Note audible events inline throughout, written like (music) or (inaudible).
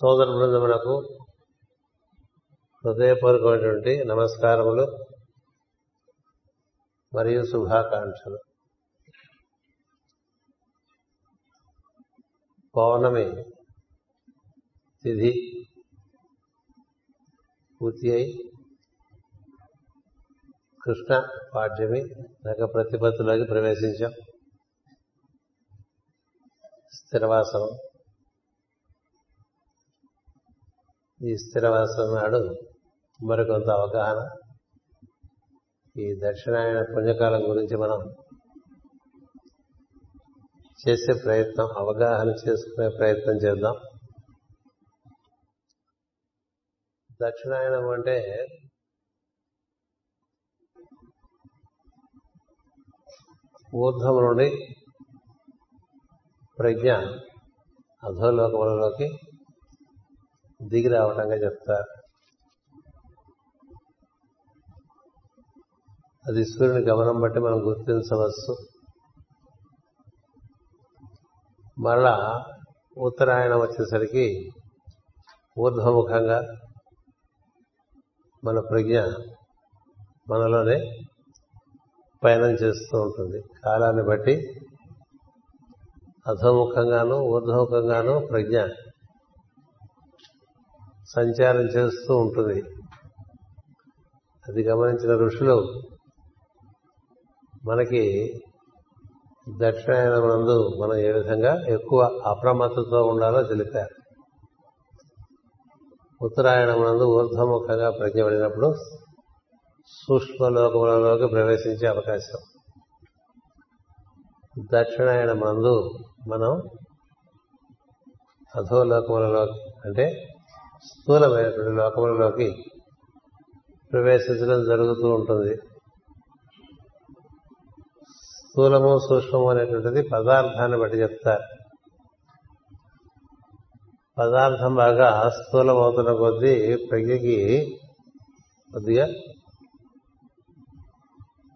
సోదర బృందమునకు హృదయపూర్వకమైనటువంటి నమస్కారములు మరియు శుభాకాంక్షలు. పౌర్ణమి తిథి పూర్తి అయి కృష్ణ పాఠ్యమి నగ ప్రతిపత్తులోకి ప్రవేశించాం. స్థిరవాసనం ఈ స్థిరవాసం నాడు మరికొంత అవగాహన. ఈ దక్షిణాయన పుణ్యకాలం గురించి మనం చేసే ప్రయత్నం అవగాహన చేసుకునే ప్రయత్నం చేద్దాం. దక్షిణాయనం అంటే ఊర్ధం నుండి ప్రజ్ఞ అధోలోకములలోకి దిగి రావటంగా చెప్తారు. అది సూర్యుని గమనం బట్టి మనం గుర్తించవచ్చు. మరలా ఉత్తరాయణం వచ్చేసరికి ఊర్ధ్వముఖంగా మన ప్రజ్ఞ మనలోనే పయనం చేస్తూ ఉంటుంది. కాలాన్ని బట్టి అధోముఖంగాను ఊర్ధ్వముఖంగాను ప్రజ్ఞ సంచారం చేస్తూ ఉంటుంది. అది గమనించిన ఋషులు మనకి దక్షిణాయనమునందు మనం ఏ విధంగా ఎక్కువ అప్రమత్తతో ఉండాలో తెలిపారు. ఉత్తరాయణమునందు ఊర్ధ్వముఖంగా ప్రజ్ఞ పడినప్పుడు సూక్ష్మలోకములలోకి ప్రవేశించే అవకాశం. దక్షిణాయనమునందు మనం అధోలోకములలోకి అంటే స్థూలమైనటువంటి లోకములలోకి ప్రవేశించడం జరుగుతూ ఉంటుంది. స్థూలము సూక్ష్మము అనేటువంటిది పదార్థాన్ని బట్టి చెప్తారు. పదార్థం బాగా స్థూలం అవుతున్న కొద్దీ ప్రజ్ఞకి కొద్దిగా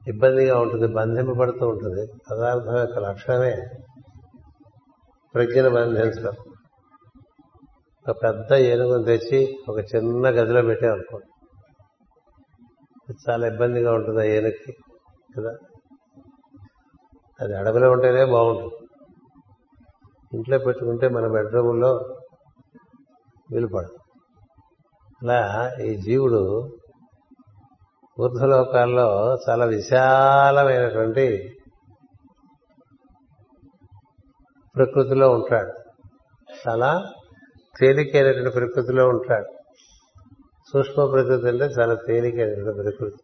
ఇబ్బందిగా ఉంటుంది బంధింపబడుతూ ఉంటుంది. పదార్థం యొక్క లక్షణమే ప్రజ్ఞను బంధించడం. ఒక పెద్ద ఏనుగును తెచ్చి ఒక చిన్న గదిలో పెట్టామనుకోండి చాలా ఇబ్బందిగా ఉంటుంది ఆ ఏనుగుకి కదా? అది అడవిలో ఉంటేనే బాగుంటుంది. ఇంట్లో పెట్టుకుంటే మన బెడ్రూమ్లో వీలుపడదు అలా ఈ జీవుడు ఊర్ధ్వలోకాల్లో చాలా విశాలమైనటువంటి ప్రకృతిలో ఉంటాడు. చాలా తేలికైనటువంటి ప్రకృతిలో ఉంటాడు. సూక్ష్మ ప్రకృతి అంటే చాలా తేలికైనటువంటి ప్రకృతి.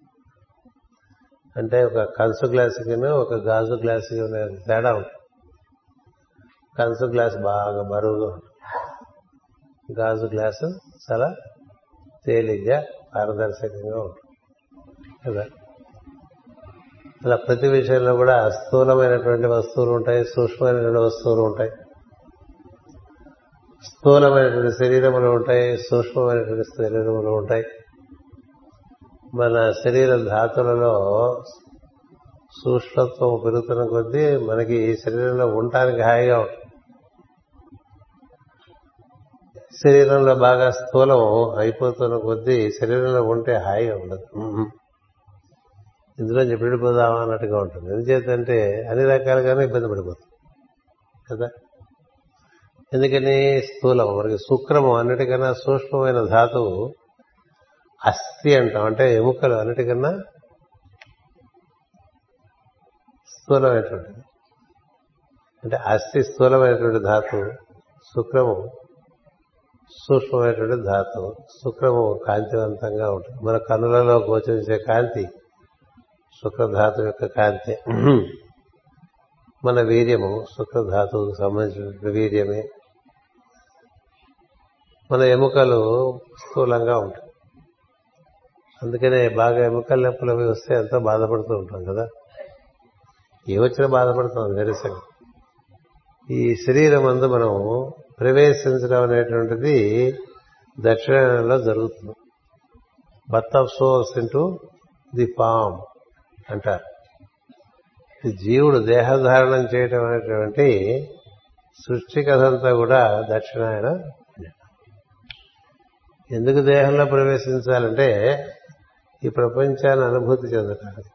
అంటే ఒక కంచు గ్లాసుకి ఒక గాజు గ్లాసుకి తేడా ఉంటుంది. కంచు గ్లాస్ బాగా బరువుగా ఉంటుంది. గాజు గ్లాసు చాలా తేలిగ్గా పారదర్శకంగా ఉంటుంది. కదా? అలా ప్రతి విషయంలో కూడా స్థూలమైనటువంటి వస్తువులు ఉంటాయి సూక్ష్మమైనటువంటి వస్తువులు ఉంటాయి. స్థూలమైనటువంటి శరీరములు ఉంటాయి సూక్ష్మమైనటువంటి శరీరములు ఉంటాయి. మన శరీర ధాతులలో సూక్ష్మత్వం పెరుగుతున్న కొద్దీ మనకి ఈ శరీరంలో ఉండటానికి హాయిగా ఉంటుంది. శరీరంలో బాగా స్థూలం అయిపోతున్న కొద్దీ శరీరంలో ఉంటే హాయిగా ఉండదు. ఇందులో చెప్పిపోదామా అన్నట్టుగా ఉంటుంది. ఎందుచేతంటే అన్ని రకాలుగానే ఇబ్బంది పడిపోతుంది కదా? ఎందుకని స్థూలం? మనకి శుక్రము అన్నిటికన్నా సూక్ష్మమైన ధాతువు అస్థి అంటాం. అంటే ఎముకలు అన్నిటికన్నా స్థూలమైనటువంటిది. అంటే అస్థి స్థూలమైనటువంటి ధాతువు శుక్రము సూక్ష్మమైనటువంటి ధాతువు. శుక్రము కాంతివంతంగా ఉంటుంది. మన కనులలో గోచరించే కాంతి శుక్రధాతువు యొక్క కాంతి. మన వీర్యము శుక్రధాతువుకు సంబంధించినటువంటి వీర్యమే. మన ఎముకలు స్థూలంగా ఉంటాయి. అందుకనే బాగా ఎముకల నొప్పులు అవి వస్తే ఎంతో బాధపడుతూ ఉంటాం కదా. ఏ వచ్చినా బాధపడుతాం నిరసంగా ఈ శరీరం అందు మనం ప్రవేశించడం అనేటువంటిది దక్షిణంలో జరుగుతుంది. Birth of souls into the palm అంటారు. జీవుడు దేహధారణం చేయటం అనేటువంటి సృష్టి కథంతా కూడా దక్షిణాయన ఎందుకు దేహంలో ప్రవేశించాలంటే ఈ ప్రపంచాన్ని అనుభూతి చెందటానికి.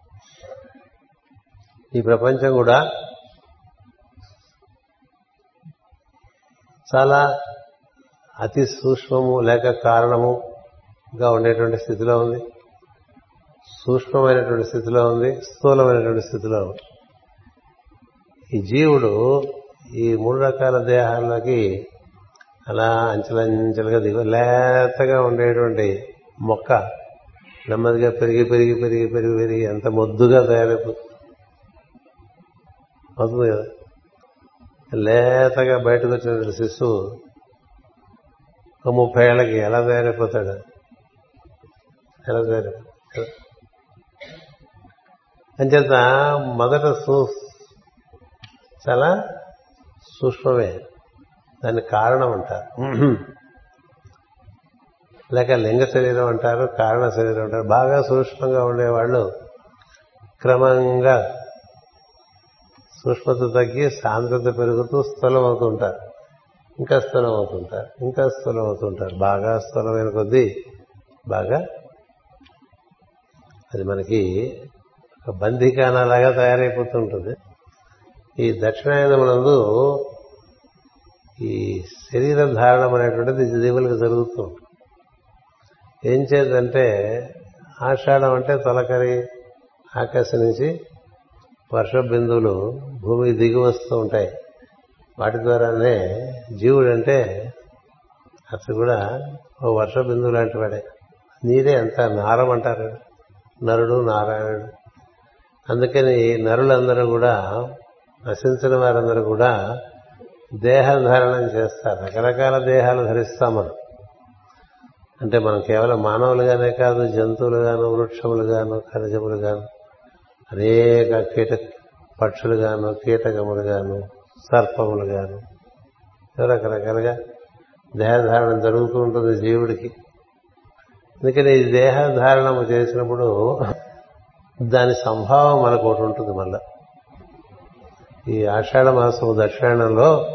ఈ ప్రపంచం కూడా చాలా అతి సూక్ష్మము లేక కారణముగా ఉండేటువంటి స్థితిలో ఉంది. సూక్ష్మమైనటువంటి స్థితిలో ఉంది స్థూలమైనటువంటి స్థితిలో ఉంది. ఈ జీవుడు ఈ మూడు రకాల దేహాల్లోకి అలా అంచెలంచెలుగా దిగు లేతగా ఉండేటువంటి మొక్క నెమ్మదిగా పెరిగి పెరిగి పెరిగి పెరిగి పెరిగి ఎంత మొద్దుగా తయారైపోతుంది. అవుతుంది కదా. లేతగా బయటకు వచ్చినటువంటి శిశువు ఒక ముప్పై ఏళ్ళకి ఎలా తయారైపోతాడు? ఎలా తయారైపోతాడు? అంచేత మొదట చాలా సూక్ష్మమే. దాన్ని కారణం అంటారు. లేక లింగ శరీరం అంటారు కారణ శరీరం అంటారు. బాగా సూక్ష్మంగా ఉండేవాళ్ళు క్రమంగా సూక్ష్మత తగ్గి సాంద్రత పెరుగుతూ స్థూలం అవుతుంటారు ఇంకా స్థూలమవుతుంటారు ఇంకా స్థూలం అవుతుంటారు బాగా స్థూలమైన కొద్దీ బాగా అది మనకి ఒక బంధికానాలాగా తయారైపోతుంటుంది. ఈ దక్షిణాయనమునందు ఈ శరీరం ధారణం అనేటువంటిది జీవులకు జరుగుతూ ఉంటుంది. ఏం చేద్దంటే ఆషాఢం అంటే తొలకరి ఆకాశం నుంచి వర్ష బిందువులు భూమికి దిగి వస్తూ ఉంటాయి. వాటి ద్వారానే జీవుడు అంటే అసలు కూడా ఓ వర్ష బిందువు లాంటి వాడే. నీరే అంత నారం అంటారు. నరుడు నారాయణుడు. అందుకని నరులందరూ కూడా నశించిన వారందరూ కూడా దేహధారణం చేస్తారు. రకరకాల దేహాలు ధరిస్తాం మనం. అంటే మనం కేవలం మానవులుగానే కాదు జంతువులుగాను వృక్షములుగాను ఖనిజములుగాను అనేక కీట పక్షులుగాను కీటకములుగాను సర్పములుగాను రకరకాలుగా దేహధారణ జరుగుతూ ఉంటుంది జీవుడికి. అందుకని ఈ దేహధారణము చేసినప్పుడు దాని సంభావం మనకు ఒకటి ఉంటుంది మళ్ళా. ఈ ఆషాఢ మాసం దక్షిణంలో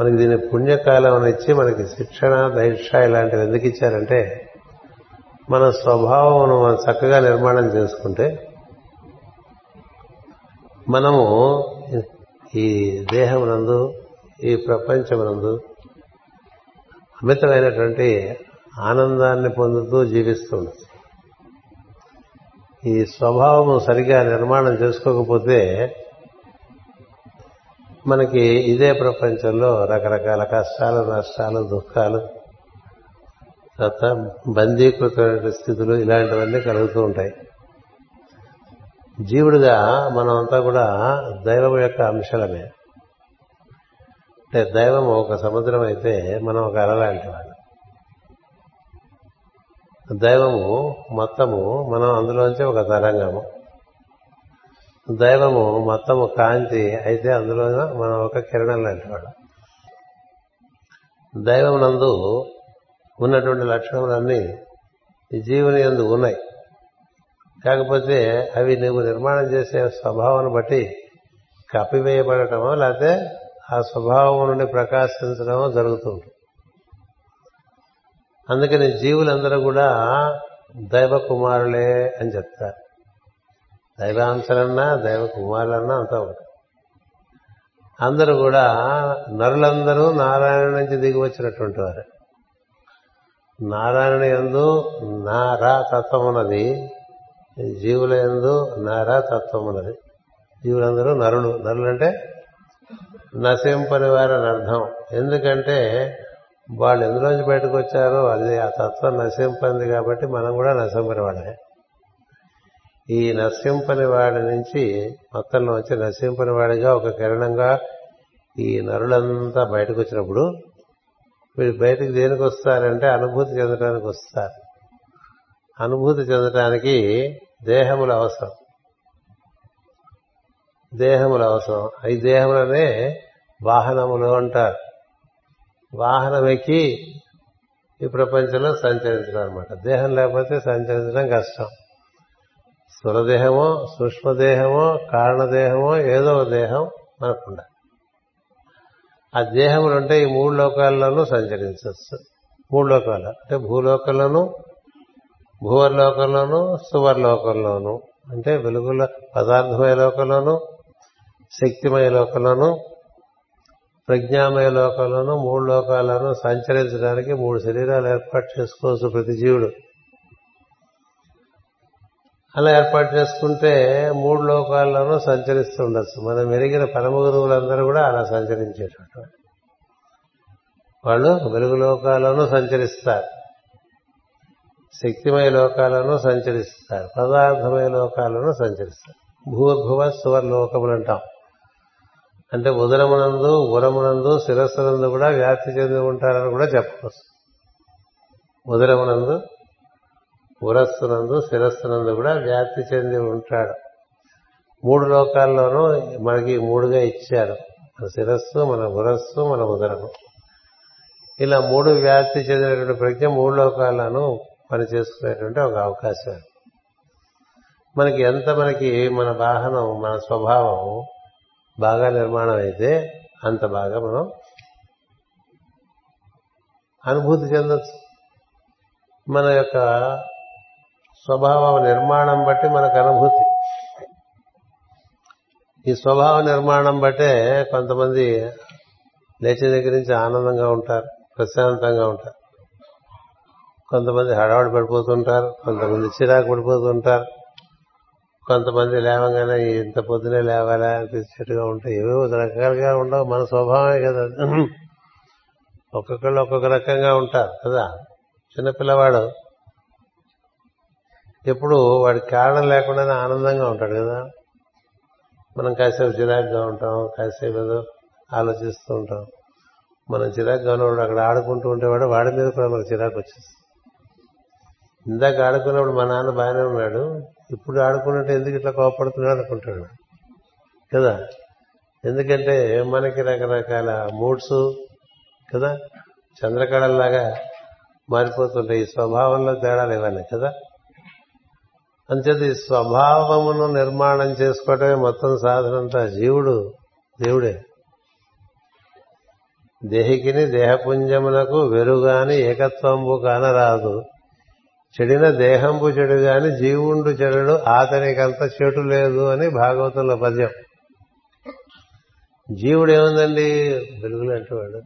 మనకి దీని పుణ్యకాలం అని ఇచ్చి మనకి శిక్షణ దైక్ష ఇలాంటివి ఎందుకు ఇచ్చారంటే మన స్వభావం మనం చక్కగా నిర్మాణం చేసుకుంటే మనము ఈ దేహమునందు ఈ ప్రపంచమునందు అమితమైనటువంటి ఆనందాన్ని పొందుతూ జీవిస్తుంది ఈ స్వభావము సరిగా నిర్మాణం చేసుకోకపోతే మనకి ఇదే ప్రపంచంలో రకరకాల కష్టాలు నష్టాలు దుఃఖాలు తర్వాత బందీకృతమైన స్థితులు ఇలాంటివన్నీ కలుగుతూ ఉంటాయి. జీవుడిగా మనమంతా కూడా దైవం యొక్క అంశాలమే. అంటే దైవం ఒక సముద్రం అయితే మనం ఒక అలలాంటి వాళ్ళు దైవము మొత్తము మనం అందులోంచి ఒక తరంగము. దైవము మొత్తము కాంతి అయితే అందులో మనం ఒక కిరణం లాంటి దైవం నందు ఉన్నటువంటి లక్షణములన్నీ జీవుని ఎందు ఉన్నాయి. కాకపోతే అవి నువ్వు నిర్మాణం చేసే స్వభావాన్ని బట్టి కప్పివేయబడటమో లేకపోతే ఆ స్వభావం నుండి ప్రకాశించడమో జరుగుతుంది అందుకని జీవులందరూ కూడా దైవ కుమారులే అని చెప్తారు. దైవాంశలన్నా దైవ కుమారులన్నా అంతా ఒకటి. అందరూ కూడా నరులందరూ నారాయణ నుంచి దిగి వచ్చినటువంటి వారు. నారాయణ ఎందు నారా తత్వం ఉన్నది జీవుల ఎందు నారా తత్వం ఉన్నది జీవులందరూ నరులు. నరులు అంటే నశింపని అని అర్థం. ఎందుకంటే వాళ్ళు ఎందులోంచి బయటకు వచ్చారో అది ఆ తత్వం నశింపంది కాబట్టి మనం కూడా నశింపని వాళ్ళే ఈ నర్సింపని వాడి నుంచి మొత్తంలో వచ్చి నర్సింపని వాడిగా ఒక కిరణంగా ఈ నరులంతా బయటకు వచ్చినప్పుడు వీళ్ళు బయటకు దేనికి వస్తారంటే అనుభూతి చెందడానికి వస్తారు. అనుభూతి చెందటానికి దేహములు అవసరం. దేహములు అవసరం. ఈ దేహములనే వాహనములు అంటారు. వాహనం ఎక్కి ఈ ప్రపంచంలో సంచరించడం అనమాట దేహం లేకపోతే సంచరించడం కష్టం. స్థూలదేహమో సూక్ష్మదేహమో కారణదేహమో ఏదో ఒక దేహం మనకుండాలి. ఆ దేహములు ఉంటే ఈ మూడు లోకాల్లోనూ సంచరించవచ్చు. మూడు లోకాలు. అంటే భూలోకంలోనూ భూవర్లోకంలోనూ సువర్లోకంలోనూ. అంటే వెలుగుల పదార్థమయ లోకంలోనూ శక్తిమయ లోకంలోనూ ప్రజ్ఞామయ లోకంలోనూ మూడు లోకాలను సంచరించడానికి మూడు శరీరాలు ఏర్పాటు చేసుకోవచ్చు ప్రతి జీవుడు. అలా ఏర్పాటు చేసుకుంటే మూడు లోకాల్లోనూ సంచరిస్తూ ఉండొచ్చు. మనం ఎరిగిన పరమ గురువులందరూ కూడా అలా సంచరించేటట్టు. వాళ్ళు వెలుగు లోకాలను సంచరిస్తారు. శక్తిమయ లోకాలను సంచరిస్తారు. పదార్థమయ లోకాలను సంచరిస్తారు. భూర్భువ సువర్లోకములు అంటాం అంటే ఉదరమునందు ఉరమునందు శిరస్సునందు కూడా వ్యాప్తి చెంది ఉంటారని కూడా చెప్పవచ్చు. ఉదరమునందు పురస్సునందు శిరస్సునందు కూడా వ్యాప్తి చెంది ఉంటాడు. మూడు లోకాల్లోనూ మనకి మూడుగా ఇచ్చారు. మన శిరస్సు మన పురస్సు మన ఉదరము. ఇలా మూడు వ్యాప్తి చెందినటువంటి ప్రజ్ఞ మూడు లోకాలను పని చేసుకునేటువంటి ఒక అవకాశం. మనకి ఎంత మనకి మన వాహనం మన స్వభావం బాగా నిర్మాణం అయితే అంత బాగా మనం అనుభూతి చెందొచ్చు. మన యొక్క స్వభావ నిర్మాణం బట్టి మనకు అనుభూతి. ఈ స్వభావ నిర్మాణం బట్టే కొంతమంది లేచిన దగ్గర నుంచి ఆనందంగా ఉంటారు ప్రశాంతంగా ఉంటారు. కొంతమంది హడావుడి పడిపోతుంటారు కొంతమంది చిరాకు పడిపోతుంటారు. కొంతమంది లేవగానే ఇంత పొద్దునే లేవాలా అనిపించేట్టుగా ఉంటాయి ఏవేవో రకాలుగా ఉండవు మన స్వభావమే కదా. ఒక్కొక్కళ్ళు ఒక్కొక్క రకంగా ఉంటారు కదా. చిన్నపిల్లవాడు ఎప్పుడు వాడికి కారణం లేకుండానే ఆనందంగా ఉంటాడు కదా. మనం కాసేపు చిరాకుగా ఉంటాం కాసేపు ఏదో ఆలోచిస్తూ ఉంటాం. మనం చిరాగ్గా ఉన్నవాడు అక్కడ ఆడుకుంటూ ఉంటేవాడు వాడి మీద కూడా మనకు చిరాకు వచ్చేస్తుంది. ఇందాక ఆడుకున్నప్పుడు మా నాన్న బాగానే ఉన్నాడు. ఇప్పుడు ఆడుకున్నట్టు ఎందుకు ఇట్లా కోపడుతున్నాడు అనుకుంటాడు. కదా. ఎందుకంటే మనకి రకరకాల మూడ్స్ కదా. చంద్రకళల్లాగా మారిపోతుంటాయి. ఈ స్వభావంలో తేడాలు ఇవన్నీ కదా. అంచేది ఈ స్వభావమును నిర్మాణం చేసుకోవటమే మొత్తం సాధనంతా. జీవుడు దేవుడే. దేహికిని దేహపుంజమునకు వెరుగాని ఏకత్వంబు కానరాదు. చెడిన దేహంబు చెడు గాని జీవుండు చెడు అతనికంత చెడు లేదు అని భాగవతంలో పద్యం. జీవుడు ఏముందండి వెలుగులు అంటేవాడు.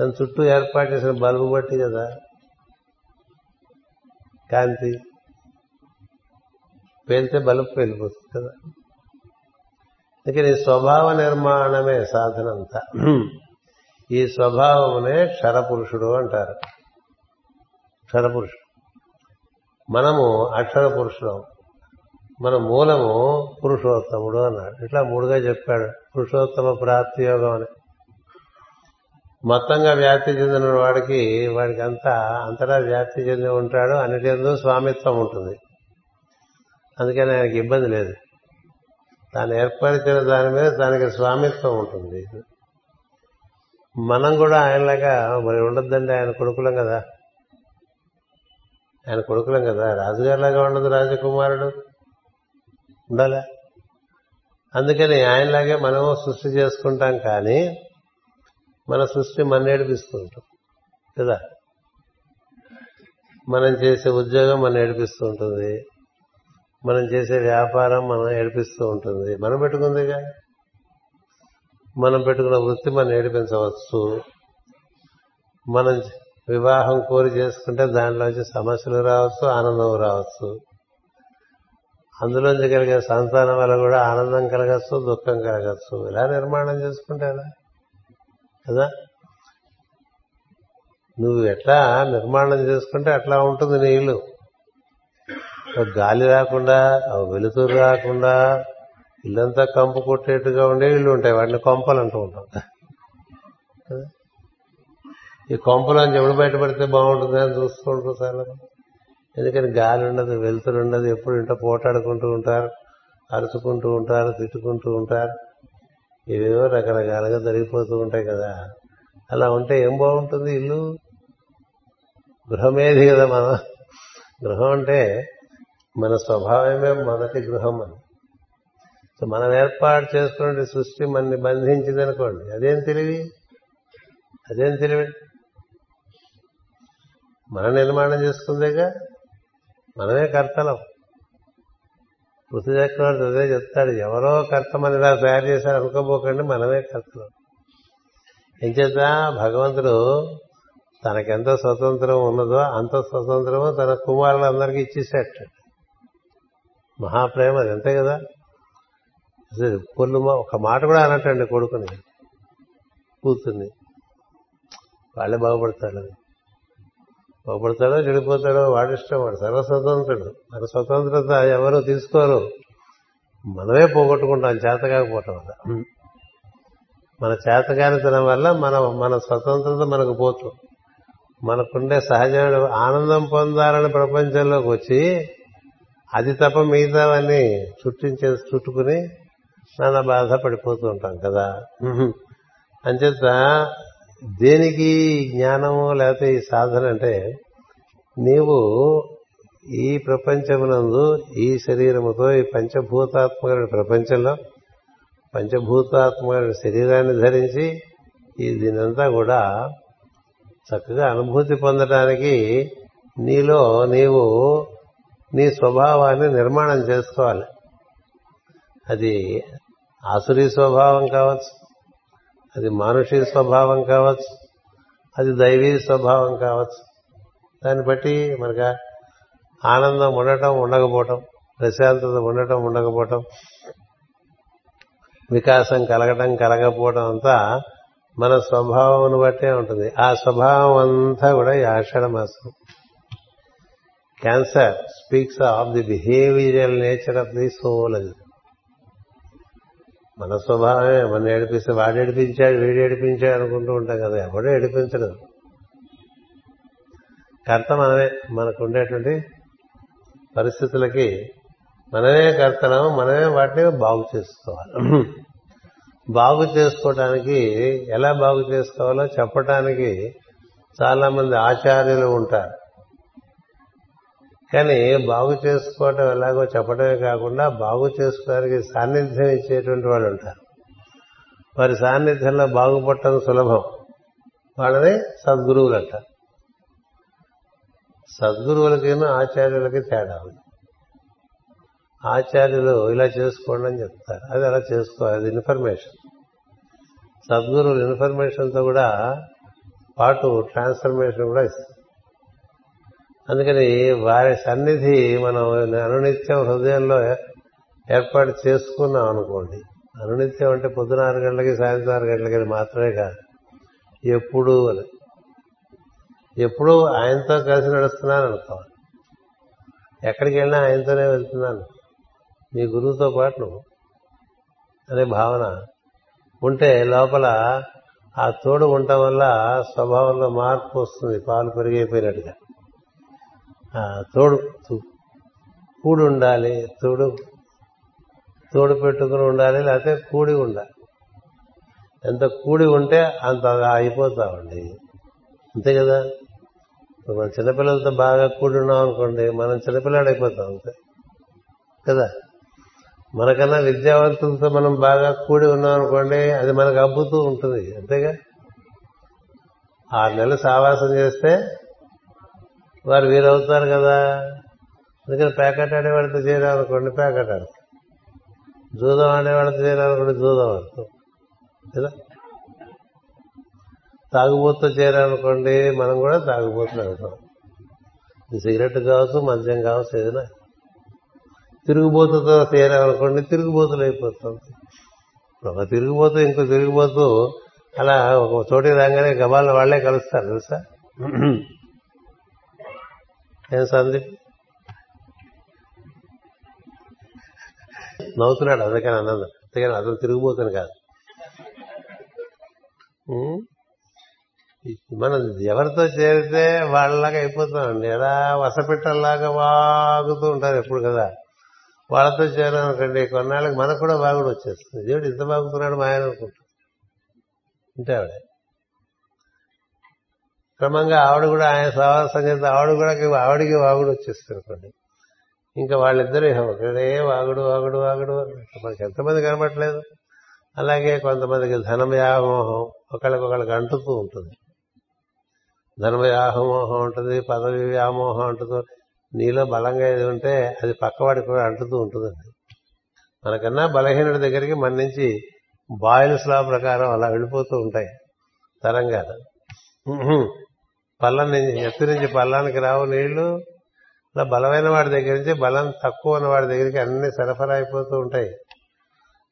దాని చుట్టూ ఏర్పాటు చేసిన బల్బు బట్టి కదా. కాంతి. పేలితే బల్బు పేలిపోతుంది కదా. అందుకని స్వభావ నిర్మాణమే సాధన అంతా. ఈ స్వభావమునే క్షరపురుషుడు అంటారు. క్షరపురుషుడు. మనము అక్షర పురుషులం మన మూలము పురుషోత్తముడు అన్నాడు. ఇట్లా మూడుగా చెప్పాడు. పురుషోత్తమ ప్రాప్తి యోగం అని. మొత్తంగా వ్యాప్తి చెందిన వాడికి వాడికి అంతా అంతటా వ్యాప్తి చెంది ఉంటాడు. అన్నిటిందు స్వామిత్వం ఉంటుంది. అందుకని ఆయనకి ఇబ్బంది లేదు. తాను ఏర్పరిచిన దాని మీద దానికి స్వామిత్వం ఉంటుంది. మనం కూడా ఆయనలాగా మరి ఉండొద్దండి ఆయన కొడుకులం కదా. ఆయన కొడుకులం కదా. రాజుగారిలాగా ఉండదు రాజకుమారుడు. ఉండాలా? అందుకని ఆయనలాగే మనము సృష్టి చేసుకుంటాం కానీ మన సృష్టి మన నేర్పిస్తుంటాం కదా? మనం చేసే ఉద్యోగం మన ఏడిపిస్తూ ఉంటుంది మనం చేసే వ్యాపారం మనం ఏడిపిస్తూ ఉంటుంది. మనం పెట్టుకుందిగా. మనం పెట్టుకున్న వృత్తి మనం ఏడిపించవచ్చు. మనం వివాహం కోరి చేసుకుంటే దానిలోంచి సమస్యలు రావచ్చు ఆనందం రావచ్చు. అందులోంచి కలిగే సంతానం వల్ల కూడా ఆనందం కలగచ్చు దుఃఖం కలగచ్చు. ఇలా నిర్మాణం చేసుకుంటే ఎలా? కదా? నువ్వు ఎట్లా నిర్మాణం చేసుకుంటే అట్లా ఉంటుంది నీ ఇల్లు గాలి రాకుండా వెలుతురు రాకుండా ఇల్లంతా కంపు కొట్టేట్టుగా ఉండే ఇల్లు ఉంటాయి. వాటిని కొంపలు అంటూ ఉంటాం. ఈ కొంపలోంచి ఎప్పుడు బయటపడితే బాగుంటుంది అని చూస్తూ ఉంటారు చాలా ఎందుకని గాలి ఉండదు వెలుతురు ఉండదు ఎప్పుడు ఇంట పోటాడుకుంటూ ఉంటారు అరుచుకుంటూ ఉంటారు తిట్టుకుంటూ ఉంటారు. ఇవేవో రకరకాలుగా జరిగిపోతూ ఉంటాయి కదా. అలా ఉంటే ఏం బాగుంటుంది ఇల్లు? గృహమేది కదా మనం. గృహం అంటే మన స్వభావమే మొదటి గృహం అని సో మనం ఏర్పాటు చేసుకున్న సృష్టి మనని బంధించింది అనుకోండి అదేం తెలివి? అదేం తెలివి? మన నిర్మాణం చేసుకుందేగా? మనమే కర్తలం. పృథ్వీ చక్రవర్తి అదే చెప్తాడు ఎవరో కర్త మన ఇలా తయారు చేశారు అనుకోబోకండి మనమే కర్తలం. ఏం చేత భగవంతుడు తనకెంత స్వతంత్రం ఉన్నదో అంత స్వతంత్రమో తన కుమారులందరికీ ఇచ్చేసేట మహాప్రేమ అది అంతే కదా? అసలు పొల్లు ఒక మాట కూడా అన్నట్టండి కొడుకుని. కూతుర్ని. వాళ్ళే బాగుపడతాడు అది. బాగుపడతాడో చెడిపోతాడో వాడిష్టం వాడు సర్వస్వతంత్రుడు. మన స్వతంత్రత ఎవరు తీసుకోరు. మనమే పోగొట్టుకుంటాం చేత కాకపోవటం వల్ల మన చేతకానితనం వల్ల మన మన స్వతంత్రత మనకు పోతు మనకుండే సహజమైన ఆనందం పొందాలని ప్రపంచంలోకి వచ్చి అది తప్ప మిగతావన్నీ చుట్టించే చుట్టుకుని నాన్న బాధ పడిపోతూ ఉంటాం కదా. అంచేత దేనికి జ్ఞానము లేకపోతే ఈ సాధన అంటే నీవు ఈ ప్రపంచమునందు ఈ శరీరముతో ఈ పంచభూతాత్మక ప్రపంచంలో పంచభూతాత్మక శరీరాన్ని ధరించి ఈ దీనంతా కూడా చక్కగా అనుభూతి పొందడానికి నీలో నీవు నీ స్వభావాన్ని నిర్మాణం చేసుకోవాలి. అది ఆసురీ స్వభావం కావచ్చు అది మానుషీ స్వభావం కావచ్చు అది దైవీ స్వభావం కావచ్చు. దాన్ని బట్టి మనకు ఆనందం ఉండటం ఉండకపోవటం ప్రశాంతత ఉండటం ఉండకపోవటం వికాసం కలగటం కలగకపోవటం అంతా మన స్వభావం బట్టే ఉంటుంది. ఆ స్వభావం అంతా కూడా ఈ ఆషాఢ మాసం. Cancer speaks of the behavioural nature of the soul అది మన స్వభావమే మన ఏడిపిస్తే వాడు ఏడిపించాడు వీడు ఏడిపించాడు అనుకుంటూ ఉంటాం కదా ఎవడో ఏడిపించడు. కర్త మనమే మనకు ఉండేటువంటి పరిస్థితులకి మనమే కర్తనం మనమే వాటిని బాగు చేసుకోవాలి. బాగు చేసుకోవటానికి ఎలా బాగు చేసుకోవాలో చెప్పటానికి చాలా మంది ఆచార్యులు ఉంటారు. కానీ బాగు చేసుకోవటం ఎలాగో చెప్పడమే కాకుండా బాగు చేసుకోవడానికి సాన్నిధ్యం ఇచ్చేటువంటి వాళ్ళు ఉంటారు. వారి సాన్నిధ్యంలో బాగుపడటం సులభం. వాళ్ళని సద్గురువులు అంటారు. సద్గురువులకి ఆచార్యులకి తేడా ఉంది. ఆచార్యులు ఇలా చేసుకోండి అని చెప్తారు. అది అలా చేసుకోవాలి. అది ఇన్ఫర్మేషన్. సద్గురువులు ఇన్ఫర్మేషన్తో కూడా పాటు ట్రాన్స్ఫర్మేషన్ కూడా ఇస్తారు. అందుకని వారి సన్నిధి మనం అనునిత్యం హృదయంలో ఏర్పాటు చేసుకున్నాం అనుకోండి. అనునిత్యం అంటే పొద్దున ఆరు గంటలకి సాయంత్రం ఆరు గంటలకి మాత్రమే కాదు. ఎప్పుడు అని. ఎప్పుడూ ఆయనతో కలిసి నడుస్తున్నాను అనుకోవాలి. ఎక్కడికి వెళ్ళినా ఆయనతోనే వెళ్తున్నాను. మీ గురువుతో పాటు నువ్వు అనే భావన ఉంటే లోపల ఆ తోడు ఉండటం వల్ల స్వభావంలో మార్పు వస్తుంది. పాలు పెరిగైపోయినట్టుగా. తోడు. కూడి ఉండాలి తోడు. తోడు పెట్టుకుని ఉండాలి లేకపోతే కూడి ఉండాలి. ఎంత కూడి ఉంటే అంత అయిపోతామండి. అంతే కదా? మన చిన్నపిల్లలతో బాగా కూడి ఉన్నాం అనుకోండి మనం చిన్నపిల్లాడు అయిపోతాం అంతే. కదా? మనకన్నా విద్యావంతులతో మనం బాగా కూడి ఉన్నాం అనుకోండి అది మనకు అబ్బుతూ ఉంటుంది. అంతేగా? ఆరు నెలలు సావాసం చేస్తే వారు వీరవుతారు కదా. అందుకని ప్యాకెట్ ఆడేవాడితో చేరాలనుకోండి ప్యాకెట్ ఆడతారు. జూదం ఆడేవాడితో చేరాలనుకోండి జూదం ఆడతాం కదా తాగుబోతు చేరాలనుకోండి మనం కూడా తాగుబోతులు అవుతాం. సిగరెట్ కావచ్చు మద్యం కావచ్చు ఏదైనా. తిరుగుబోతుతో చేరాలనుకోండి తిరుగుబోతులు అయిపోతాం. ఒక తిరుగుబోతు ఇంకో తిరుగుబోతు అలా ఒక చోటి రాగానే గబాలను వాళ్ళే కలుస్తారు తెలుసా? ఏం సందీప్ నవ్వుతున్నాడు అందుకని అన్నది అందుకని అతను తిరిగిపోతుంది కాదు. మనం ఎవరితో చేరితే వాళ్ళలాగా అయిపోతామండి ఎలా వసపెట్టల్లాగా వాగుతూ ఉంటారు ఎప్పుడు కదా. వాళ్ళతో చేరామనుకోండి కొన్నాళ్ళకి మనకు కూడా బాగుడు వచ్చేస్తుంది. దేవుడు ఇంత బాగుతున్నాడు మా ఆయన అనుకుంటా. ఇంటే ఆవిడ. క్రమంగా ఆవిడ కూడా ఆయన సహవాసం చేస్తే ఆవిడ కూడా ఆవిడికి వాగుడు వచ్చేస్తుంది ఇంకా వాళ్ళిద్దరూ ఒకడే వాగుడు వాగుడు వాగుడు మనకి ఎంతమంది కనబడట్లేదు. అలాగే కొంతమందికి ధన వ్యామోహం ఒకళ్ళకొకళ్ళకి అంటుతూ ఉంటుంది. ధన వ్యామోహం ఉంటుంది పదవి వ్యామోహం ఉంటుంది నీలో బలంగా ఏది ఉంటే అది పక్కవాడికి కూడా అంటుతూ ఉంటుందండి. మనకన్నా బలహీనుడి దగ్గరికి మన నుంచి బాయిల్స్ లా ప్రకారం అలా వెళ్ళిపోతూ ఉంటాయి తరంగాలు. పళ్ళం నుంచి ఎత్తు నుంచి పల్లానికి రావు నీళ్ళు. అలా బలమైన వాడి దగ్గర నుంచి బలం తక్కువ ఉన్న వాడి దగ్గరికి అన్ని సరఫరా అయిపోతూ ఉంటాయి.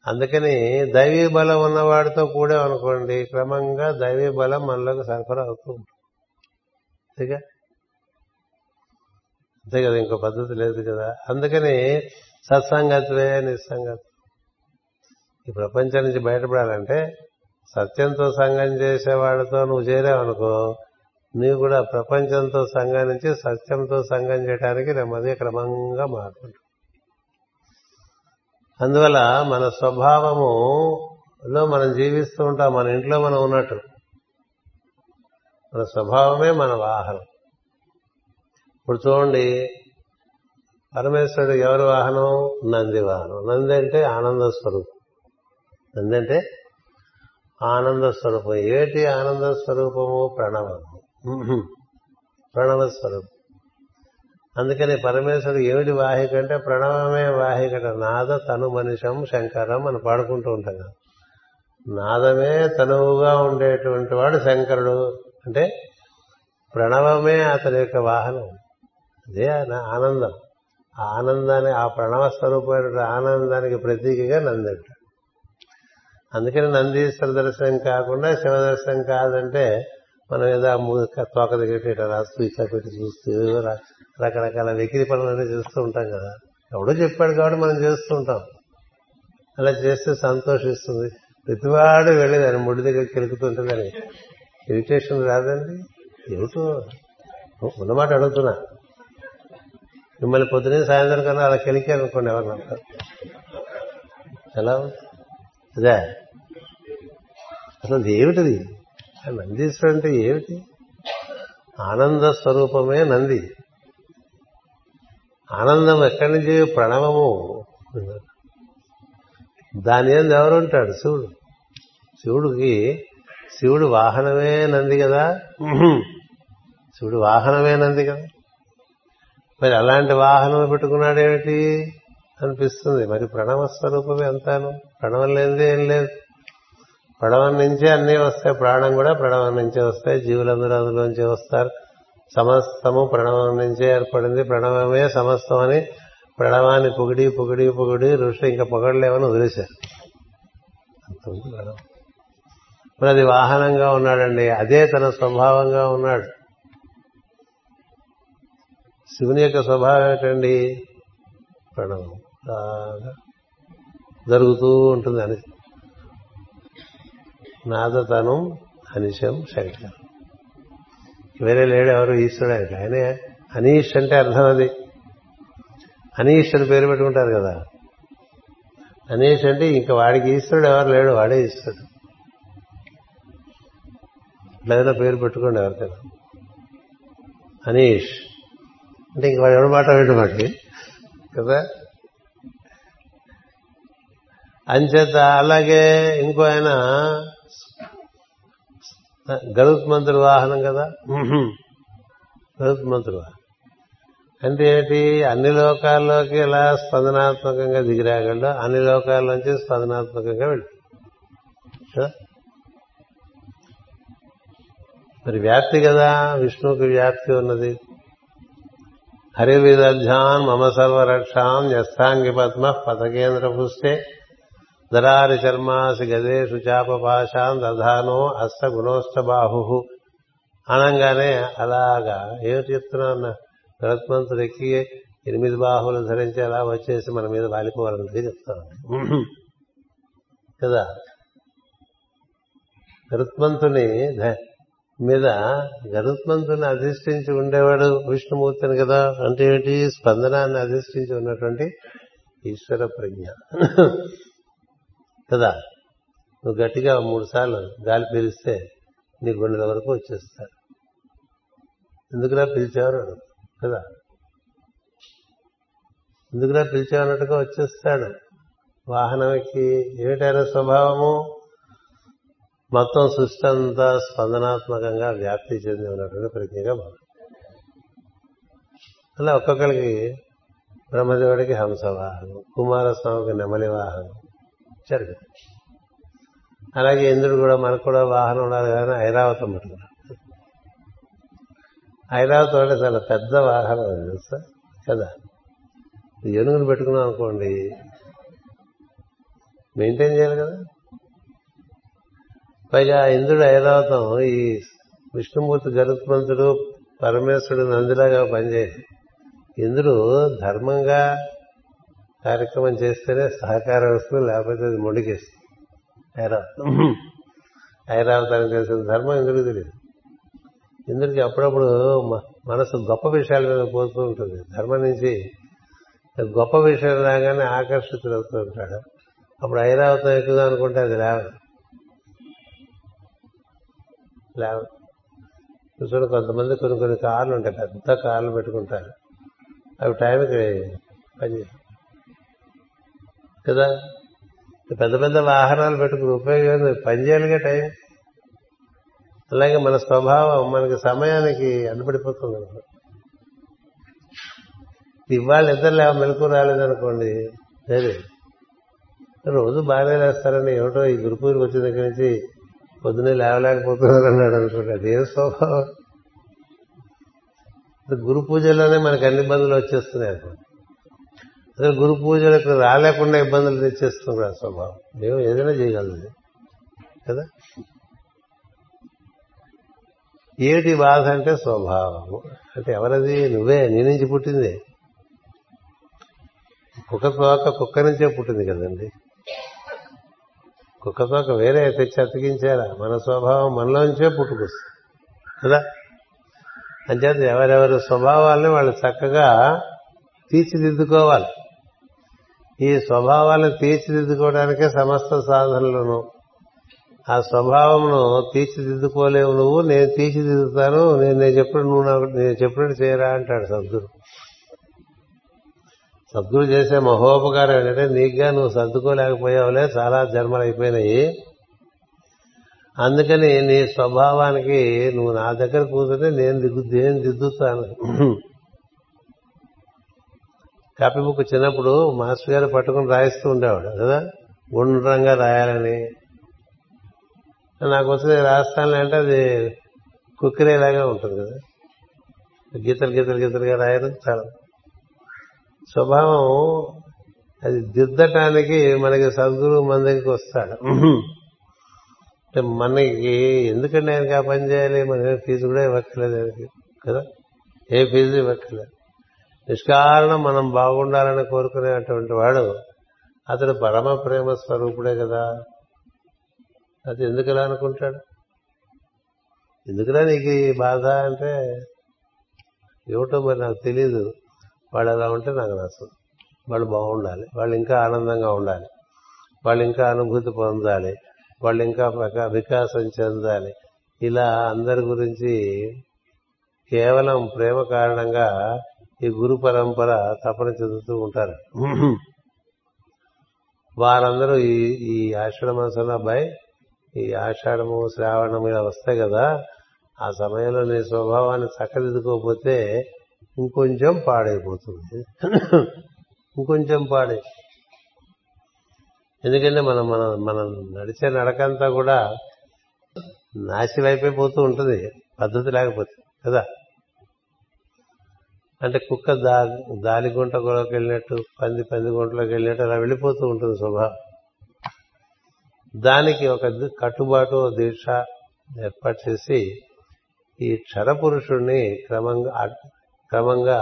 అందుకని దైవీ బలం ఉన్నవాడితో కూడా అనుకోండి క్రమంగా దైవీ బలం మనలోకి సరఫరా అవుతూ ఉంటుంది. అంతేగా? అంతే కదా ఇంకో పద్ధతి లేదు కదా. అందుకని సత్సంగత్వే నిస్సంగత్వం. ఈ ప్రపంచం నుంచి బయటపడాలంటే సత్యంతో సంఘం చేసేవాడితో నువ్వు చేరావనుకో నీవు కూడా ప్రపంచంతో సంఘం నుంచి సత్యంతో సంఘం చేయడానికి నెమ్మది క్రమంగా మారుతుంటాం అందువల్ల మన స్వభావములో మనం జీవిస్తూ ఉంటాం మన ఇంట్లో మనం ఉన్నట్టు. మన స్వభావమే మన వాహనం. ఇప్పుడు చూడండి పరమేశ్వరుడు ఎవరి వాహనం? నంది వాహనం. నంది అంటే ఆనంద స్వరూపం. నంది అంటే ఆనంద స్వరూపం ఏటి ఆనంద స్వరూపము ప్రణవము. ప్రణవ స్వరూపం అందుకని పరమేశ్వరుడు ఏమిటి వాహిక అంటే ప్రణవమే వాహికట నాద తను మనిషం శంకరం అని పాడుకుంటూ ఉంటాం కదా. నాదమే తనువుగా ఉండేటువంటి వాడు శంకరుడు. అంటే ప్రణవమే అతని యొక్క వాహనం. అదే ఆనందం. ఆ ఆనందాన్ని ఆ ప్రణవ స్వరూపమైన ఆనందానికి ప్రతీకగా నందంట అందుకని నందీశ్వర దర్శనం కాకుండా శివ దర్శనం కాదంటే మనం ఏదో తోక దగ్గర ఇట్లా రాస్తూ ఇట్లా పెట్టి చూస్తూ రకరకాల వెకిరి పనులన్నీ చేస్తూ ఉంటాం కదా. ఎవడో చెప్పాడు కాబట్టి మనం చేస్తూ ఉంటాం. అలా చేస్తే సంతోషిస్తుంది. ప్రతివాడు వెళ్ళి దాని ముడి దగ్గర కెలుకుతుంటుందని. ఇరిటేషన్ రాదండి. ఏమిటో? ఉన్నమాట అడుగుతున్నా. మిమ్మల్ని పొద్దునే సాయంత్రం కన్నా అలా కెలికారనుకోండి అనుకోండి ఎలా అదే. అసలు ఏమిటిది? నందీశ్వరుడు అంటే ఏమిటి? ఆనంద స్వరూపమే నంది. ఆనందం ఎక్కడి నుంచి? ప్రణవము. దాని ఏంది ఎవరుంటాడు? శివుడు. శివుడికి శివుడు వాహనమే నంది కదా. శివుడు వాహనమే నంది కదా. మరి అలాంటి వాహనం పెట్టుకున్నాడేమిటి? అనిపిస్తుంది. మరి ప్రణవ స్వరూపమే అంతాను. ప్రణవం లేనిదే ఏం లేదు. ప్రణవం నుంచే అన్నీ వస్తాయి. ప్రాణం కూడా ప్రణవం నుంచే వస్తాయి. జీవులందరూ అందులోంచి వస్తారు. సమస్తము ప్రణవం నుంచే ఏర్పడింది. ప్రణవమే సమస్తం అని ప్రణవాన్ని పొగిడి పొగిడి పొగిడి ఋషి ఇంకా పొగడలేమని వదిలేశారు. మరి అది వాహనంగా ఉన్నాడండి. అదే తన స్వభావంగా ఉన్నాడు. శివుని యొక్క స్వభావం ఏంటండి ప్రణవం. బాగా జరుగుతూ ఉంటుంది. అని నాదతనం అనిశం శంకర్ వేరే లేడు ఎవరు? ఈశ్వరుడు ఆయన. ఆయనే అనీష్ అంటే అర్థం అది. అనీష్ అని పేరు పెట్టుకుంటారు కదా. అనీష్ అంటే ఇంకా వాడికి ఈశ్వరుడు ఎవరు లేడు వాడే ఈశ్వరుడు. ఇట్లా పేరు పెట్టుకోండి ఎవరికైనా. అనీష్. అంటే ఇంక వాడు ఎవరి మాట వింటమాటి కదా? అంచేత అలాగే ఇంకో ఆయన గరుత్మంతుడు వాహనం కదా? గరుత్మంతుడు వాహనం. అంటే ఏంటి? అన్ని లోకాల్లోకి ఇలా స్పందనాత్మకంగా దిగిరాగలడు అన్ని లోకాల్లోంచి స్పందనాత్మకంగా వెళ్ళి మరి వ్యాప్తి కదా? విష్ణువుకి వ్యాప్తి ఉన్నది. హరివిదధ్యాన్ మమ సర్వరక్షాం న్యస్తాంగి పద్మ పథకేంద్ర పుస్తే దరారి చర్మాసి గదేషు చాపపాశాం దధానో అస్త గుణోష్ట బాహు అనంగానే అలాగా ఏమిటి చెప్తున్నా భరత్మంతుడు ఎక్కి ఎనిమిది బాహువులు ధరించి అలా వచ్చేసి మన మీద వాలిపోవాలన్నది చెప్తాను. కదా? గరుత్మంతుని మీద గరుత్మంతుని అధిష్ఠించి ఉండేవాడు విష్ణుమూర్తిని కదా? అంటే ఏంటి స్పందనాన్ని అధిష్ఠించి ఉన్నటువంటి ఈశ్వర ప్రజ్ఞ. కదా? నువ్వు గట్టిగా మూడు సార్లు గాలి పీలిస్తే నీ గుండెల వరకు వచ్చేస్తాడు ఎందుకురా పిలిచేవారు? కదా? ఎందుకురా పిలిచేవన్నట్టుగా వచ్చేస్తాడు? వాహనంకి ఏమిటైన స్వభావము? మొత్తం సృష్టి అంతా స్పందనాత్మకంగా వ్యాప్తి చెంది ఉన్నటువంటి ప్రజ్ఞగా భావం. అలా ఒక్కొక్కరికి బ్రహ్మదేవుడికి హంసవాహనం కుమారస్వామికి నెమలి వాహనం జరిగింది. అలాగే ఇంద్రుడు కూడా మనకు కూడా వాహనం ఉండాలి కానీ ఐరావతం పట్టుకున్నాడు. ఐరావతం అంటే చాలా పెద్ద వాహనం అది తెలుసా? కదా? ఏనుగులు పెట్టుకున్నాం అనుకోండి మెయింటైన్ చేయాలి కదా? పైగా ఇంద్రుడు ఐరావతం ఈ విష్ణుమూర్తి గరుత్మంతుడు పరమేశ్వరుడు నందిలాగా పనిచేసి ఇంద్రుడు ధర్మంగా కార్యక్రమం చేస్తేనే సహకారం వస్తుంది లేకపోతే అది మొండికేస్తుంది. ఐరావతం ఐరావతానికి తెలిసిన ధర్మం ఎందుకు తెలియదు? ఇందుకు అప్పుడప్పుడు మనసు గొప్ప విషయాల మీద పోతూ ఉంటుంది. ధర్మం నుంచి గొప్ప విషయం రాగానే ఆకర్షితులవుతూ ఉంటాడు. అప్పుడు ఐరావతం ఎక్కుదాం అనుకుంటే అది లేవదు. లేవదు. కొంతమంది కొన్ని కొన్ని కార్లు ఉంటాయి పెద్ద కార్లు పెట్టుకుంటారు. అవి టైంకి పని కదా? పెద్ద పెద్ద వాహనాలు పెట్టుకుని ఉపయోగం పనిచేయాలిగా టైం. అలాగే మన స్వభావం మనకి సమయానికి అడ్డుపడిపోతుంది ఇవాళ ఇద్దరు లేవ మెలకు రాలేదనుకోండి సరే. రోజు బాగానే లేస్తారని ఏమిటో ఈ గురు పూజకి వచ్చిన దగ్గర నుంచి పొద్దునే లేవలేకపోతున్నారు అన్నాడు అనుకోండి అదే స్వభావం? గురు పూజల్లోనే మనకు అన్ని ఇబ్బందులు వచ్చేస్తున్నాయి అనుకోండి అసలు గురు పూజలకు రాలేకుండా ఇబ్బందులు తెచ్చేస్తున్నాడు స్వభావం. మేము ఏదైనా చేయగలదు కదా? ఏటి బాధ అంటే స్వభావము. అంటే ఎవరది? నువ్వే. నీ నుంచి పుట్టింది. కుక్క తోక కుక్క నుంచే పుట్టింది కదండి. కుక్క తోక వేరే తెచ్చి అతికించారా? మన స్వభావం మనలోంచే పుట్టుకొస్తుంది. కదా? అంచేత ఎవరెవరి స్వభావాల్ని వాళ్ళు చక్కగా తీర్చిదిద్దుకోవాలి. ఈ స్వభావాలను తీర్చిదిద్దుకోవడానికే సమస్త సాధనలను. ఆ స్వభావమును తీర్చిదిద్దుకోలేవు నువ్వు నేను తీర్చిదిద్దుతాను నేను నేను చెప్పినట్టు నువ్వు నాకు నేను చెప్పినట్టు చేయరా అంటాడు సద్గురు. సద్గురు చేసే మహోపకారం ఏంటంటే నీకుగా నువ్వు సర్దుకోలేకపోయావులే చాలా జన్మలు అయిపోయినాయి అందుకని నీ స్వభావానికి నువ్వు నా దగ్గర కూర్చుంటే నేను దిగ్గు నేను దిద్దుతాను. కాపీ బుక్ చిన్నప్పుడు మాస్టర్ గారు పట్టుకుని రాయిస్తూ ఉండేవాడు. కదా? గుండ్రంగా రాయాలని. నాకు వచ్చింది రాస్తాను అంటే అది కుక్కిరేలాగా ఉంటుంది కదా? గీతలు గీతలు గీతలుగా రాయడం చాలా. స్వభావం అది దిద్దటానికి మనకి సద్గురు మన దగ్గరికి వస్తాడు. అంటే మనకి ఎందుకంటే ఆయనకి ఆ పని చేయాలి? మన ఫీజు కూడా ఇవ్వక్కర్లేదు ఆయనకి. కదా? ఏ ఫీజు ఇవ్వక్కర్లేదు. నిష్కారణం మనం బాగుండాలని కోరుకునేటువంటి వాడు అతడు పరమ ప్రేమ స్వరూపుడే కదా. అది ఎందుకులా అనుకుంటాడు? ఎందుకురా నీకు ఈ బాధ అంటే? ఏమిటో మరి నాకు తెలియదు వాళ్ళు అలా ఉంటే నాకు నచ్చదు వాళ్ళు బాగుండాలి. వాళ్ళు ఇంకా ఆనందంగా ఉండాలి. వాళ్ళు ఇంకా అనుభూతి పొందాలి. వాళ్ళు ఇంకా వికాసం చెందాలి. ఇలా అందరి గురించి కేవలం ప్రేమ కారణంగా ఈ గురు పరంపర తపన చెందుతూ ఉంటారు. వారందరూ ఈ ఈ ఆషాఢ మాసంలో అబ్బాయి ఈ ఆషాఢము శ్రావణము ఇలా వస్తాయి కదా ఆ సమయంలో నీ స్వభావాన్ని చక్కదిద్దుకోకపోతే ఇంకొంచెం పాడైపోతుంది. ఇంకొంచెం పాడై. ఎందుకంటే మనం మనం మనం నడిచే నడకంతా కూడా నాశి ఉంటుంది పద్ధతి లేకపోతే కదా? అంటే కుక్క దా దాని గుంటలోకి వెళ్ళినట్టు పంది పంది గుంటలోకి వెళ్ళినట్టు అలా వెళ్ళిపోతూ ఉంటుంది స్వభావం. దానికి ఒక కట్టుబాటు దీక్ష ఏర్పాటు చేసి ఈ క్షరపురుషుణ్ణి క్రమంగా క్రమంగా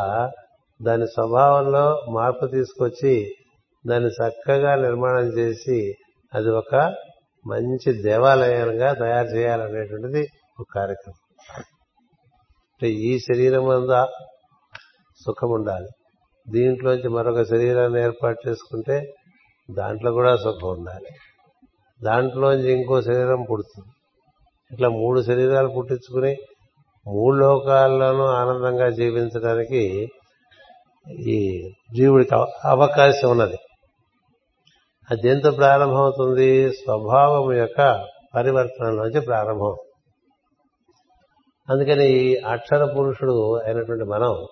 దాని స్వభావంలో మార్పు తీసుకొచ్చి దాన్ని చక్కగా నిర్మాణం చేసి అది ఒక మంచి దేవాలయంగా తయారు చేయాలనేటువంటిది ఒక కార్యక్రమం. అంటే ఈ శరీరం అంతా సుఖం ఉండాలి దీంట్లోంచి మరొక శరీరాన్ని ఏర్పాటు చేసుకుంటే దాంట్లో కూడా సుఖం ఉండాలి. దాంట్లోంచి ఇంకో శరీరం పుడుతుంది. ఇట్లా మూడు శరీరాలు పుట్టించుకుని మూడు లోకాల్లోనూ ఆనందంగా జీవించడానికి ఈ జీవుడికి అవకాశం ఉన్నది. అది దేంతో ప్రారంభమవుతుంది? స్వభావం యొక్క పరివర్తనలోంచి ప్రారంభం. అందుకని ఈ అక్షర పురుషుడు అయినటువంటి మనం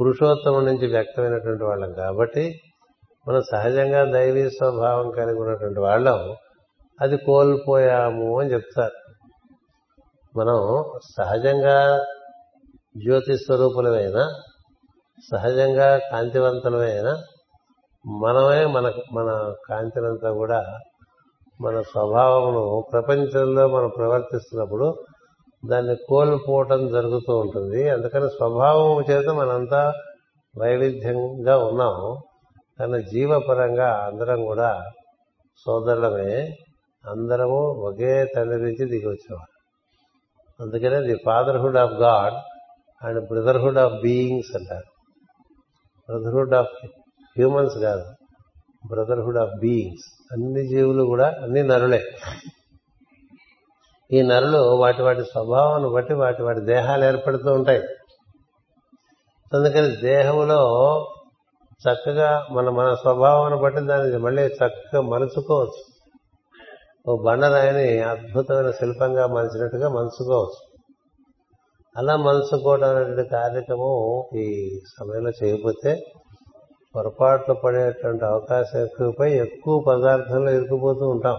పురుషోత్తమం నుంచి వ్యక్తమైనటువంటి వాళ్ళం కాబట్టి మనం సహజంగా దైవీ స్వభావం కలిగి ఉన్నటువంటి వాళ్ళం. అది కోల్పోయాము అని చెప్తారు. మనం సహజంగా జ్యోతి స్వరూపులమైన సహజంగా కాంతివంతులమైన మనమే మన మన కాంతినంతా కూడా మన స్వభావమును ప్రపంచంలో మనం ప్రవర్తిస్తున్నప్పుడు దాన్ని కోల్పోవటం జరుగుతూ ఉంటుంది. అందుకని స్వభావం చేత మనంతా వైవిధ్యంగా ఉన్నాం. కానీ జీవపరంగా అందరం కూడా సోదరులమే. అందరము ఒకే తండ్రి నుంచి దిగి వచ్చేవారు అందుకనే the fatherhood of God and brotherhood of beings అంటారు. బ్రదర్హుడ్ ఆఫ్ హ్యూమన్స్ కాదు బ్రదర్హుడ్ ఆఫ్ బీయింగ్స్. అన్ని జీవులు కూడా అన్ని నరులే. ఈ నరులు వాటి వాటి స్వభావాన్ని బట్టి వాటి వాటి దేహాలు ఏర్పడుతూ ఉంటాయి. అందుకని దేహంలో చక్కగా మన మన స్వభావాన్ని బట్టి దాన్ని మళ్ళీ చక్కగా మలుచుకోవచ్చు. ఓ బండరాయిని అద్భుతమైన శిల్పంగా మలిచినట్టుగా మలుచుకోవచ్చు. అలా మలుచుకోవడం అనేటువంటి కార్యక్రమం ఈ సమయంలో చేయకపోతే పొరపాట్లు పడేటువంటి అవకాశం ఎక్కువపై ఎక్కువ పదార్థంలో ఇరుకుపోతూ ఉంటాం.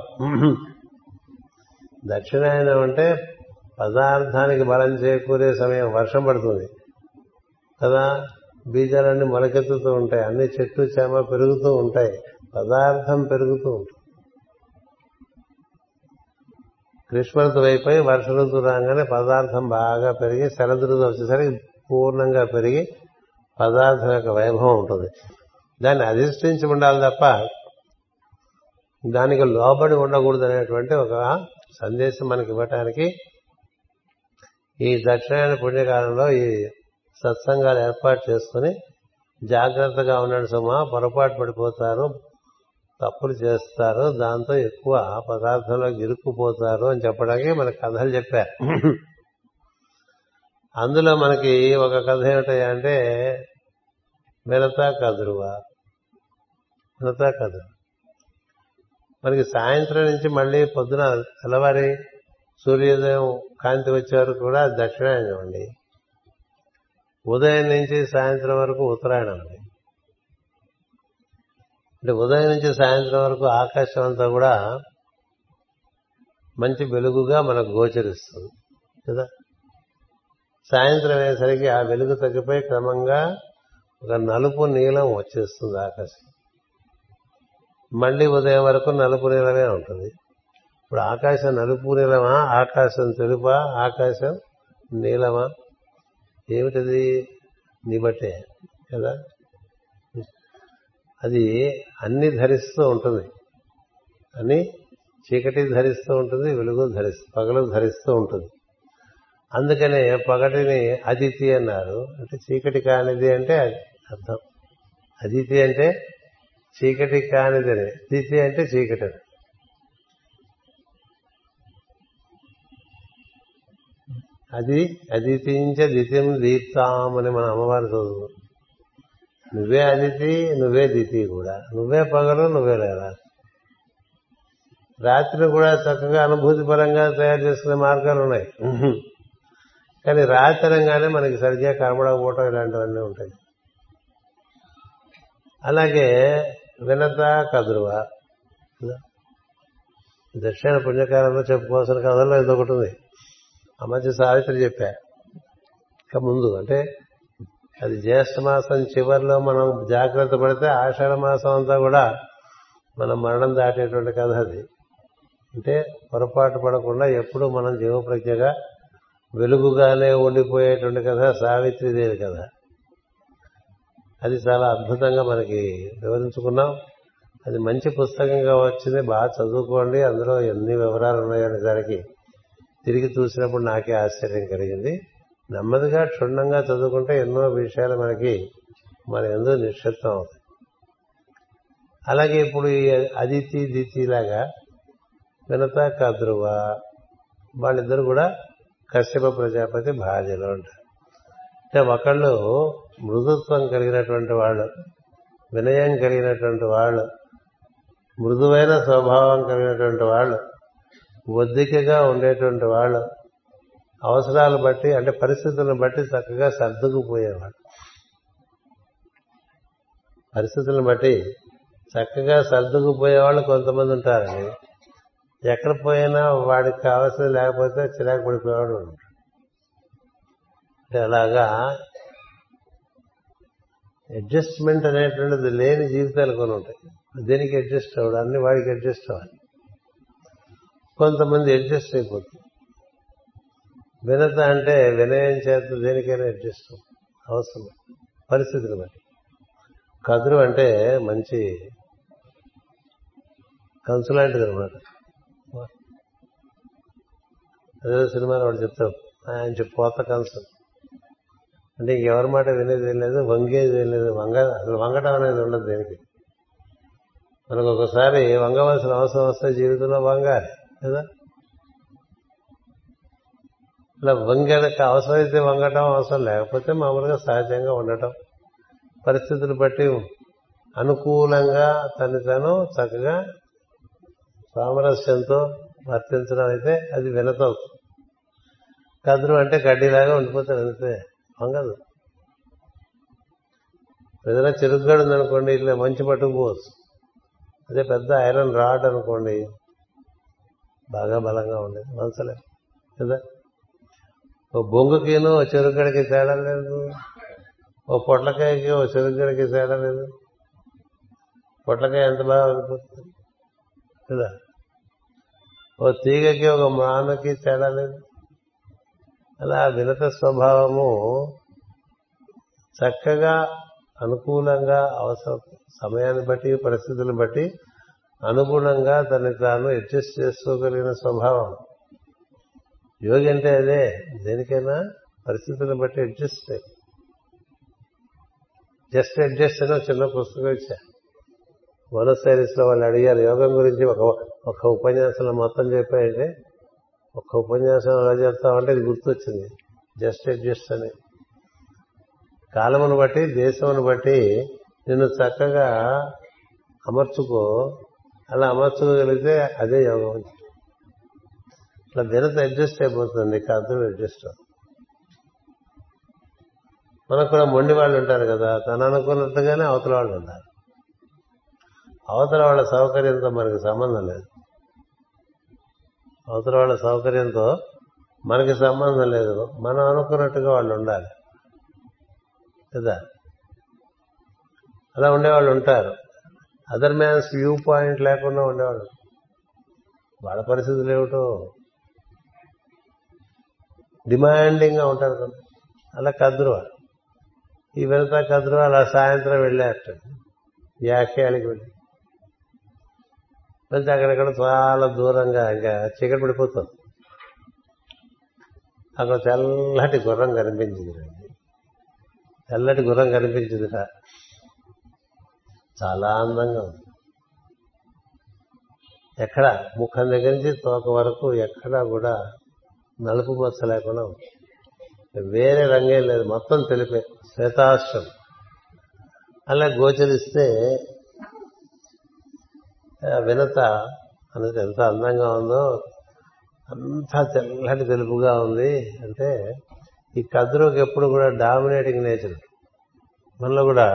దక్షిణాయనం అంటే పదార్థానికి బలం చేకూరే సమయం వర్షం పడుతుంది. కదా? బీజాలన్నీ మొలకెత్తుతూ ఉంటాయి. అన్ని చెట్టు చేమ పెరుగుతూ ఉంటాయి. పదార్థం పెరుగుతూ ఉంటుంది. గ్రీష్మ ఋతువు అయిపోయి వర్ష ఋతువు రాగానే పదార్థం బాగా పెరిగి శరద్ ఋతువు వచ్చేసరికి పూర్ణంగా పెరిగి పదార్థం యొక్క వైభవం ఉంటుంది. దాన్ని అధిష్ఠించి ఉండాలి తప్ప దానికి లోబడి ఉండకూడదు అనేటువంటి ఒక సందేశం మనకి ఇవ్వటానికి ఈ దక్షిణాయన పుణ్యకాలంలో ఈ సత్సంగాలు ఏర్పాటు చేసుకుని జాగ్రత్తగా ఉండండి సుమా పొరపాటు పడిపోతారు తప్పులు చేస్తారు దాంతో ఎక్కువ పదార్థంలో ఇరుక్కుపోతారు అని చెప్పడానికి మన కథలు చెప్పారు. అందులో మనకి ఒక కథ ఏమిటంటే మిగతా కదురువా? మిగతా కదురు. మనకి సాయంత్రం నుంచి మళ్ళీ పొద్దున తెల్లవారి సూర్యోదయం కాంతి వచ్చే వరకు కూడా దక్షిణాయనం అండి. ఉదయం నుంచి సాయంత్రం వరకు ఉత్తరాయణం అండి. అంటే ఉదయం నుంచి సాయంత్రం వరకు ఆకాశం అంతా కూడా మంచి వెలుగుగా మనకు గోచరిస్తుంది కదా? సాయంత్రం అయ్యేసరికి ఆ వెలుగు తగ్గిపోయి క్రమంగా ఒక నలుపు నీలం వచ్చేస్తుంది ఆకాశం. మళ్ళీ ఉదయం వరకు నలుపు నీలమే ఉంటుంది. ఇప్పుడు ఆకాశం నలుపు నీలమా ఆకాశం తెలుపా ఆకాశం నీలమా? ఏమిటది? నీ బట్టే కదా? అది అన్ని ధరిస్తూ ఉంటుంది. అని చీకటి ధరిస్తూ ఉంటుంది వెలుగు ధరిస్తూ పగలు ధరిస్తూ ఉంటుంది. అందుకనే పగటిని అదితి అన్నారు. అంటే చీకటి కానిది అంటే అర్థం. అదితి అంటే చీకటి కానిదని. అదితి అంటే చీకటి అది అదితించ దితిం దీప్తామని మన అమ్మవారు చదువు నువ్వే అదితి నువ్వే దితి కూడా. నువ్వే పగలు నువ్వే లేరా రాత్రి కూడా చక్కగా అనుభూతి పరంగా తయారు చేసుకునే మార్గాలు ఉన్నాయి. కానీ రాత్రంగానే మనకి సరిగ్గా కనబడకపోవటం ఇలాంటివన్నీ ఉంటాయి. అలాగే వినత కదురువ? దక్షిణ పుణ్యకాలంలో చెప్పుకోవాల్సిన కథల్లో ఒకటి ఉంది. ఆ మధ్య సావిత్రి చెప్పా. ఇంకా ముందు అంటే అది జ్యేష్ఠ మాసం చివరిలో మనం జాగ్రత్త పడితే ఆషాఢ మాసం అంతా కూడా మనం మరణం దాటేటువంటి కథ అది. అంటే పొరపాటు పడకుండా ఎప్పుడు మనం జీవప్రజ్ఞగా వెలుగుగానే ఉండిపోయేటువంటి కథ సావిత్రిదేవి కథ. అది చాలా అద్భుతంగా మనకి వివరించుకున్నాం. అది మంచి పుస్తకంగా వచ్చింది బాగా చదువుకోండి. అందులో ఎన్ని వివరాలు ఉన్నాయనే దానికి తిరిగి చూసినప్పుడు నాకే ఆశ్చర్యం కలిగింది. నెమ్మదిగా క్షుణ్ణంగా చదువుకుంటే ఎన్నో విషయాలు మనకి మన ఎందుకు నిశ్చితం అవుతాయి. అలాగే ఇప్పుడు ఈ అదితి దితి లాగా వినత కద్రువ వాళ్ళిద్దరు కూడా కశ్యప ప్రజాపతి భార్యలు అంటారు. అంటే ఒకళ్ళు మృదుత్వం కలిగినటువంటి వాళ్ళు వినయం కలిగినటువంటి వాళ్ళు మృదువైన స్వభావం కలిగినటువంటి వాళ్ళు ఒద్దికగా ఉండేటువంటి వాళ్ళు అవసరాలు బట్టి అంటే పరిస్థితులను బట్టి చక్కగా సర్దుకుపోయేవాళ్ళు. పరిస్థితులను బట్టి చక్కగా సర్దుకుపోయేవాళ్ళు కొంతమంది ఉంటారండి. ఎక్కడ పోయినా వాడికి కావాల్సింది లేకపోతే చిరాకు పడిపోయేవాడు ఉంటాడు. అలాగా అడ్జస్ట్మెంట్ అనేటువంటిది లేని జీవితాలు కొన్ని ఉంటాయి. దేనికి అడ్జస్ట్ అవ్వడం? అన్ని వాడికి అడ్జస్ట్ అవ్వాలి. కొంతమంది అడ్జస్ట్ అయిపోతుంది వినత అంటే వినయం చేత దేనికైనా అడ్జస్ట్ అవసరం పరిస్థితులు బట్టి. కదురు అంటే మంచి కంసు లాంటిది అనమాట అదే సినిమాలో వాడు చెప్తాడు. ఆయన చెప్పి పోత కంసు అంటే ఎవరి మాట వినేది లేదు వంగేది లేదు వంగ అసలు వంగటం అనేది ఉండదు దేనికి. మనకు ఒకసారి వంగవలసిన అవసరం వస్తే జీవితంలో వంగాలి కదా? ఇలా వంగడానికి అవసరమైతే వంగటం అవసరం లేకపోతే మామూలుగా సహజంగా ఉండటం. పరిస్థితులు బట్టి అనుకూలంగా తను తను చక్కగా సామరస్యంతో వర్తించడం అయితే అది వినతం కదురు అంటే గడ్డిలాగా ఉండిపోతాడు అంతే. వంగదు ఏదైనా చెరుగ్గాడు ఉందనుకోండి ఇట్లా మంచి పట్టుకుపోవచ్చు అదే పెద్ద ఐరన్ రాడ్ అనుకోండి బాగా బలంగా ఉండేది మనసులే కదా? ఓ బొంగుకిను ఓ చెరుగడికి తేడా లేదు. ఓ పొట్లకాయకి ఓ చెరుగడికి తేడా లేదు. పొట్లకాయ ఎంత బాగా అనిపిస్తుంది కదా? ఓ తీగకి ఒక మానకి తేడా లేదు. అలా వినత స్వభావము చక్కగా అనుకూలంగా అవసరం సమయాన్ని బట్టి పరిస్థితులను బట్టి అనుగుణంగా తనకు తాను అడ్జస్ట్ చేసుకోగలిగిన స్వభావం. యోగి అంటే అదే దేనికైనా పరిస్థితులను బట్టి అడ్జస్ట్ జస్ట్ అడ్జస్ట్ అని చిన్న పుస్తకం ఇచ్చా. మొనస్టైరీస్లో వాళ్ళు అడిగారు యోగం గురించి ఒక ఒక ఉపన్యాసంలో మొత్తం చెప్పాయంటే ఒక్క ఉపన్యాసం ఎలా చెప్తామంటే ఇది గుర్తొచ్చింది. జస్ట్ అడ్జస్ట్ అని. కాలమును బట్టి దేశమును బట్టి నిన్ను చక్కగా అమర్చుకో. అలా అమర్చుకోగలిగితే అదే యోగం. ఇట్లా దినత అడ్జస్ట్ అయిపోతుంది కథలు అడ్జస్ట్ మనకు కూడా మొండి వాళ్ళు ఉంటారు కదా తను అనుకున్నట్టుగానే అవతల వాళ్ళు ఉంటారు అవతల వాళ్ళ సౌకర్యంతో మనకి సంబంధం లేదు. అవతల వాళ్ళ సౌకర్యంతో మనకి సంబంధం లేదు. మనం అనుకున్నట్టుగా వాళ్ళు ఉండాలి. కదా? అలా ఉండేవాళ్ళు ఉంటారు. అదర్ మ్యాన్స్ వ్యూ పాయింట్ లేకుండా ఉండేవాళ్ళు. వాళ్ళ పరిస్థితులు ఏమిటో డిమాండింగ్గా ఉంటారు కదా అలా కద్రువా ఈ వెళ్తా కద్రువా అలా సాయంత్రం వెళ్ళారట యాఖ్యాలకి వెళ్ళి. వెళ్తే అక్కడక్కడ చాలా దూరంగా ఇంకా చీకటి పడిపోతుంది. అక్కడ తెల్లటి గుర్రం కనిపించింది తెల్లటి గుర్రం కనిపించిందిట చాలా అందంగా ఉంది. ఎక్కడ? ముఖం దగ్గర నుంచి తోక వరకు ఎక్కడా కూడా నలుపు మచ్చ లేకుండా వేరే రంగే లేదు. మొత్తం తెలిపే శ్వేతాశ్రం. అలా గోచరిస్తే వినత అనేది ఎంత అందంగా ఉందో అంతా తెల్లటి తెలుపుగా ఉంది. అంటే ఈ కదురుకి ఎప్పుడు కూడా డామినేటింగ్ నేచర్ మనలో కూడా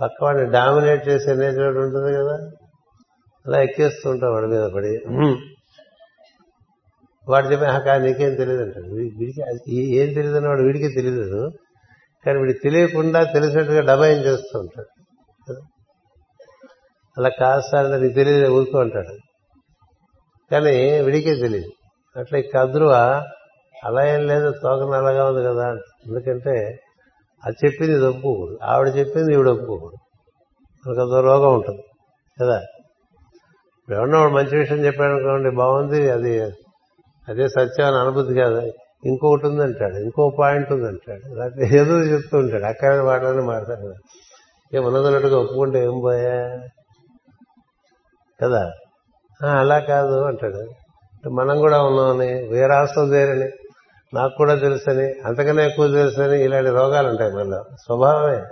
పక్కవాడిని డామినేట్ చేసే నేచర్ ఉంటుంది కదా. అలా ఎక్కేస్తూ ఉంటాం వాడి మీద పడి. వాడు చెప్పే కా నీకేం తెలియదు అంటాడు. వీడికి ఏం తెలియదు అని వాడు వీడికి తెలియదు కానీ వీడికి తెలియకుండా తెలిసినట్టుగా డబాయిం చేస్తూ ఉంటాడు. అలా కాదు సార్ నీకు తెలియదు ఊరుకో అంటాడు. కానీ విడికే తెలియదు. అట్లా ఈ కద్రువ అలా ఏం లేదు తోకన అలాగా ఉంది కదా ఎందుకంటే అది చెప్పింది ఇది ఒప్పుకోకూడదు. ఆవిడ చెప్పింది ఈవిడ ఒప్పుకోకూడదు. మనకు అదో రోగం ఉంటుంది. కదా? ఇప్పుడు ఎవరన్నా వాడు మంచి విషయం చెప్పాడు అనుకోండి బాగుంది అది అదే సత్యం అని అనుభూతి కాదు. ఇంకొకటి ఉందంటాడు ఇంకో పాయింట్ ఉందంటాడు. ఏదో చెప్తూ ఉంటాడు. అక్కడ వాడని మాడతాడు ఏం ఉన్నదన్నట్టుగా ఒప్పుకుంటే ఏం పోయా కదా? అలా కాదు అంటాడు. మనం కూడా ఉన్నామని వేరే ఆస్తం చేరని నాకు కూడా తెలుసని అంతకన్నా ఎక్కువ తెలుసని ఇలాంటి రోగాలు ఉంటాయి మనలో. స్వభావమే.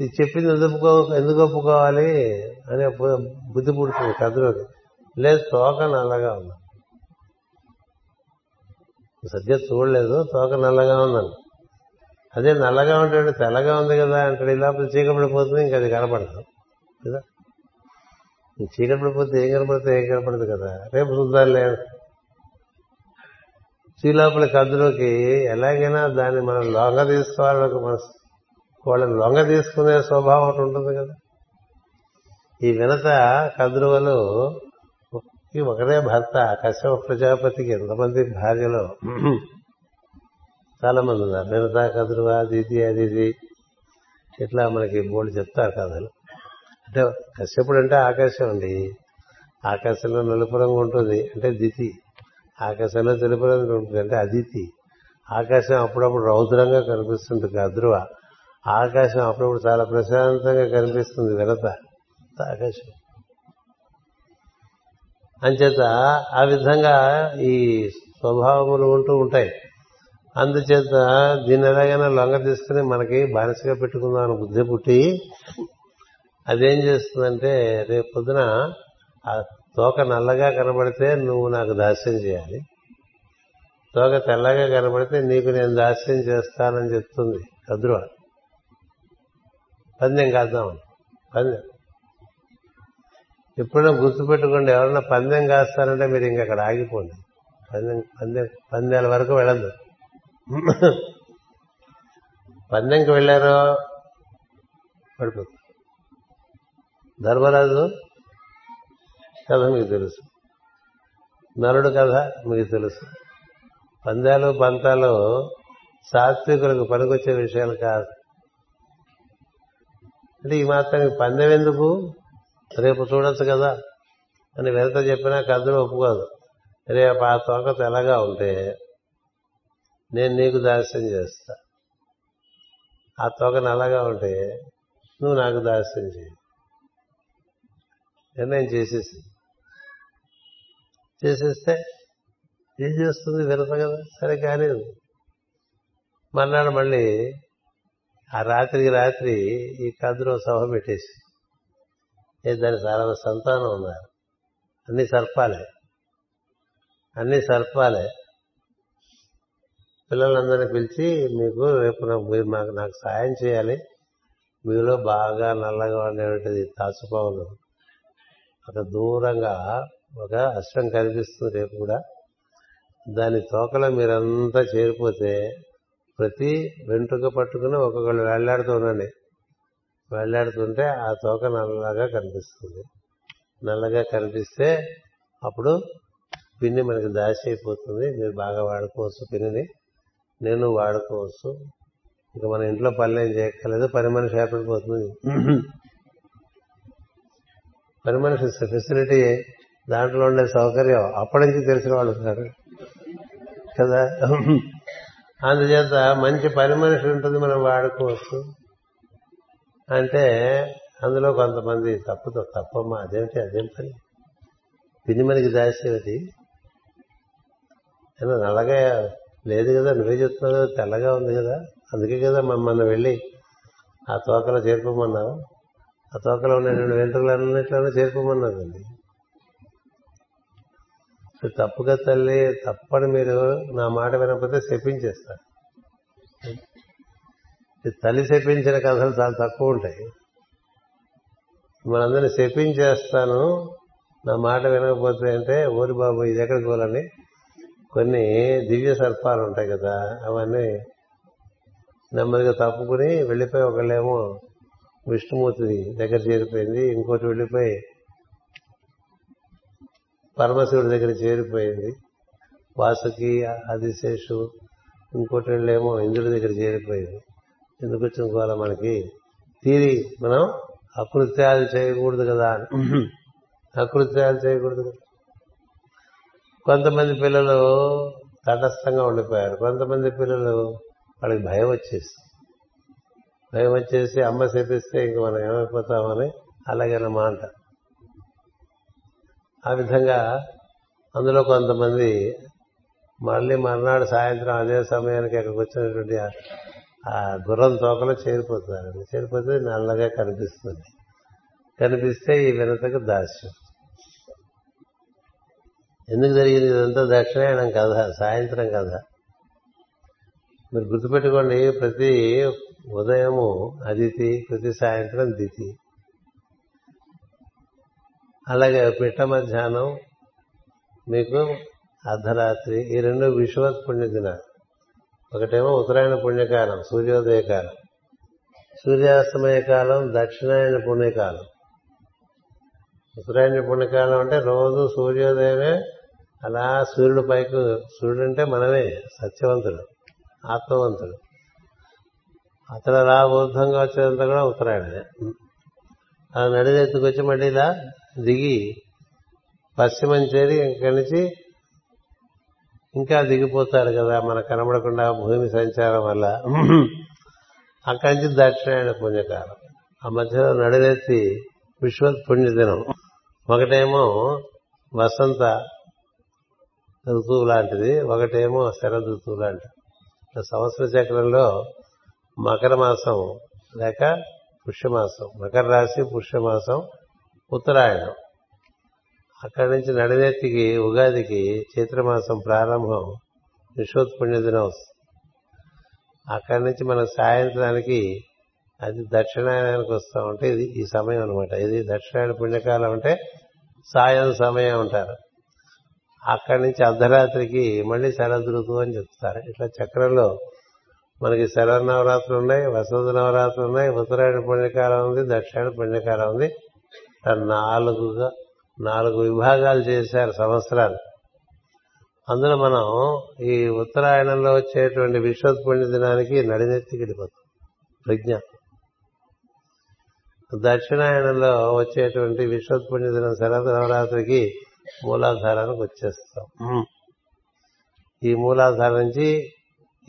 ఇది చెప్పింది ఎందుకో ఎందుకు ఒప్పుకోవాలి అని బుద్ధి పుడుతుంది కథలోకి. లేదు తోక నల్లగా ఉంది. సద్య చూడలేదు తోక నల్లగా ఉందని. అదే నల్లగా ఉంటాడు తెల్లగా ఉంది కదా అంటాడు. ఇలా చీకపడిపోతుంది ఇంకా అది కనపడదు. కదా? ఈ చీకటి పడిపోతే ఏం కనపడితే ఏం కనపడదు కదా. రేపు చూద్దాం లేదు లోపల కద్దులోకి ఎలాగైనా దాన్ని మనం లొంగ తీసుకోవాలని మన వాళ్ళని లొంగ తీసుకునే స్వభావం ఒకటి ఉంటుంది కదా. ఈ వినత కద్రువలు ఈ ఒకటే భర్త కశ్యప ప్రజాపతికి ఎంతమంది భార్యలో. చాలా మంది ఉన్నారు. వినత కదురువ దీది అదిది. ఇట్లా మనకి బోర్డు చెప్తారు కథలు అంటే కశ్యపుడు అంటే ఆకాశం అండి. ఆకాశంలో నలుపు రంగు ఉంటుంది. అంటే దితి. ఆకాశంలో తెలుపు రంగు ఉంటుంది. అంటే అదితి. ఆకాశం అప్పుడప్పుడు రౌద్రంగా కనిపిస్తుంది. గద్రువ. ఆకాశం అప్పుడప్పుడు చాలా ప్రశాంతంగా కనిపిస్తుంది. వినత. ఆకాశం. అంచేత ఆ విధంగా ఈ స్వభావములు ఉంటూ ఉంటాయి. అందుచేత దీన్ని ఎలాగైనా లొంగ తీసుకుని మనకి బానిసగా పెట్టుకుందాం అని బుద్ధి పుట్టి అదేం చేస్తుందంటే రేపు పొద్దున ఆ తోక నల్లగా కనబడితే నువ్వు నాకు దాస్యం చేయాలి. తోక తెల్లగా కనబడితే నీకు నేను దాస్యం చేస్తానని చెప్తుంది కద్రువ పందెం కాద్దాం. పందెం. ఎప్పుడైనా గుర్తుపెట్టుకోండి ఎవరైనా పందెం కాస్తారంటే మీరు ఇంక అక్కడ ఆగిపోండి. పందెం పందెం పందెల వరకు వెళ్ళదు పందెంకి వెళ్ళారో పడిపోతుంది. ధర్మరాజు కథ మీకు తెలుసు. నరుడు కథ మీకు తెలుసు. పందాలు పంతాలు సాత్వికులకు పనికొచ్చే విషయాలు కాదు. అంటే ఈ మాత్రానికి పందెం ఎందుకు? రేపు చూడొచ్చు కదా అని వెనక చెప్పినా కథలు ఒప్పుకోదు. రేపు ఆ తోక తెల్లగా ఉంటే నేను నీకు దాస్యం చేస్తా. ఆ తోక నల్లగా ఉంటే నువ్వు నాకు దాస్యం చేయి. నిర్ణయం చేసేసి. చేసేస్తే ఏం చేస్తుంది వినత కదా? సరే కానీ మర్నాడు మళ్ళీ ఆ రాత్రికి రాత్రి ఈ కదురు సభ పెట్టేసి దాని చాలా సంతానం ఉన్నారు అన్ని సర్పాలే. అన్ని సర్పాలే. పిల్లలందరినీ పిలిచి మీకు రేపు మీరు మాకు నాకు సాయం చేయాలి. మీలో బాగా నల్లగా ఉండేటువంటిది తాచుపావులు అక్కడ దూరంగా ఒక అశ్వం కనిపిస్తుంది రేపు కూడా. దాని తోకలో మీరంతా చేరిపోతే ప్రతి వెంట్రుక పట్టుకుని ఒక్కొక్కళ్ళు వెళ్ళాడుతూ ఉండండి. వెళ్ళాడుతుంటే ఆ తోక నల్లగా కనిపిస్తుంది. నల్లగా కనిపిస్తే అప్పుడు పిన్ని మనకి దాచి అయిపోతుంది. మీరు బాగా వాడుకోవచ్చు పిన్నిని. నేను వాడుకోవచ్చు. ఇంకా మన ఇంట్లో పనులు ఏం చేయక్కర్లేదు. పని మనిషి ఏర్పడిపోతుంది. పని మనిషి ఫెసిలిటీ దాంట్లో ఉండే సౌకర్యం అప్పటి నుంచి తెలిసిన వాళ్ళు ఉన్నారు. కదా? అందుచేత మంచి పని మనిషి ఉంటుంది మనం వాడుకోవచ్చు. అంటే అందులో కొంతమంది తప్పుతో తప్పమ్మా అదేమిటి అదేం పని? పిన్ని మనకి దాసేది నల్లగా లేదు కదా నువ్వే చెప్తున్నావు కదా తెల్లగా ఉంది కదా. అందుకే కదా మమ్మల్ని వెళ్ళి ఆ తోకలో చేరుకోమన్నావు. ఆ తోకలో ఉన్న రెండు వెంట్రుకలన్నిట్లోనే చేరుకోమన్నదండి తప్పుగా తల్లి తప్పని మీరు నా మాట వినకపోతే శపించేస్తారు తల్లి శపించిన కథలు చాలా తక్కువ ఉంటాయి. మనందరినీ శపించేస్తాను నా మాట వినకపోతే అంటే ఓరి బాబు ఇది ఎక్కడ కోలని కొన్ని దివ్య సర్పాలు ఉంటాయి కదా అవన్నీ నెమ్మదిగా తప్పుకుని వెళ్ళిపోయి ఒకళ్ళేమో విష్ణుమూర్తి దగ్గర చేరిపోయింది ఇంకోటి వెళ్ళిపోయి పరమశివుడి దగ్గర చేరిపోయింది. వాసుకి ఆదిశేషు ఇంకోటి వెళ్ళేమో ఇంద్రుడి దగ్గర చేరిపోయింది. ఎందుకు వచ్చిన కోల మనకి? తీరి మనం అకృత్యాలు చేయకూడదు కదా అకృత్యాలు చేయకూడదు కదా. కొంతమంది పిల్లలు తటస్థంగా ఉండిపోయారు. కొంతమంది పిల్లలు వాళ్ళకి భయం వచ్చేసి భయం వచ్చేసి అమ్మ చేపిస్తే ఇంక మనం ఏమైపోతామని అలాగేనమాట ఆ విధంగా అందులో కొంతమంది మళ్ళీ మర్నాడు సాయంత్రం అదే సమయానికి అక్కడికి వచ్చినటువంటి ఆ గుర్రం తోకలో చేరిపోతున్నారు. చేరిపోతే నల్లగా కనిపిస్తుంది. కనిపిస్తే ఈ వినతకు దాస్యం. ఎందుకు జరిగింది ఇదంతా? దక్షిణాయనం కథ సాయంత్రం కథ. మీరు గుర్తుపెట్టుకోండి ప్రతి ఉదయము అదితి ప్రతి సాయంత్రం దితి. అలాగే పిట్ట మధ్యాహ్నం మీకు అర్ధరాత్రి ఈ రెండు విశ్వత్ పుణ్యదినాలు ఒకటేమో ఉత్తరాయణ పుణ్యకాలం సూర్యోదయ కాలం సూర్యాస్తమయ కాలం దక్షిణాయన పుణ్యకాలం. ఉత్తరాయణ పుణ్యకాలం అంటే రోజు సూర్యోదయమే అలా సూర్యుడు పైకి సూర్యుడు అంటే మనమే సత్యవంతుడు ఆత్మవంతుడు. అతను అలా ఊర్ధంగా వచ్చేదంతా కూడా ఉత్తరాయణమే. అలా నడినెత్తుకొచ్చి మళ్ళీ ఇలా దిగి పశ్చిమం చేరి ఇక్కడి నుంచి ఇంకా దిగిపోతారు కదా మనకు కనబడకుండా భూమి సంచారం వల్ల. అక్కడి నుంచి దక్షిణాయన పుణ్యకాలం. ఆ మధ్యలో నడిదెత్తి విశ్వ పుణ్యదినం ఒకటేమో వసంత ఋతువు లాంటిది ఒకటేమో శరద్ ఋతువు లాంటిది. సంవత్సర చక్రంలో మకర మాసం లేక పుష్యమాసం. మకర రాశి పుష్యమాసం ఉత్తరాయణం. అక్కడి నుంచి నడినెత్తికి ఉగాదికి చైత్రమాసం ప్రారంభం విశ్వోత్పుణ్య దినం వస్తుంది అక్కడి నుంచి మనం సాయంత్రానికి అది దక్షిణాయనానికి వస్తూ ఉంటే ఇది ఈ సమయం అనమాట ఇది దక్షిణాయన పుణ్యకాలం అంటే సాయం సమయం అంటారు. అక్కడి నుంచి అర్ధరాత్రికి మళ్ళీ శరదృతువు అని చెప్తారు. ఇట్లా చక్రంలో మనకి శరద్ నవరాత్రులు ఉన్నాయి వసంత నవరాత్రులు ఉన్నాయి ఉత్తరాయణ పుణ్యకాలం ఉంది దక్షిణాయన పుణ్యకాలం ఉంది. నాలుగుగా నాలుగు విభాగాలు చేశారు సంవత్సరాలు. అందులో మనం ఈ ఉత్తరాయణంలో వచ్చేటువంటి విశ్వత్ పుణ్య దినానికి నడినెత్తికి వెళ్ళిపోతాం ప్రజ్ఞ. దక్షిణాయనంలో వచ్చేటువంటి విశ్వత్పుణ్య దినం శరద్ నవరాత్రికి మూలాధారానికి వచ్చేస్తాం. ఈ మూలాధారం నుంచి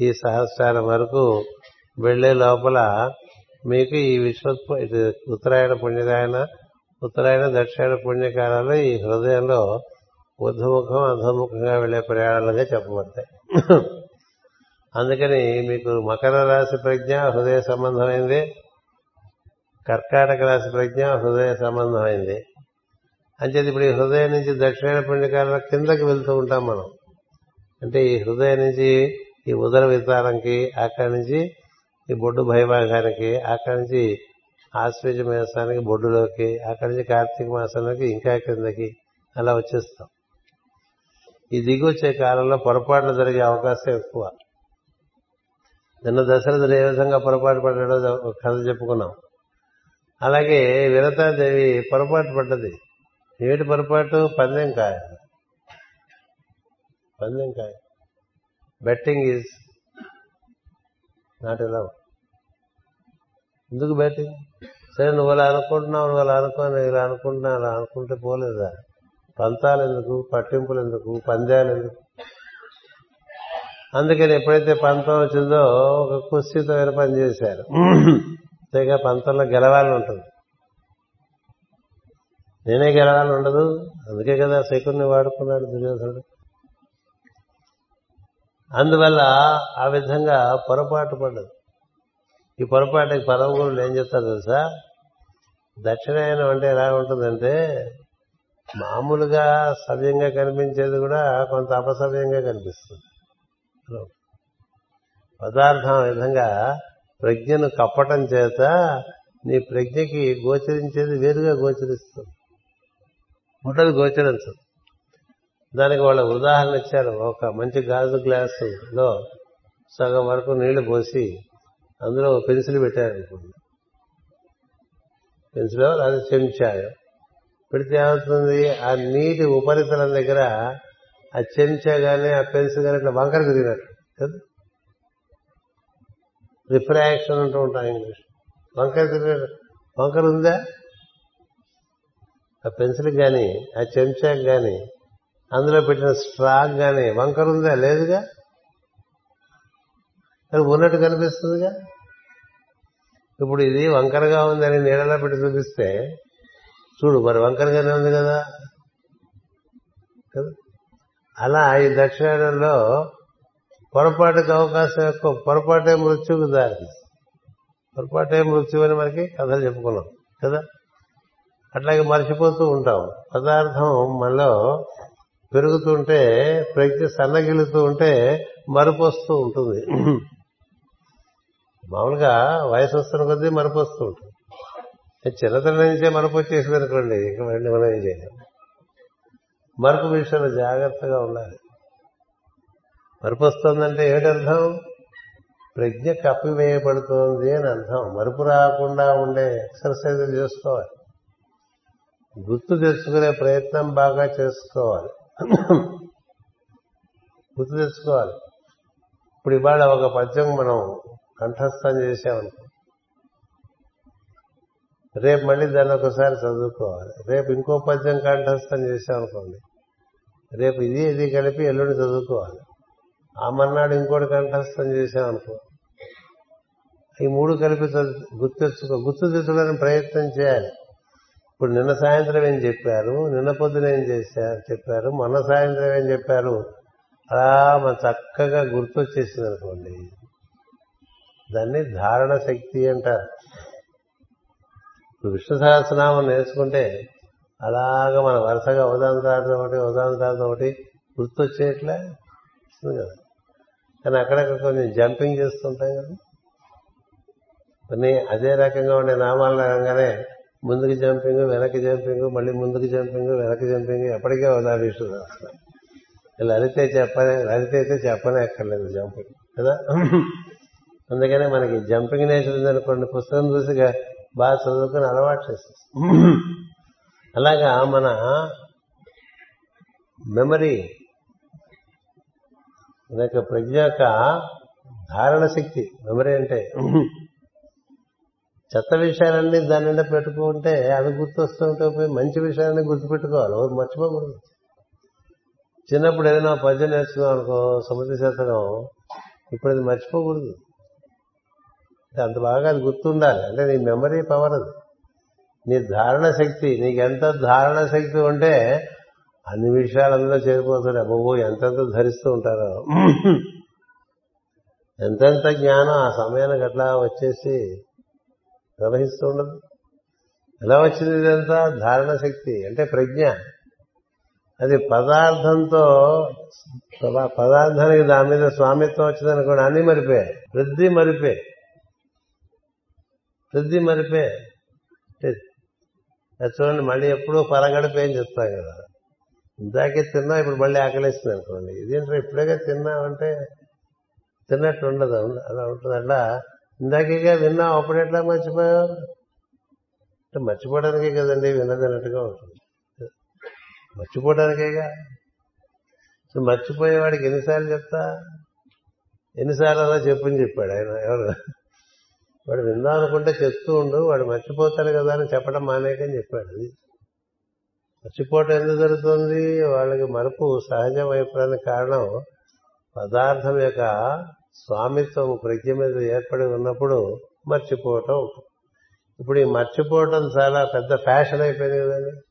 ఈ సహస్రాల వరకు వెళ్ళే లోపల మీకు ఈ విశ్వత్పు ఉత్తరాయణ పుణ్యకాయన ఉత్తరాయణ దక్షిణ పుణ్యకాలంలో ఈ హృదయంలో ఊర్ధముఖం అధముఖంగా వెళ్ళే ప్రయాణాలుగా చెప్పబడతాయి. అందుకని మీకు మకర రాశి ప్రజ్ఞ హృదయ సంబంధమైంది కర్కాటక రాశి ప్రజ్ఞ హృదయ సంబంధమైంది. అంచేది ఇప్పుడు ఈ హృదయం నుంచి దక్షిణ పుణ్యకాల కిందకి వెళ్తూ ఉంటాం మనం. అంటే ఈ హృదయం నుంచి ఈ ఉదర వితారంకి అక్కడి నుంచి ఈ బొడ్డు భయభాగానికి అక్కడి నుంచి ఆశ్వేజ మాసానికి బొడ్డులోకి అక్కడి నుంచి కార్తీక మాసంలోకి ఇంకా క్రిందకి అలా వచ్చేస్తాం. ఈ దిగి వచ్చే కాలంలో పొరపాట్లు జరిగే అవకాశం ఎక్కువ. నిన్న దశరథుడు ఏ విధంగా పొరపాటు పడ్డాడో ఒక కథ చెప్పుకున్నాం. అలాగే వినతాదేవి పొరపాటు పడ్డది. ఏమిటి పొరపాటు? పందెం కాయ. పందెం కాయ. బెట్టింగ్ ఈజ్ నాట్ ఎలా ఎందుకు బెట్టింగ్ సరే నువ్వు అలా అనుకుంటున్నావు నువ్వు అలా అనుకో ఇలా అనుకుంటున్నా అలా అనుకుంటే పోలేదా? పంతాలు ఎందుకు? పట్టింపులు ఎందుకు? పందాలు ఎందుకు? అందుకని ఎప్పుడైతే పంతం వచ్చిందో ఒక కుస్తీతో పని చేశారు. అంతేగా పంతంలో గెలవాలని ఉంటుంది. నేనే గెలవాలని ఉండదు. అందుకే కదా శకుని వాడుకున్నాడు దుర్యోధనుడు. అందువల్ల ఆ విధంగా పొరపాటు పడ్డదు ఈ పొరపాటుకి పరమగురులు ఏం చెప్తారు తెలుసా? దక్షిణాయనం అంటే ఎలా ఉంటుందంటే మామూలుగా సవ్యంగా కనిపించేది కూడా కొంత అపసవ్యంగా కనిపిస్తుంది. పదార్థం ఆ విధంగా ప్రజ్ఞను కప్పటం చేత నీ ప్రజ్ఞకి గోచరించేది వేరుగా గోచరిస్తుంది. ఉంటది గోచరించదు. దానికి వాళ్ళ ఉదాహరణ ఇచ్చారు. ఒక మంచి గాజు గ్లాసులో సగం వరకు నీళ్ళు పోసి అందులో పెన్సిల్ పెట్టారు అనుకోండి. పెన్సిల్ అది చెంచాయో పెడితే ఏమవుతుంది? ఆ నీటి ఉపరితలం దగ్గర ఆ చెంచా కానీ ఆ పెన్సిల్ కానీ ఇట్లా వంకర తిరిగినట్టు కదా? రిఫ్రాక్షన్ అంటూ ఉంటాం ఇంగ్లీష్. వంకర తిరిగినట్టు వంకర ఉందా? ఆ పెన్సిల్ కానీ ఆ చెంచాకి కానీ అందులో పెట్టిన స్ట్రాక్ గాని వంకర ఉందా? లేదుగా. అది ఉన్నట్టు కనిపిస్తుందిగా. ఇప్పుడు ఇది వంకరగా ఉందని నీడలా పెట్టి చూపిస్తే చూడు మరి వంకరగానే ఉంది కదా. కదా? అలా ఈ దక్షిణాయనంలో పొరపాటుకు అవకాశం ఎక్కువ. పొరపాటే మృత్యుకు దారి పొరపాటే మృత్యు అని మనకి కథలు చెప్పుకున్నాం కదా? అట్లాగే మర్చిపోతూ ఉంటాం. పదార్థం మనలో పెరుగుతుంటే ప్రజ్ఞ సన్నగిలుతూ ఉంటే మరుపు వస్తూ ఉంటుంది. మామూలుగా వయసు వస్తున్న కొద్దీ మరపు వస్తూ ఉంటుంది. చిన్నతనం నుంచే మరుపు వచ్చేసింది అనుకోండి ఇక మళ్ళీ మనం ఏం చేయలేం. మరుపు విషయంలో జాగ్రత్తగా ఉండాలి. మరపు వస్తుందంటే ఏమిటర్థం ప్రజ్ఞ కప్పివేయబడుతోంది అని అర్థం. మరుపు రాకుండా ఉండే ఎక్సర్సైజులు చేసుకోవాలి. గుర్తు తెచ్చుకునే ప్రయత్నం బాగా చేసుకోవాలి. గుర్తు తెచ్చుకోవాలి. ఇప్పుడు ఇవాళ ఒక పద్యం మనం కంఠస్థం చేసామనుకో రేపు మళ్ళీ దాన్ని ఒకసారి చదువుకోవాలి. రేపు ఇంకో పద్యం కంఠస్థం చేసామనుకోండి రేపు ఇది ఇది కలిపి ఎల్లుండి చదువుకోవాలి. ఆ మర్నాడు ఇంకోటి కంఠస్థం చేసామనుకో ఈ మూడు కలిపి గుర్తు తెచ్చుకో. గుర్తు తెచ్చుకోవడానికి ప్రయత్నం చేయాలి. ఇప్పుడు నిన్న సాయంత్రం ఏం చెప్పారు? నిన్న పొద్దున ఏం చేశారు చెప్పారు? మొన్న సాయంత్రం ఏం చెప్పారు? అలా మన చక్కగా గుర్తొచ్చేసింది అనుకోండి. దాన్ని ధారణ శక్తి అంటారు. ఇప్పుడు విష్ణు సహస్రనామం నేర్చుకుంటే అలాగా మన వరుసగా ఉదాహరణ తర్వాత ఒకటి ఉదాహరణ తర్వాత ఒకటి గుర్తొచ్చేట్లే కదా. కానీ అక్కడక్కడ కొంచెం జంపింగ్ చేస్తుంటాం కదా. కొన్ని అదే రకంగా ఉండే నామాల రకంగానే ముందుకు జంపింగ్ వెనక్కి జంపింగ్ మళ్ళీ ముందుకు జంపింగ్ వెనక్కి జంపింగ్ ఎప్పటికీ అవదాభిస్తుంది లలితే చెప్పలే లలిత అయితే చెప్పనే ఎక్కర్లేదు జంపింగ్ కదా? అందుకనే మనకి జంపింగ్ నేచర్ ఉందనుకోండి పుస్తకం చూసిగా బాగా చదువుకుని అలవాటు చేస్తుంది అలాగా మన మెమరీ మన యొక్క ప్రజ్ఞ యొక్క ధారణ శక్తి మెమరీ అంటే చెత్త విషయాలన్నీ దాని నిండా పెట్టుకుంటే అవి గుర్తొస్తూ ఉంటే పోయి మంచి విషయాలన్నీ గుర్తుపెట్టుకోవాలి. ఎవరు మర్చిపోకూడదు. చిన్నప్పుడు ఏదైనా పద్యం నేర్చుకున్నాం అనుకో సముద్ర శతకం ఇప్పుడు అది మర్చిపోకూడదు. అంత బాగా అది గుర్తుండాలి. అంటే నీ మెమరీ పవర్ అది. నీ ధారణ శక్తి నీకెంత ధారణ శక్తి ఉంటే అన్ని విషయాలు అందులో చేరిపోతాడు అబ్బో ఎంతెంత ధరిస్తూ ఉంటారో. (clears throat) ఎంతెంత జ్ఞానం ఆ సమయానికి అట్లా వచ్చేసి ప్రవహిస్తూ ఉండదు. ఎలా వచ్చింది ఇదంతా? ధారణ శక్తి అంటే ప్రజ్ఞ. అది పదార్థంతో పదార్థానికి దాని మీద స్వామిత్వం వచ్చిందనుకోండి అన్ని మరిపోయాయి వృద్ధి మరిపే. వృద్ధి మరిపే. చూడండి మళ్ళీ ఎప్పుడూ పరగడిపే అని చెప్తాం కదా. ఇందాకే తిన్నా ఇప్పుడు మళ్ళీ ఆకలిస్తుంది అనుకోండి. ఇదేంటో ఇప్పుడేగా తిన్నామంటే తిన్నట్టు ఉండదు అలా ఉంటుంది అట్లా ఇందాకగా విన్నా అప్పుడు ఎట్లా మర్చిపోయావు? అంటే మర్చిపోవడానికే కదండి విన్నదన్నట్టుగా ఉంటుంది. మర్చిపోవడానికేగా? మర్చిపోయేవాడికి ఎన్నిసార్లు చెప్తా? ఎన్నిసార్లు అలా చెప్పని చెప్పాడు ఆయన ఎవరు? వాడు విందాం అనుకుంటే చెప్తూ ఉండు వాడు మర్చిపోతాడు కదా అని చెప్పడం మానేకని చెప్పాడు. అది మర్చిపోవటం ఎందుకు జరుగుతుంది? వాళ్ళకి మరపు సహజం అయిపోవడానికి కారణం పదార్థం యొక్క స్వామిత్వం ప్రజ్ఞ మీద ఏర్పడి ఉన్నప్పుడు మర్చిపోవటం ఇప్పుడు ఈ మర్చిపోవటం చాలా పెద్ద ఫ్యాషన్ అయిపోయింది కదండి.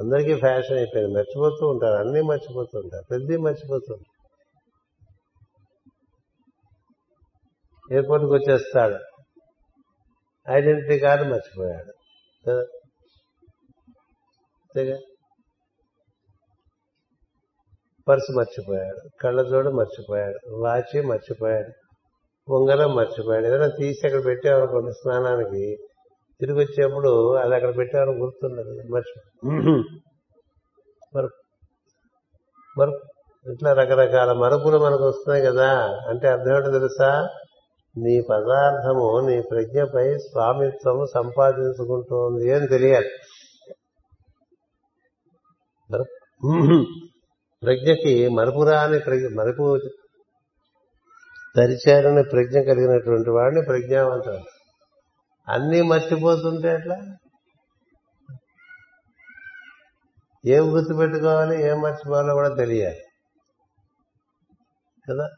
అందరికీ ఫ్యాషన్ అయిపోయింది. మర్చిపోతూ ఉంటారు. అన్నీ మర్చిపోతూ ఉంటారు. ప్రతి మర్చిపోతుంది ఎయిర్పోర్ట్కి వచ్చేస్తాడు. ఐడెంటిటీ కార్డు మర్చిపోయాడు. కదా? అంతేగా? పర్సు మర్చిపోయాడు కళ్ళజోడు మర్చిపోయాడు వాచి మర్చిపోయాడు ఉంగరం మర్చిపోయాడు. ఏదైనా తీసి అక్కడ పెట్టామనుకోండి స్నానానికి. తిరిగి వచ్చేప్పుడు అది అక్కడ పెట్టామని గుర్తుండదు. మర్చి మరి మరి ఇట్లా రకరకాల మరుపులు మనకు వస్తున్నాయి కదా అంటే అర్థం ఏంటో తెలుసా? నీ పదార్థము నీ ప్రజ్ఞపై స్వామిత్వము సంపాదించుకుంటోంది అని తెలియాలి. ప్రజ్ఞకి మరుపురాని ప్రజ్ఞ మరుపు తరిచారని ప్రజ్ఞ కలిగినటువంటి వాడిని ప్రజ్ఞావంతుడు అన్నీ మర్చిపోతుంటే ఎట్లా? ఏం గుర్తుపెట్టుకోవాలి ఏం మర్చిపోవాలో కూడా తెలియాలి. కదా?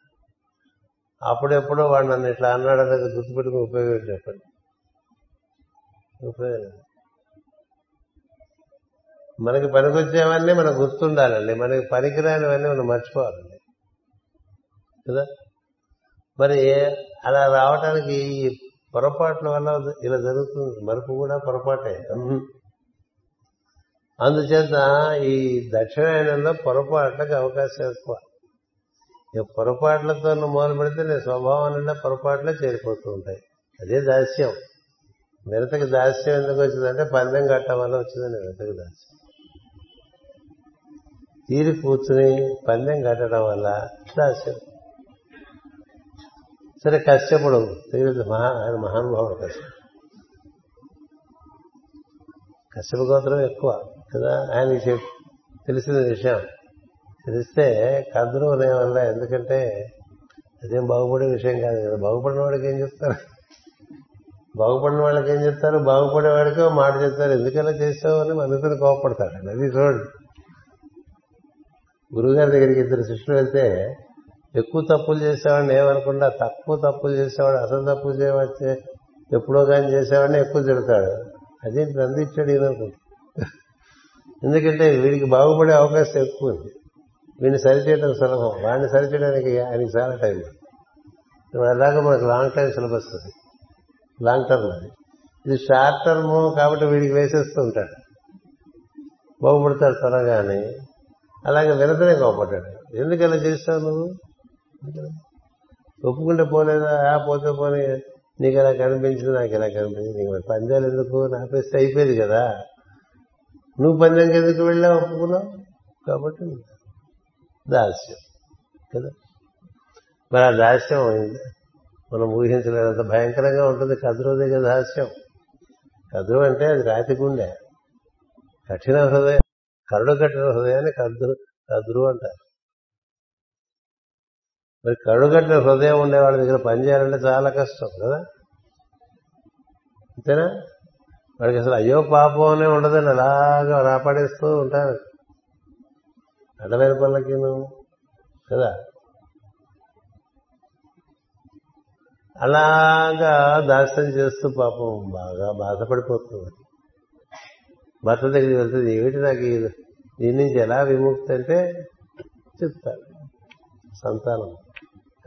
అప్పుడెప్పుడో వాడు నన్ను ఇట్లా అన్నాడు అనేది గుర్తుపెట్టుకుని ఉపయోగం చెప్పండి. ఉపయోగం మనకి పనికొచ్చేవన్నీ మనకు గుర్తుండాలండి. మనకి పనికిరానివన్నీ మనం మర్చిపోవాలండి. కదా? మరి అలా రావటానికి ఈ పొరపాట్ల వల్ల ఇలా జరుగుతుంది. మరుపు కూడా పొరపాటే. అందుచేత ఈ దక్షిణాయనంలో పొరపాట్లకు అవకాశం ఎక్కువ. ఇక పొరపాట్లతో మొదలు పెడితే నీ స్వభావం నిండా పొరపాట్లే చేరిపోతూ ఉంటాయి. అదే దాస్యం. మిరతకి దాస్యం ఎందుకు వచ్చిందంటే పందెం కట్టడం వల్ల వచ్చిందని మిరతకి దాస్యం. తీరి కూర్చుని పందెం కట్టడం వల్ల దాస్యం సరే కష్టపడు. తీరు మహా ఆయన మహానుభావుడు కష్టం. కశ్యప గోత్రం ఎక్కువ కదా? ఆయనకి తెలిసిన విషయం. తెలిస్తే కదురు అనే వల్ల ఎందుకంటే అదేం బాగుపడే విషయం కాదు కదా. బాగుపడిన వాడికి ఏం చెప్తారు? బాగుపడిన వాళ్ళకి ఏం చెప్తారు? బాగుపడే వాడికి మాట చెప్తారు. ఎందుకలా చేసావు అని మనసుని కోపడతాడు అది చూడండి. గురువుగారి దగ్గరికి ఇద్దరు శిష్యులు వెళ్తే ఎక్కువ తప్పులు చేసేవాడిని ఏమనుకుండా తక్కువ తప్పులు చేసేవాడు అసలు తప్పులు చేయవచ్చే ఎప్పుడో కానీ చేసేవాడిని ఎక్కువ తిడతాడు. అది అందించాడు ఈయన ఎందుకంటే వీడికి బాగుపడే అవకాశం ఎక్కువ ఉంది. వీడిని సరిచేయడం సులభం. వాడిని సరిచేయడానికి ఆయనకి చాలా టైం అలాగే మనకు లాంగ్ టైం సిలబస్ అది లాంగ్ టర్మ్ అది. ఇది షార్ట్ టర్మ్ కాబట్టి వీడికి వేసేస్తూ ఉంటాడు. బాగుపడతాడు త్వరగానే. అలాగే వినతనే కోపడ్డాడు. ఎందుకు ఇలా చేస్తావు నువ్వు? ఒప్పుకుంటే పోలేదా? ఆ పోతే పోనీ. నీకు ఇలా కనిపించింది? నాకు ఇలా కనిపించింది? నీకు మరి పందాలు ఎందుకు? నాపేస్తే అయిపోయేది కదా. నువ్వు పందెంకి ఎందుకు వెళ్ళా ఒప్పుకున్నావు? కాబట్టి దాస్యం. కదా? మరి ఆ దాస్యం మనం ఊహించలేనంత భయంకరంగా ఉంటుంది కద్రోదే కదా దాస్యం. కద్రు అంటే అది రాతి గుండె. కఠిన హృదయం. కరుడు కట్టిన హృదయాన్ని కద్దు కదురు అంటారు. మరి కరుడు కట్టిన హృదయం ఉండే వాళ్ళ దగ్గర పనిచేయాలంటే చాలా కష్టం కదా? అంతేనా? వాడికి అసలు అయ్యో పాపం అనే ఉండదని అలాగా రాపడేస్తూ ఉంటారు. అడ్డమైన పనులకి కదా? అలాగా దాస్యం చేస్తూ పాపం బాగా బాధపడిపోతుంది భర్త దగ్గరికి వెళ్తుంది ఏమిటి నాకు దీని నుంచి ఎలా విముక్తి అంటే చెప్తాడు. సంతానం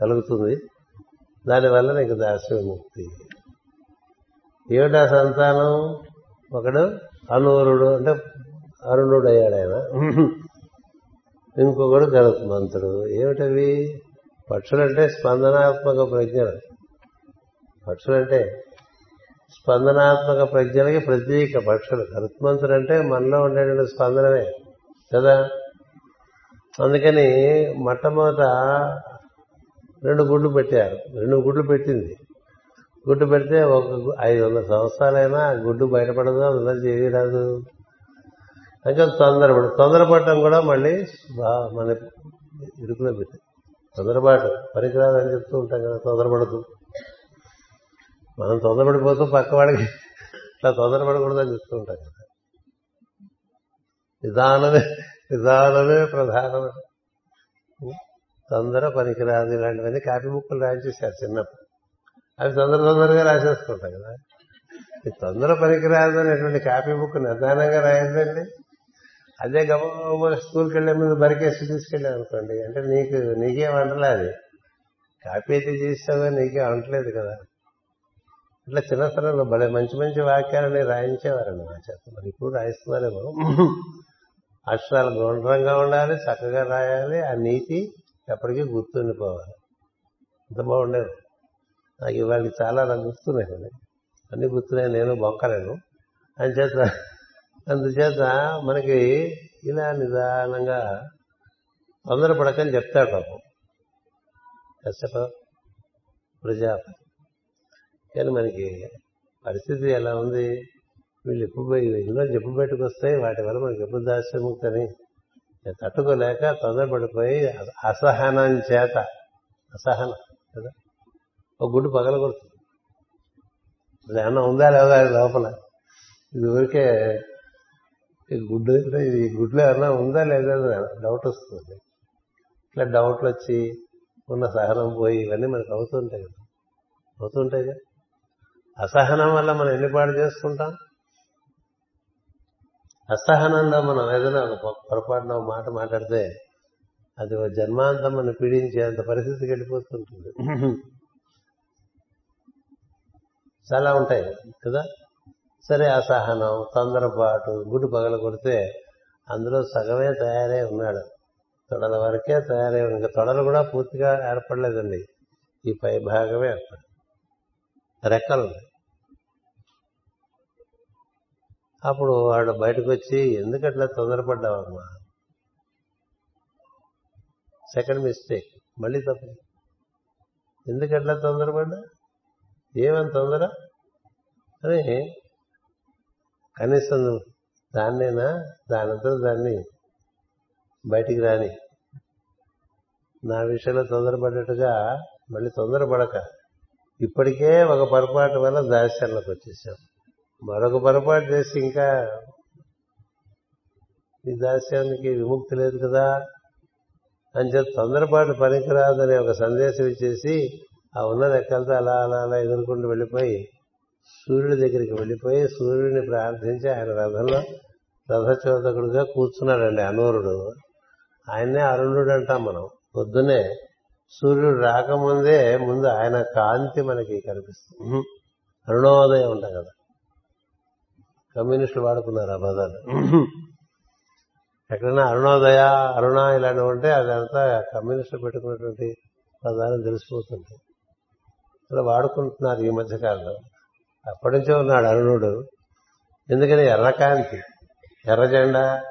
కలుగుతుంది. దానివల్ల నీకు దాస్య విముక్తి. ఏమిటా సంతానం? ఒకడు అనూరుడు అంటే అరుణుడు అయ్యాడు ఆయన. ఇంకొకడు గరుత్మంతుడు ఏమిటవి? పక్షులంటే స్పందనాత్మక ప్రజ్ఞలు. పక్షులంటే స్పందనాత్మక ప్రజ్ఞలకి ప్రత్యేక పక్షులు గరుత్మంతుడు అంటే మనలో ఉండేటువంటి స్పందనమే కదా? అందుకని మొట్టమొదట రెండు గుడ్లు పెట్టారు. రెండు గుడ్లు పెట్టింది. గుడ్డు పెడితే ఒక ఐదు వందల సంవత్సరాలైనా గుడ్డు బయటపడదు అందులో ఏది రాదు. ఇంకా తొందరపడు తొందరపడటం కూడా మళ్ళీ బాగా మన ఇరుకులో పెట్టి తొందరపాటు. పనికిరాదని చెప్తూ ఉంటాం కదా తొందరపడదు. మనం తొందరపడిపోతూ పక్క వాడికి ఇట్లా తొందరపడకూడదని చెప్తూ ఉంటాం కదా. నిదానమే నిదానమే ప్రధానమే తొందర పనికిరాదు ఇలాంటివన్నీ కాపీ బుక్కులు రాయించేశారు చిన్నప్పుడు. అవి తొందర తొందరగా రాసేసుకుంటాం కదా. ఈ తొందర పనికిరాదు అనేటువంటి కాపీ బుక్ నిదానంగా రాయద్దండి అదే గబ స్కూల్కి వెళ్ళే ముందు బరికేసి తీసుకెళ్ళాం అనుకోండి అంటే నీకు నీకే వంటలే అది కాపీ అయితే చేసావో నీకే వంటలేదు కదా. ఇట్లా చిన్నతనంలో భలే మంచి మంచి వాక్యాలని రాయించేవారండి మా చేత మరి ఇప్పుడు రాయిస్తున్నారేమో. అక్షరాలు గుండ్రంగా ఉండాలి చక్కగా రాయాలి ఆ నీతి ఎప్పటికీ గుర్తుండిపోవాలి. అంత బాగుండేది. నాకు ఇవాళ చాలా నాకు గుర్తున్నాయి అన్ని గుర్తున్నాయి నేను బొక్కలేను. అందుచేత అందుచేత మనకి ఇలా నిదానంగా తొందరపడకని చెప్తాడు పాపం. కశ్యప ప్రజాపతి. కానీ మనకి పరిస్థితి ఎలా ఉంది? వీళ్ళు ఎప్పుడు పోయి ఇందులో పెట్టుకొస్తాయి వాటి వల్ల మనకి ఎప్పుడు దాస్యముక్తని తట్టుకోలేక తొందరపడిపోయి అసహనం చేత అసహనం కదా? ఒక గుడ్డు పగలగొడుతుంది అది ఏమన్నా ఉందా లేదా లోపల? ఇది ఊరికే ఈ గుడ్డు ఇది గుడ్లో ఏమన్నా ఉందా లేదా డౌట్ వస్తుంది. ఇట్లా డౌట్లు వచ్చి ఉన్న సహనం పోయి ఇవన్నీ మనకు అవుతుంటాయి కదా. అవుతుంటాయి కదా? అసహనం వల్ల మనం ఎన్ని పాడు చేసుకుంటాం? అసహనంలో మనం ఏదైనా ఒక పొరపాటున మాట మాట్లాడితే అది ఒక జన్మాంతం మనం పీడించేంత పరిస్థితికి వెళ్ళిపోతుంటుంది చాలా ఉంటాయి కదా? సరే అసహనం తొందరపాటు గుడ్డు పగల కొడితే అందులో సగమే తయారై ఉన్నాడు. తొడల వరకే తయారై ఉంది. ఇంకా తొడలు కూడా పూర్తిగా ఏర్పడలేదండి. ఈ పై భాగమే ఏర్పడింది. రెక్కలు అప్పుడు వాడు బయటకు వచ్చి ఎందుకట్లా తొందరపడ్డావమ్మా? Second mistake. మళ్ళీ తప్పు ఎందుకట్లా తొందరపడ్డా? ఏమని తొందర? అని కనీసం దాన్నేనా? దానంతా దాన్ని బయటికి రాని. నా విషయంలో తొందరపడ్డట్టుగా మళ్ళీ తొందరపడక. ఇప్పటికే ఒక పొరపాటు వల్ల దాస్యంలోకి వచ్చేసాం. మరొక పొరపాటు చేసి ఇంకా ఈ దాస్యానికి విముక్తి లేదు కదా? అని చెప్పి తొందరపాటు పనికిరాదనే ఒక సందేశం ఇచ్చేసి ఆ ఉన్న రెక్కలతో అలా అలా అలా ఎదుర్కొంటూ వెళ్ళిపోయి సూర్యుడి దగ్గరికి వెళ్ళిపోయి సూర్యుడిని ప్రార్థించి ఆయన రథంలో రథచోదకుడుగా కూర్చున్నాడండి అనూరుడు. ఆయన్నే అరుణుడు అంటాం మనం. పొద్దునే సూర్యుడు రాకముందే ముందు ఆయన కాంతి మనకి కనిపిస్తుంది. అరుణోదయం ఉంటాం కదా. కమ్యూనిస్టులు వాడుకున్నారు ఆ పదాలు. ఎక్కడైనా అరుణోదయ అరుణ ఇలాంటివి ఉంటే అదంతా కమ్యూనిస్టులు పెట్టుకున్నటువంటి పదాలను తెలిసిపోతుంటాయి. అలా వాడుకుంటున్నారు ఈ మధ్య కాలంలో. అప్పటి నుంచే ఉన్నాడు అరుణుడు. ఎందుకని? ఎర్రకాంతి ఎర్ర జెండా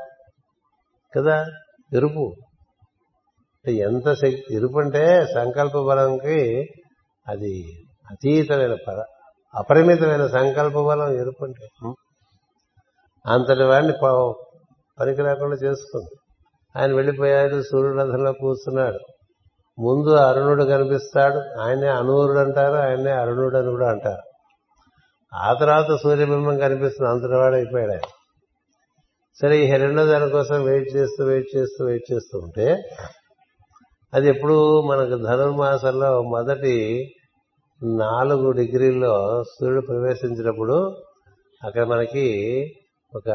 కదా ఎరుపు. ఎంత శక్తి ఎరుపు అంటే సంకల్ప బలంకి అది అతీతమైన పర అపరిమితమైన సంకల్ప బలం ఎరుపు అంటే అంతటి వాడిని పనికి లేకుండా చేసుకుంది. ఆయన వెళ్ళిపోయాడు సూర్యుడంధంలో కూర్చున్నాడు. ముందు అరుణుడు కనిపిస్తాడు ఆయనే అనూరుడు అంటారు ఆయనే అరుణుడు అని కూడా అంటారు. ఆ తర్వాత సూర్యబింబం కనిపిస్తుంది అంతటి వాడు అయిపోయాడు ఆయన. సరే ఈ రెండో దానికోసం వెయిట్ చేస్తూ వెయిట్ చేస్తూ వెయిట్ చేస్తూ ఉంటే అది ఎప్పుడు మనకు ధనుర్మాసంలో మొదటి నాలుగు డిగ్రీల్లో సూర్యుడు ప్రవేశించినప్పుడు అక్కడ మనకి ఒక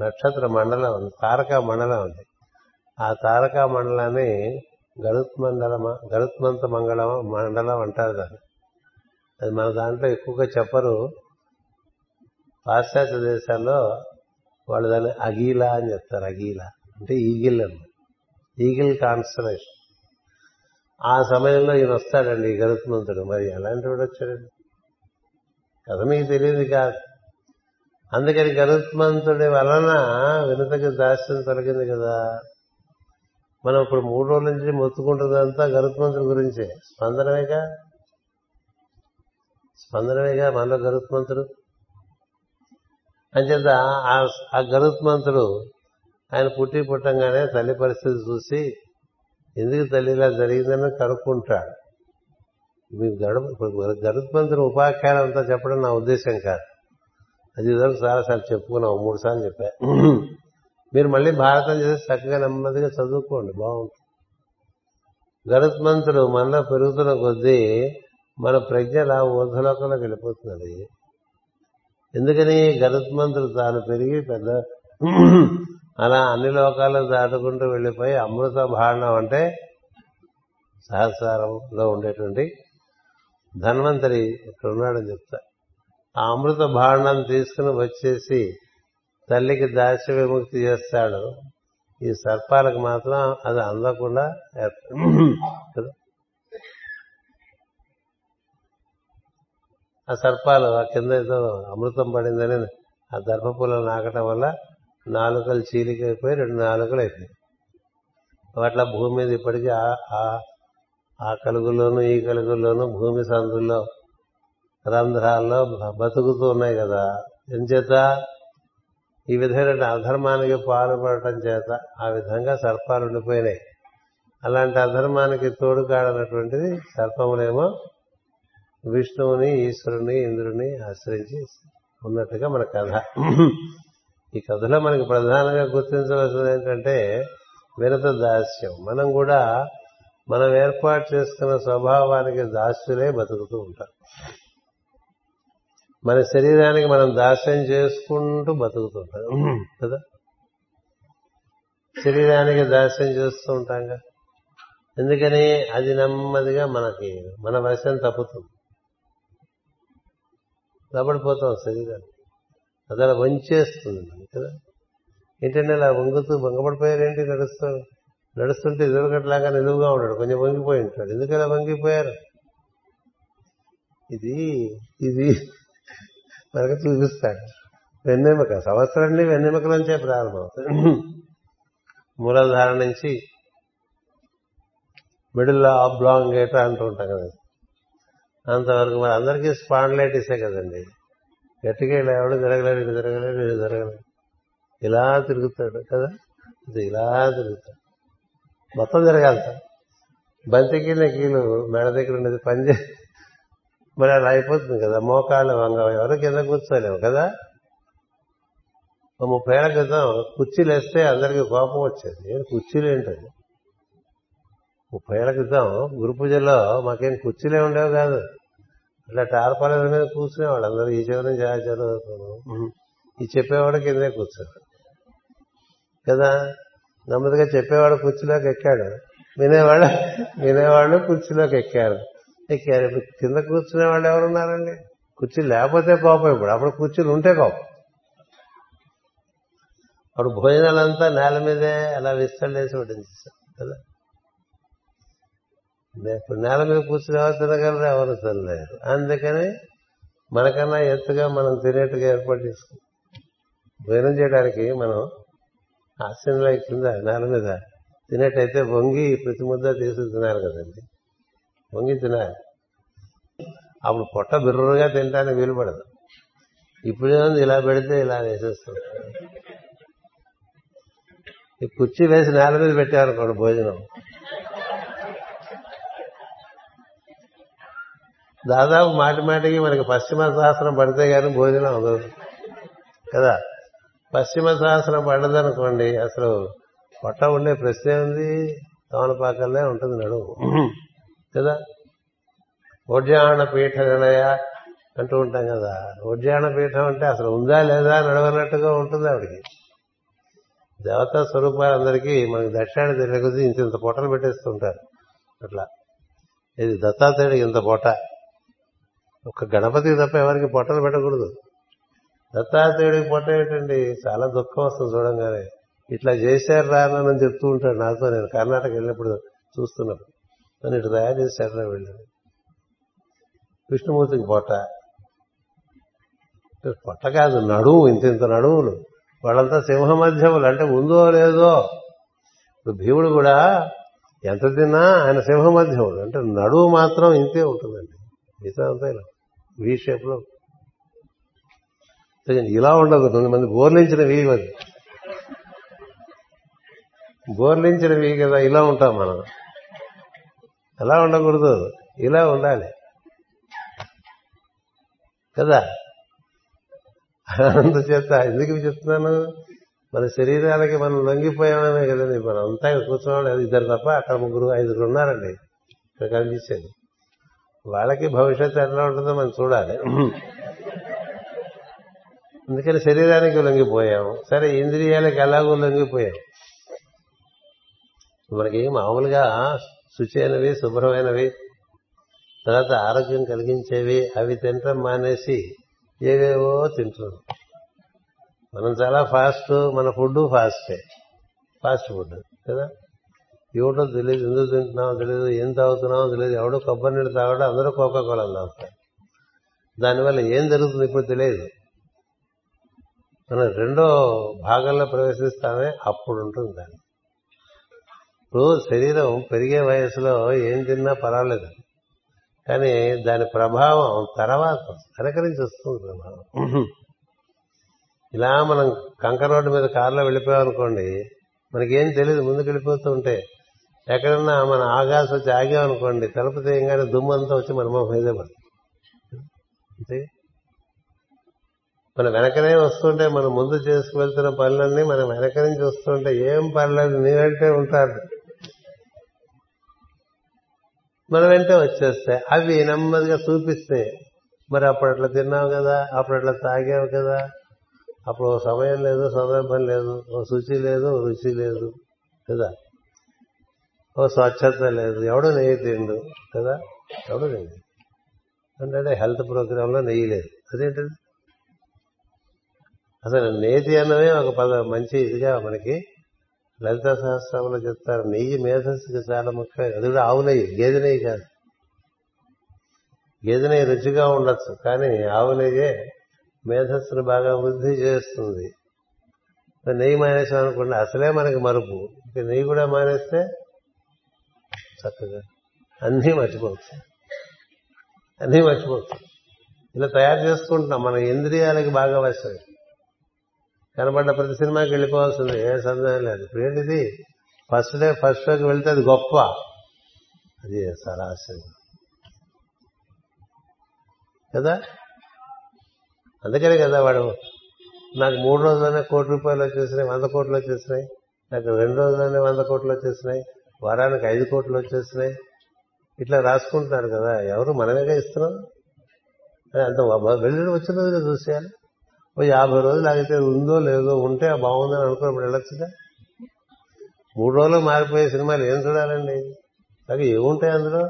నక్షత్ర మండలం ఉంది తారకా మండలం ఉంది. ఆ తారకా మండలాన్ని గరుత్మండలం గరుత్మంత మంగళం మండలం అంటారు దాన్ని. అది మన దాంట్లో ఎక్కువగా చెప్పరు. పాశ్చాత్య దేశాల్లో వాళ్ళు దాన్ని అగీలా అని చెప్తారు అగీలా. అంటే ఈగిల్ అన్నమాట ఈగిల్ కాన్స్టలేషన్ ఆ సమయంలో ఈయన వస్తాడండి ఈ గరుత్మంతుడు మరి ఎలాంటి వాడు వచ్చాడండి? కథ మీకు తెలియదు కాదు. అందుకని గరుత్మంతుడి వలన వినతకి దాస్యం తొలగింది కదా. మనం ఇప్పుడు మూడు రోజుల నుంచి మొత్తుకుంటుందంతా గరుత్మంతుడి గురించే. స్పందనమేగా? స్పందనమేగా మనలో గరుత్మంతుడు? అంచేత ఆ గరుత్మంతుడు ఆయన పుట్టి పుట్టంగానే తల్లి పరిస్థితి చూసి ఎందుకు తల్లి ఇలా జరిగిందని కనుక్కుంటాడు. మీకు గరుత్మంతుని ఉపాఖ్యానం అంతా చెప్పడం నా ఉద్దేశం కాదు. అది ఇదివరకు చాలాసార్లు చెప్పుకున్నాం మూడు సార్లు చెప్పా. మీరు మళ్ళీ భారతం చేసి చక్కగా నెమ్మదిగా చదువుకోండి బాగుంటుంది. గరుత్మంతుడు మనలో పెరుగుతున్న కొద్దీ మన ప్రజ్ఞ అలా ఊర్ధలోకంలోకి వెళ్ళిపోతున్నది. ఎందుకని? గరుత్మంతుడు తాను పెరిగి పెద్ద అలా అన్ని లోకాలు దాటుకుంటూ వెళ్ళిపోయి అమృత భాండం అంటే సహస్రంలో ఉండేటువంటి ధన్వంతరి ఇక్కడ ఉన్నాడని చెప్తా. ఆ అమృత భాండం తీసుకుని వచ్చేసి తల్లికి దాస్య విముక్తి చేస్తాడు. ఈ సర్పాలకు మాత్రం అది అందకుండా ఆ సర్పాలు ఆ కింద ఏదో అమృతం పడిందని ఆ దర్భపూలను నాకటం వల్ల నాలుకలు చీలికైపోయి రెండు నాలుకలు అయిపోయాయి అట్లా భూమి మీద ఇప్పటికీ ఆ కలుగుల్లోనూ ఈ కలుగుల్లోనూ భూమి సందుల్లో రంధ్రాల్లో బతుకుతూ ఉన్నాయి కదా. ఎంచేత? ఈ విధమైన అధర్మానికి పాల్పడటం చేత ఆ విధంగా సర్పాలు ఉండిపోయినాయి. అలాంటి అధర్మానికి తోడు కాడనటువంటిది సర్పములేమో విష్ణువుని ఈశ్వరుని ఇంద్రుని ఆశ్రయించి ఉన్నట్టుగా మన కథ. ఈ కథలో మనకి ప్రధానంగా గుర్తించవలసింది ఏంటంటే వినత దాస్యం. మనం కూడా మనం ఏర్పాటు చేసుకున్న స్వభావానికి దాస్యులే బతుకుతూ ఉంటాం మన శరీరానికి మనం దాస్యం చేసుకుంటూ బతుకుతుంటాం కదా? శరీరానికి దాస్యం చేస్తూ ఉంటాం కదా? ఎందుకని? అది నెమ్మదిగా మనకి మన వశం తప్పుతుంది. తప్పడిపోతాం శరీరాన్ని అది అలా వంచేస్తుంది మనకి కదా? ఏంటంటే అలా వంగుతూ వంగపడిపోయారు ఏంటి నడుస్తూ నడుస్తుంటే ఎదురుగట్లాగా నిలువుగా ఉన్నాడు కొంచెం వంగిపోయి ఉంటాడు. ఎందుకు అలా వంగిపోయారు? ఇది ఇది మనకు చూపిస్తాడు. వెన్నెముక సంవత్సరాన్ని వెన్నెముకల నుంచే ప్రారంభం. మూలధార నుంచి మిడిల్ ఆబ్లాంగేట అంటూ ఉంటాం కదా. అంతవరకు మరి అందరికీ స్పాండ్లైటిసే కదండి. గట్టిగా ఇలా ఎవడు జరగలేడు ఇటు జరగలేదు ఇటు జరగలేదు ఇలా తిరుగుతాడు కదా? ఇది ఇలా తిరుగుతాడు. మొత్తం జరగాలి సార్ బంతికి కీలు మెడ దగ్గర ఉండేది పని మరి అలా అయిపోతుంది కదా? మోకాళ్ళు వంగ ఎవరు కింద కూర్చోలేవు కదా? ముప్పై ఏళ్ళ క్రితం కుర్చీలు వేస్తే అందరికీ కోపం వచ్చేది. కుర్చీలు ఏంటండి ముప్పై ఏళ్ళ క్రితం గురు పూజలో మాకేం కుర్చీలే ఉండేవి కాదు. ఇట్లా టార్పాల మీద కూర్చునేవాళ్ళు. అందరూ ఈ చివరి నుంచి ఆ చివరి ఈ చెప్పేవాడు కిందే కూర్చోడు. కదా? నెమ్మదిగా చెప్పేవాడు కుర్చీలోకి ఎక్కాడు. వినేవాడు వినేవాళ్ళు కుర్చీలోకి ఎక్కారు. ఎక్కారు. ఇప్పుడు కింద కూర్చునే వాళ్ళు ఎవరున్నారండి? కుర్చీ లేకపోతే కోపం ఇప్పుడు. అప్పుడు కుర్చీలు ఉంటే కోపం. అప్పుడు భోజనాలంతా నేల మీదే అలా విస్తళ్ళేసి వడ్డించేసాం కదా? ఇప్పుడు నేల మీద కూర్చుని ఎవరు తినగలరు? ఎవరు తినలేరు. అందుకని మనకన్నా ఎత్తుగా మనం తినేట్టుగా ఏర్పాటు చేసుకుంటాం భోజనం చేయడానికి మనం ఆశ్చర్యంలో కింద నేల మీద తినేటైతే వంగి ప్రతి ముద్ద తీసి తినాలి కదండి. వంగి తినాలి. అప్పుడు పొట్ట బిర్రుగా తినడానికి వీలు పడదు. ఇప్పుడేముంది ఇలా పెడితే ఇలా వేసేస్తుంది ఈ కుర్చీ వేసి నేల మీద పెట్టారనుకోండి భోజనం. దాదాపు మాటి మాటికి మనకి పశ్చిమ సహస్రం పడితే కానీ భోజనం అవ్వదు. కదా? పశ్చిమ సహస్రం పడదనుకోండి అసలు పొట్ట ఉండే ప్రశ్న ఉంది. తమలపాకల్లే ఉంటుంది నడువు కదా? ఉడ్యాణ పీఠ నిలయ అంటూ ఉంటాం కదా. ఉడ్యాణ పీఠం అంటే అసలు ఉందా లేదా నడవనట్టుగా ఉంటుంది ఆవిడికి. దేవతా స్వరూపాలందరికీ మనకి దక్షిణాన్ని తెలియకొద్ది ఇంత ఇంత పొట్టలు పెట్టేస్తుంటారు. అట్లా. ఇది దత్తాత్రేయుడికి ఇంత పొట్ట. ఒక గణపతి తప్ప ఎవరికి పొట్టలు పెట్టకూడదు. దత్తాత్రేయుడికి పొట్ట ఏంటండి? చాలా దుఃఖం వస్తుంది చూడంగానే. ఇట్లా చేశారు రానని చెప్తూ ఉంటాడు నాతో. నేను కర్ణాటక వెళ్ళినప్పుడు చూస్తున్నప్పుడు. నన్ను ఇటు తయారు చేశారు వెళ్ళాను విష్ణుమూర్తికి పొట్ట. పొట్ట కాదు నడువు ఇంత ఇంత నడువులు వాళ్ళంతా సింహ మధ్యములు అంటే ఉందో లేదో. ఇప్పుడు భీముడు కూడా ఎంత తిన్నా ఆయన సింహ మధ్యముడు అంటే నడువు మాత్రం ఇంతే ఉంటుందండి. మిగతా అంతా ఇలా. వీ షేప్లో ఇలా ఉండదు. కొంతమంది బోర్లించిన వీ అది. బోర్లించిన వీ కదా ఇలా ఉంటాం మనం. ఎలా ఉండకూడదు. ఇలా ఉండాలి. కదా? అందుచేత ఎందుకు చెప్తున్నాను? మన శరీరాలకి మనం లొంగిపోయామనే కదండి మనం అంతా కూర్చోవాలి. ఇద్దరు తప్ప అక్కడ ముగ్గురు ఐదుగురు ఉన్నారండి. ఇక్కడ కనిపించేది. వాళ్ళకి భవిష్యత్తు ఎట్లా ఉంటుందో మనం చూడాలి. అందుకని శరీరానికి లొంగిపోయాము. సరే ఇంద్రియాలకి ఎలాగో లొంగిపోయాం మనకి మామూలుగా శుచైనవి శుభ్రమైనవి తర్వాత ఆరోగ్యం కలిగించేవి అవి తినటం మానేసి ఏవేవో తింటున్నాం. మనం చాలా ఫాస్ట్ మన ఫుడ్ ఫాస్టే. ఫాస్ట్ ఫుడ్ కదా? ఏమిటో తెలియదు ఎందుకు తింటున్నామో తెలియదు ఏం తాగుతున్నామో తెలియదు. ఎవడో కొబ్బరి నీళ్ళు తాగడం అందరూ కోకా కోలా తాగుతారు. దానివల్ల ఏం జరుగుతుంది ఇప్పుడు తెలియదు. మనం రెండో భాగంలో ప్రవేశిస్తామే అప్పుడు ఉంటుంది దాన్ని. ఇప్పుడు శరీరం పెరిగే వయసులో ఏం తిన్నా పర్వాలేదు. కానీ దాని ప్రభావం తర్వాత వెనకరించి వస్తుంది ప్రభావం. ఇలా మనం కంకర రోడ్డు మీద కారులో వెళ్ళిపోయామనుకోండి మనకేం తెలియదు ముందుకు వెళ్ళిపోతూ ఉంటే. ఎక్కడన్నా మన ఆగాస వచ్చి ఆగామనుకోండి తలుపు తీయంగానే దుమ్మంతా వచ్చి మన మొహం మీదే పడుతుంది. అంతే. మన వెనకనే వస్తుంటే మనం ముందు చేసుకువెళ్తున్న పనులన్నీ మనం వెనక నుంచి వస్తుంటే ఏం పర్లేదు నీ వెంటే ఉంటారు. మన వెంటే వచ్చేస్తాయి. అవి నెమ్మదిగా చూపిస్తాయి. మరి అప్పుడు అట్లా తిన్నావు కదా అప్పుడు అట్లా తాగావు కదా అప్పుడు సమయం లేదు సందర్భం లేదు ఓ శుచి లేదు రుచి లేదు కదా? ఓ స్వచ్ఛత లేదు. ఎవడు నెయ్యి తిండు కదా? ఎవడు తిండు. అంటే హెల్త్ ప్రోగ్రామ్లో నెయ్యి లేదు. అదేంటది? అసలు నేతి అన్నమే ఒక పద మంచి ఇదిగా మనకి లలిత సహస్రంలో చెప్తారు. నెయ్యి మేధస్సుకి చాలా ముఖ్యం. అది కూడా ఆవు నెయ్యి గేదె నెయ్యి కాదు. గేదె నెయ్యి రుచిగా ఉండొచ్చు కానీ ఆవు నెయ్యే మేధస్సును బాగా వృద్ధి చేస్తుంది. నెయ్యి మానేసాం అనుకోండి అసలే మనకి మరుపు. ఇక నెయ్యి కూడా మానేస్తే చక్కగా. అన్నీ మర్చిపోవచ్చు అన్నీ మర్చిపోవచ్చు ఇలా తయారు చేసుకుంటున్నాం. మన ఇంద్రియాలకి బాగా వస్తాయి. కనబడ్డ ప్రతి సినిమాకి వెళ్ళిపోవాల్సింది. ఏ సందేహం లేదు. ఇప్పుడు ఏంటిది? ఫస్ట్ డే ఫస్ట్ షోకి వెళ్తే అది గొప్ప. అది సరాసరి కదా? అందుకనే కదా వాడు నాకు మూడు రోజుల్లోనే కోటి రూపాయలు వచ్చేసినాయి వంద కోట్లు వచ్చేసినాయి నాకు రెండు రోజుల్లోనే వంద కోట్లు వచ్చేసినాయి. వారానికి ఐదు కోట్లు వచ్చేస్తున్నాయి. ఇట్లా రాసుకుంటున్నారు కదా ఎవరు మనమేగా ఇస్తున్నాం? అంత వెళ్ళి వచ్చిన రోజున చూసేయాలి. ఓ యాభై రోజులు ఆగితే ఉందో లేదో ఉంటే బాగుందని అనుకున్నప్పుడు వెళ్ళొచ్చుగా మూడు రోజులు మారిపోయే సినిమాలు ఏం చూడాలండి? అలాగే ఏముంటాయి అందులో?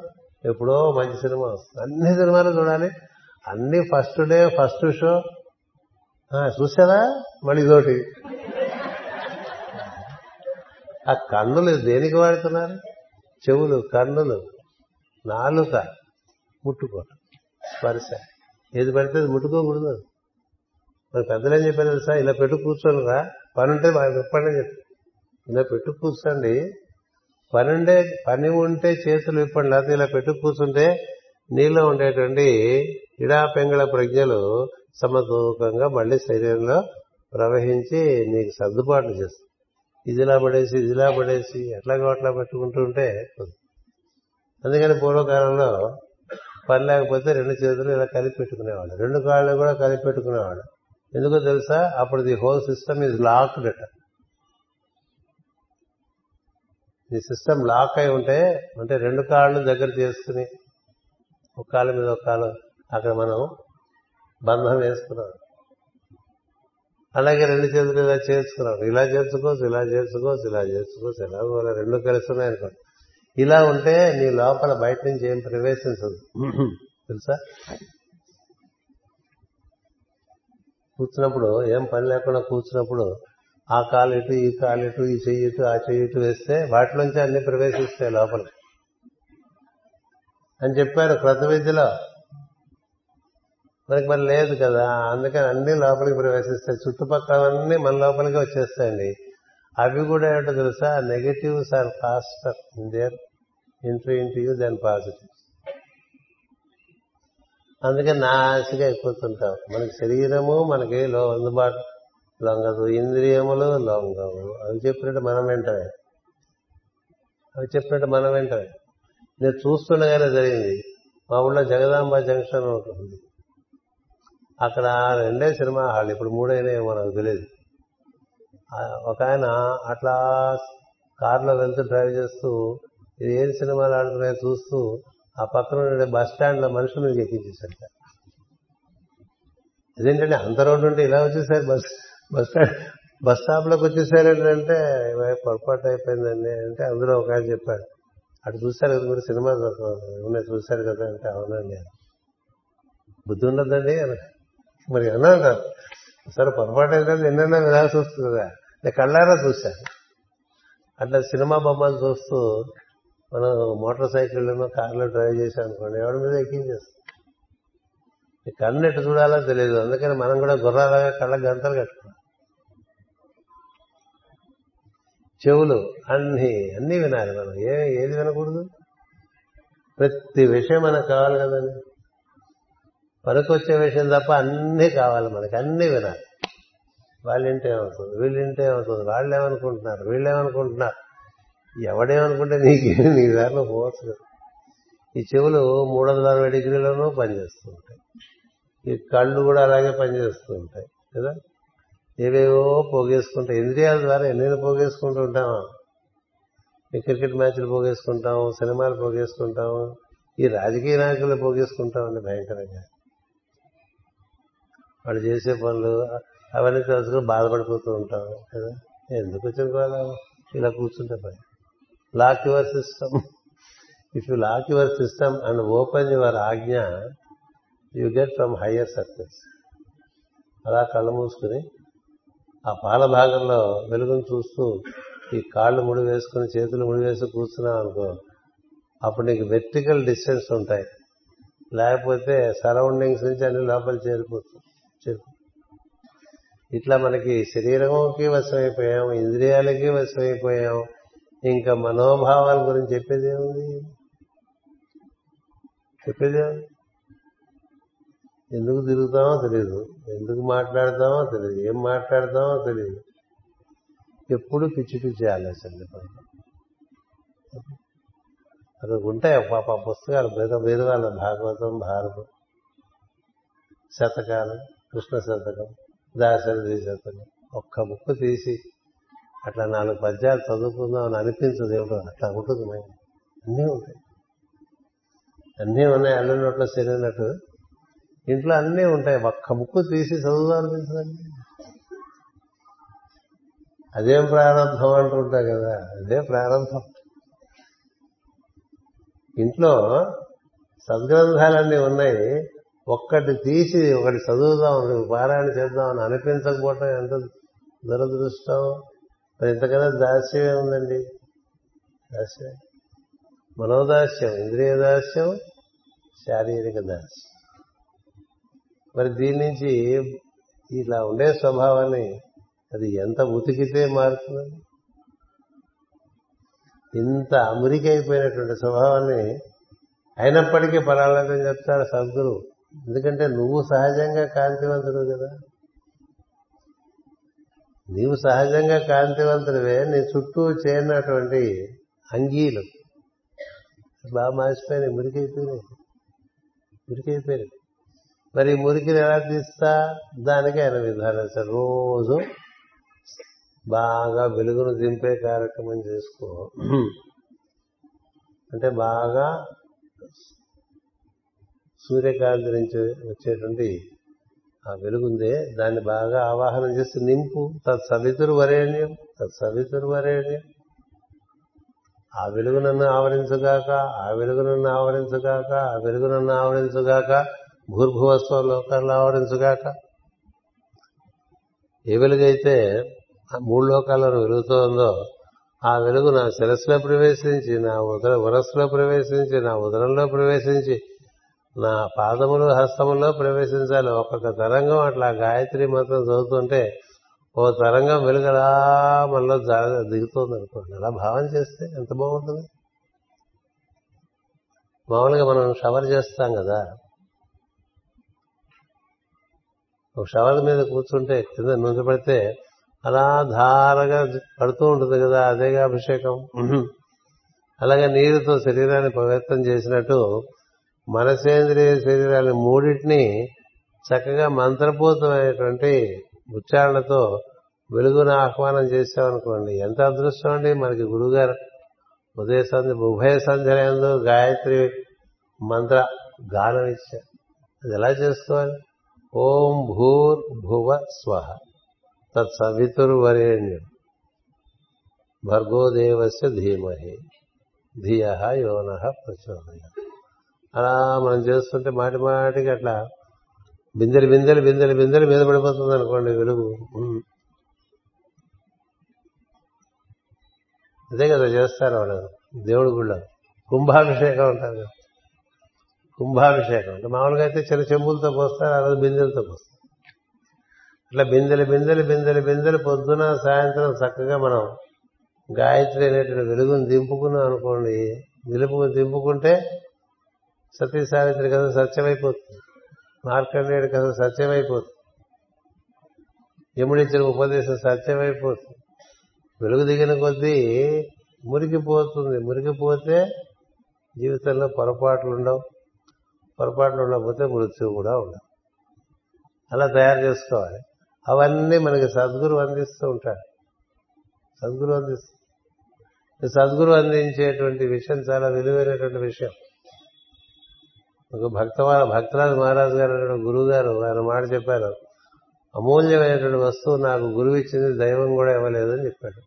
ఎప్పుడో మంచి సినిమా అన్ని సినిమాలు చూడాలి. అన్ని ఫస్ట్ డే ఫస్ట్ షో. చూసారా మళ్ళీ ఇదోటి ఆ కన్నులు దేనికి వాడుతున్నారు? చెవులు కన్నులు నాలుక ముట్టుకోవటం. స్పర్శ ఏది పడితే అది ముట్టుకోకూడదు మరి పెద్దలు ఏం చెప్పారు తెలుసా? ఇలా పెట్టు కూర్చోను రా. పని ఉంటే విప్పండి చెప్పి ఇలా పెట్టు కూర్చోండి. పనుండే పని ఉంటే చేతులు విప్పండి. లేకపోతే ఇలా పెట్టు కూర్చుంటే నీలో ఉండేటువంటి ఇడా పెంగళ ప్రజ్ఞలు సమతూకంగా మళ్ళీ శరీరంలో ప్రవహించి నీకు సర్దుబాట్లు చేస్తుంది ఇదిలా పడేసి ఇదిలా పడేసి ఎట్లాగో అట్లా పెట్టుకుంటూ ఉంటే అందుకని పూర్వకాలంలో పని లేకపోతే రెండు చేతులు ఇలా కలిపి పెట్టుకునేవాడు రెండు కాళ్ళు కూడా కలిపి పెట్టుకునేవాడు ఎందుకో తెలుసా? అప్పుడు the whole system is locked అట ఈ సిస్టమ్ లాక్ అయి ఉంటే అంటే రెండు కాళ్ళు దగ్గర చేసుకుని ఒక కాళ్ళ మీద ఒక కాలు అక్కడ మనం బంధం వేసుకున్నాం. అలాగే రెండు చేతులు ఇలా చేసుకున్నాడు. ఇలా చేసుకోవచ్చు ఇలా చేసుకోవచ్చు ఇలా చేసుకోవచ్చు ఎలా రెండు కలిసి ఉన్నాయనుకోండి ఇలా ఉంటే నీ లోపల బయట నుంచి ఏం ప్రవేశించదు తెలుసా? కూర్చున్నప్పుడు ఏం పని లేకుండా కూర్చున్నప్పుడు ఆ కాలు ఇటు ఈ కాలు ఇటు ఈ చెయ్యి ఇటు ఆ చెయ్యి ఇటు వేస్తే వాటిలోంచి అన్ని ప్రవేశిస్తాయి లోపల అని చెప్పారు క్రొత్త విద్యలో. మనకి మరి లేదు కదా. అందుకని అన్ని లోపలికి ప్రవేశిస్తాయి. చుట్టుపక్కలన్నీ మన లోపలికి వచ్చేస్తాయండి. అవి కూడా ఏంటో తెలుసా? Negatives are faster in their entry into you then positives అందుకే నాసిగా అయిపోతుంటాం. మనకి శరీరము మనకి లో అందుబాటు లొంగదు. ఇంద్రియములు లొంగవు. అవి చెప్పినట్టు మనం వెంటనే అవి చెప్పినట్టు మనం వెంటనే నేను చూస్తుండగానే జరిగింది. మా ఊళ్ళో జగదాంబ జంక్షన్ ఉంటుంది అక్కడ రెండే సినిమా హాల్ ఇప్పుడు మూడైనాయేమో మనకు తెలియదు ఒక ఆయన అట్లా కారులో వెళ్తూ డ్రైవ్ చేస్తూ ఇది ఏం సినిమాలు ఆడుతున్నాయో చూస్తూ ఆ పక్కన ఉండే బస్ స్టాండ్లో మనుషులు మీకు ఎక్కించేశారు ఇదేంటంటే అంత రోడ్డు ఉంటే ఇలా వచ్చేసారు బస్ బస్ స్టాండ్ బస్ స్టాప్లోకి వచ్చేసారంటే పొరపాటు అయిపోయిందండి అంటే అందులో ఒక ఆయన చెప్పాడు. అటు చూశారు కదా మీరు సినిమా ఉన్నాయి చూశారు కదా అంటే అవునండి బుద్ధి ఉండదండి మరి అన్నా సరే? పొరపాటు ఏంటంటే ఎన్నైనా వినాల్సి వస్తుంది కదా. నేను కళ్ళారా చూశాను. అట్లా సినిమా బొమ్మలు చూస్తూ మనం మోటార్ సైకిళ్ళను కార్లో డ్రైవ్ చేసాం అనుకోండి ఎవరి మీద ఎక్కించేస్తాం? కన్ను ఎట్టు చూడాలో తెలియదు అందుకని మనం కూడా గుర్రాలుగా కళ్ళ గంతలు కట్టుకున్నాం. చెవులు అన్ని అన్నీ వినాలి మనం. ఏ ఏది వినకూడదు? ప్రతి విషయం మనకు కావాలి కదండి. పనికొచ్చే విషయం తప్ప అన్నీ కావాలి మనకి అన్నీ వినాలి. వాళ్ళింటే ఏమవుతుంది? వీళ్ళింటే ఏమవుతుంది? వాళ్ళు ఏమనుకుంటున్నారు? వీళ్ళు ఏమనుకుంటున్నారు? ఎవడేమనుకుంటే నీకు (laughs) నీ దారిలో పోవచ్చు కదా. ఈ చెవులు మూడు వందల అరవై డిగ్రీలోనూ పనిచేస్తూ ఉంటాయి. ఈ కళ్ళు కూడా అలాగే పనిచేస్తూ ఉంటాయి కదా? ఏవేవో పోగేసుకుంటాయి. ఇంద్రియాల ద్వారా ఎన్నైనా పోగేసుకుంటూ ఉంటామా? ఈ క్రికెట్ మ్యాచ్లు పోగేసుకుంటాం సినిమాలు పోగేసుకుంటాం ఈ రాజకీయ నాయకులు పోగేసుకుంటామండి భయంకరంగా. వాళ్ళు చేసే పనులు అవన్నీ తెలుసుకుని బాధపడిపోతూ ఉంటాం కదా. ఎందుకు వచ్చిన కూడా ఇలా కూర్చుంటే పని. Lock your system. If you lock your system and open your ఆజ్ఞ you get from higher success అలా కళ్ళు మూసుకుని ఆ పాల భాగంలో వెలుగును చూస్తూ ఈ కాళ్ళు ముడి వేసుకుని చేతులు ముడి వేసి కూర్చున్నాం అనుకో అప్పుడు నీకు వెర్టికల్ డిస్టెన్స్ ఉంటాయి. లేకపోతే సరౌండింగ్స్ నుంచి అన్ని లోపల చేరిపోతుంది ఇట్లా మనకి శరీరంకి వశమైపోయాం ఇంద్రియాలకి వశమైపోయాం ఇంకా మనోభావాల గురించి చెప్పేది ఏముంది? చెప్పేది ఎందుకు తిరుగుతామో తెలియదు ఎందుకు మాట్లాడతామో తెలియదు ఏం మాట్లాడతామో తెలియదు ఎప్పుడు పిచ్చి పిచ్చి ఆలోచనలు అక్కడ ఉంటాయి పాప పుస్తకాలు వేద వేదవాళ్ళ భాగవతం భారతం శతకాలు? కృష్ణ శతకం దాశరథి శతకం ఒక్క ముక్కు తీసి అట్లా నాలుగు పద్యాలు చదువుకుందాం అని అనిపించదు ఏమిటో అట్లా ఉంటుంది మైండ్ అన్నీ ఉంటాయి. అన్నీ ఉన్నాయి అల్లు నోట్లో సరినట్టు ఇంట్లో అన్నీ ఉంటాయి. ఒక్క ముక్కు తీసి చదువుదాం అనిపించదండి. అదేం ప్రారంభం అంటుంటా కదా. అదే ప్రారంభం. ఇంట్లో సద్గ్రంథాలన్నీ ఉన్నాయి. ఒక్కటి తీసి ఒకటి చదువుదాం పారాయణ చేద్దామని అనిపించకపోవటం ఎంత దురదృష్టం. మరి ఇంతకన్నా దాస్యమే ఉందండి దాస్యం. మనోదాస్యం ఇంద్రియ దాస్యం శారీరక దాస్యం. మరి దీని నుంచి ఇలా ఉండే స్వభావాన్ని అది ఎంత ఉతికితే మారుతుంది ఇంత అమురికైపోయినటువంటి స్వభావాన్ని అయినప్పటికీ పరాళకం చెప్తాడు సద్గురు. ఎందుకంటే నువ్వు సహజంగా కాంతివంతుడు కదా. నీవు సహజంగా కాంతివంతుడివే నీ చుట్టూ చేరినటువంటి అంగీలు. బాగా మార్చిపోయినాయి మురికైపోయినాయి. మురికైపోయినాయి. మరి మురికిని ఎలా తీస్తా? దానికి ఆయన విధానం రోజు బాగా వెలుగును దింపే కార్యక్రమం చేసుకో. అంటే బాగా సూర్యకాంతి నుంచి వచ్చేటువంటి ఆ వెలుగుందే దాన్ని బాగా ఆవాహనం చేస్తే నింపు తత్ సవితురు వరేణ్యం తత్ సవితురు వరేణ్యం. ఆ వెలుగు నన్ను ఆవరించుగాక ఆ వెలుగు నన్ను ఆవరించుగాక ఆ వెలుగు నన్ను ఆవరించుగాక భూర్భువస్వ లోకాలను ఆవరించుగాక. ఏ వెలుగైతే మూడు లోకాలను వెలుగుతోందో ఆ వెలుగు నా శిరస్సులో ప్రవేశించి నా ఉదర ఉరస్సులో ప్రవేశించి నా ఉదరంలో ప్రవేశించి నా పాదములు హస్తములో ప్రవేశించాలి. ఒక్కొక్క తరంగం అట్లా గాయత్రి మంత్రం చదువుతుంటే ఓ తరంగం వెలుగలా మనలో దిగుతుంది అనుకోండి అలా భావన చేస్తే ఎంత బాగుంటుంది? మామూలుగా మనం షవర్ చేస్తాం కదా. ఒక షవర్ మీద కూర్చుంటే కింద నూనె పడితే అలా ధారగా పడుతూ ఉంటుంది కదా అదేగా అభిషేకం. అలాగే నీరుతో శరీరాన్ని పవిత్రం చేసినట్టు మనసేంద్రియ శరీరాన్ని మూడింటిని చక్కగా మంత్రపూతమైనటువంటి ఉచ్చారణతో వెలుగును ఆహ్వానం చేసామనుకోండి ఎంత అదృష్టం అండి? మనకి గురుగారు ఉదయ సంధ్య ఉభయ సంధ్యలందు గాయత్రి మంత్ర గానం ఇచ్చారు. అది ఎలా చేసుకోవాలి? ఓం భూర్ భువ స్వహ తత్సవితుర్వరేణ్యం భర్గోదేవస్య ధీమహి ధియ యోన ప్రచోదయ అలా మనం చేస్తుంటే మాటి మాటికి అట్లా బిందెలు బిందెలు బిందెలు బిందెలు మీద పడిపోతుంది అనుకోండి వెలుగు. అదే కదా చేస్తారు వాళ్ళు. దేవుడి గుళ్ళో. కుంభాభిషేకం అంటారు కదా. కుంభాభిషేకం. అంటే మామూలుగా అయితే చిన్న చెంబులతో పోస్తారు ఆ రోజు బిందెలతో పోస్తారు. అట్లా బిందెలు బిందెలు బిందెలు బిందెలు పొద్దున సాయంత్రం చక్కగా మనం గాయత్రి అనేటువంటి వెలుగును దింపుకున్నాం అనుకోండి నిలుపు దింపుకుంటే సతీ సావిత్రి కథ సత్యమైపోతుంది. మార్కండేయుడి కథ సత్యమైపోతుంది. యముడిచ్చిన ఉపదేశం సత్యమైపోతుంది. వెలుగు దిగిన కొద్దీ మురికిపోతుంది. మురికిపోతే జీవితంలో పొరపాట్లు ఉండవు పొరపాట్లు ఉండకపోతే మృత్యువు కూడా ఉండవు. అలా తయారు చేసుకోవాలి. అవన్నీ మనకి సద్గురు అందిస్తూ ఉంటాడు. సద్గురు అందిస్తూ. సద్గురు అందించేటువంటి విషయం చాలా విలువైనటువంటి విషయం. ఒక భక్త భక్తరాజు మహారాజు గారు గురువు గారు ఆయన మాట చెప్పారు. అమూల్యమైనటువంటి వస్తువు నాకు గురువు ఇచ్చింది దైవం కూడా ఇవ్వలేదని చెప్పాడు.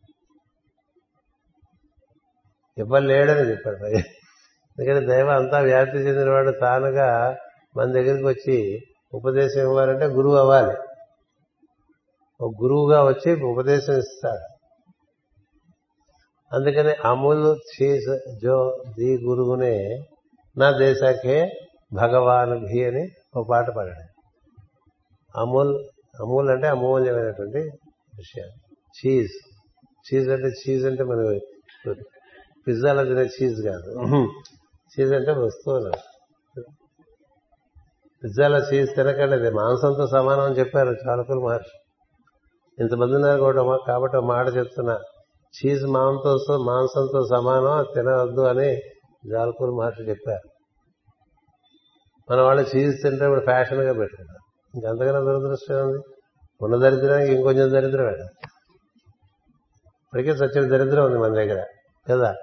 ఇవ్వలేడని చెప్పాడు. ఎందుకంటే దైవం అంతా వ్యాప్తి చెందినవాడు తానుగా మన దగ్గరికి వచ్చి ఉపదేశం ఇవ్వాలంటే గురువు అవ్వాలి. ఒక గురువుగా వచ్చి ఉపదేశం ఇస్తాడు. అందుకని అమూల్ చీజ్ జో ది గురువునే నా దేశాకే భగవాన్ భీ అని ఒక పాట పాడాడు. అమూల్ అమూల్ అంటే అమూల్యమైనటువంటి విషయం. చీజ్. చీజ్ అంటే చీజ్ అంటే మన పిజ్జాలో తినే చీజ్ కాదు. చీజ్ అంటే వస్తువులు. పిజ్జాలో చీజ్ తినకండి అది మాంసంతో సమానం అని చెప్పారు చాలకులు మహర్షి. ఇంతమంది ఉన్నారు కూడా కాబట్టి ఒక మాట చెప్తున్నా. చీజ్ మాంసంతో మాంసంతో సమానం తినవద్దు అని జాలకూరు మహర్షి చెప్పారు. మన వాళ్ళు చీజ్ తింటే ఇప్పుడు ఫ్యాషన్గా పెట్టుకుంటారు ఇంకంతకన్నా దురదృష్టం ఉంది ఉన్న దరిద్రానికి ఇంకొంచెం దరిద్రం వేడం ఇప్పటికే సత్యం దరిద్రం ఉంది మన దగ్గర కదా?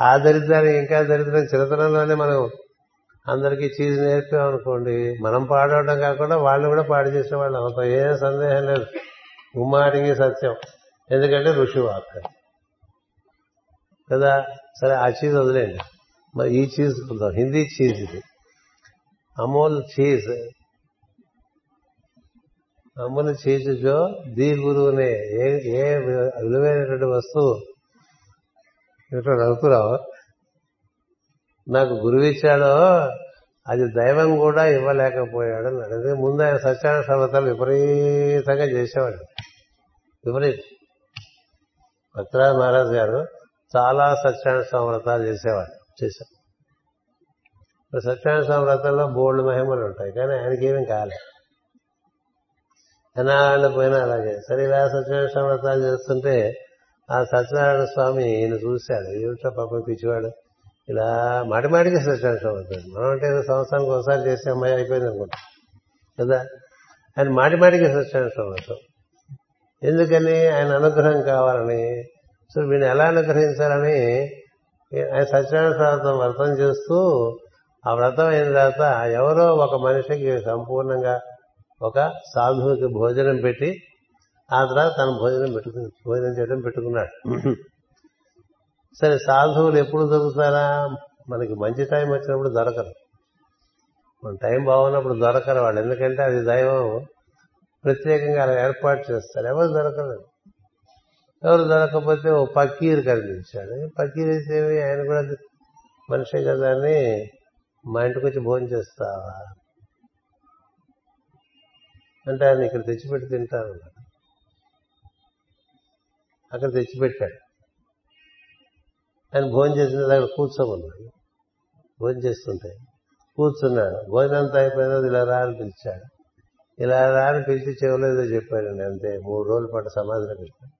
ఆ దరిద్రానికి ఇంకా దరిద్రం చిరతనంలోనే మనం అందరికీ చీజ్ నేర్పామనుకోండి మనం పాడవడం కాకుండా వాళ్ళు కూడా పాడు చేసే వాళ్ళు అవుతాం. ఏ సందేహం లేదు. ఉమ్మాటికి సత్యం. ఎందుకంటే ఋషి వాక్ కదా? సరే ఆ చీజ్ వదిలేండి మరి ఈ చీజ్ హిందీ చీజ్ ఇది. అమూల్ చీజ్ అమూల్ చీజ్ జో ది గురువునే ఏ ఏ విలువైనటువంటి వస్తువు ఇట్లా నవ్వుకురావు నాకు గురువు ఇచ్చాడో అది దైవం కూడా ఇవ్వలేకపోయాడు అని అదే ముందు ఆయన సత్యాన సర్వతాలు విపరీతంగా చేసేవాడు విపరీత భక్తరాజ మహారాజ్ గారు చాలా సత్యాన సమతాలు చేసేవాడు చేశారు సత్యారాయణ స్వామి వ్రతంలో బోల్డ్ మహిమలు ఉంటాయి కానీ ఆయనకి ఏమీ కాలే. ఎన్నాళ్ళు పోయినా అలాగే. సరే ఇలా సత్యనారాయణ సంవ్రతాలు చేస్తుంటే ఆ సత్యనారాయణ స్వామి ఈయన చూశాడు. ఏమిటో పాపం పిచ్చివాడు? ఇలా మాటి మాటికి సత్యనారాయణ సంవ్రతం మనం అంటే సంవత్సరానికి ఒకసారి చేసే అమ్మాయి అయిపోయింది అనుకుంటా. కదా? ఆయన మాటి మాటికి సత్యనారాయణ వ్రతం. ఎందుకని? ఆయన అనుగ్రహం కావాలని. సో వీడిని ఎలా అనుగ్రహించాలని? ఆయన సత్యనారాయణ వ్రతం వ్రతం చేస్తూ ఆ వ్రతం అయిన తర్వాత ఎవరో ఒక మనిషికి సంపూర్ణంగా ఒక సాధువుకి భోజనం పెట్టి ఆ తర్వాత తన భోజనం పెట్టుకు భోజనం చేయడం పెట్టుకున్నాడు. సరే సాధువులు ఎప్పుడు దొరుకుతారా? మనకి మంచి టైం వచ్చినప్పుడు దొరకరు. మన టైం బాగున్నప్పుడు దొరకరు వాళ్ళు. ఎందుకంటే అది దైవం ప్రత్యేకంగా అలా ఏర్పాటు చేస్తారు. ఎవరు దొరకరు. ఎవరు దొరకకపోతే ఓ పక్కీరు కనిపించాడు. పక్కీరు అయితే ఆయన కూడా మనిషి కదా అని మా ఇంటికి వచ్చి భోజనం చేస్తావా? అంటే ఆయన ఇక్కడ తెచ్చిపెట్టి తింటాను అక్కడ తెచ్చిపెట్టాడు. ఆయన భోజనం చేసిన దగ్గర కూర్చోమన్నాడు. భోజనం చేస్తుంటే కూర్చున్నాడు. భోజనం అంతా అయిపోయిన ఇలా రా అని పిలిచాడు. ఇలా రా అని పిలిచి చెవులేదో చెప్పాడండి అంతే. మూడు రోజుల పాటు సమాధిలో పెట్టాడు.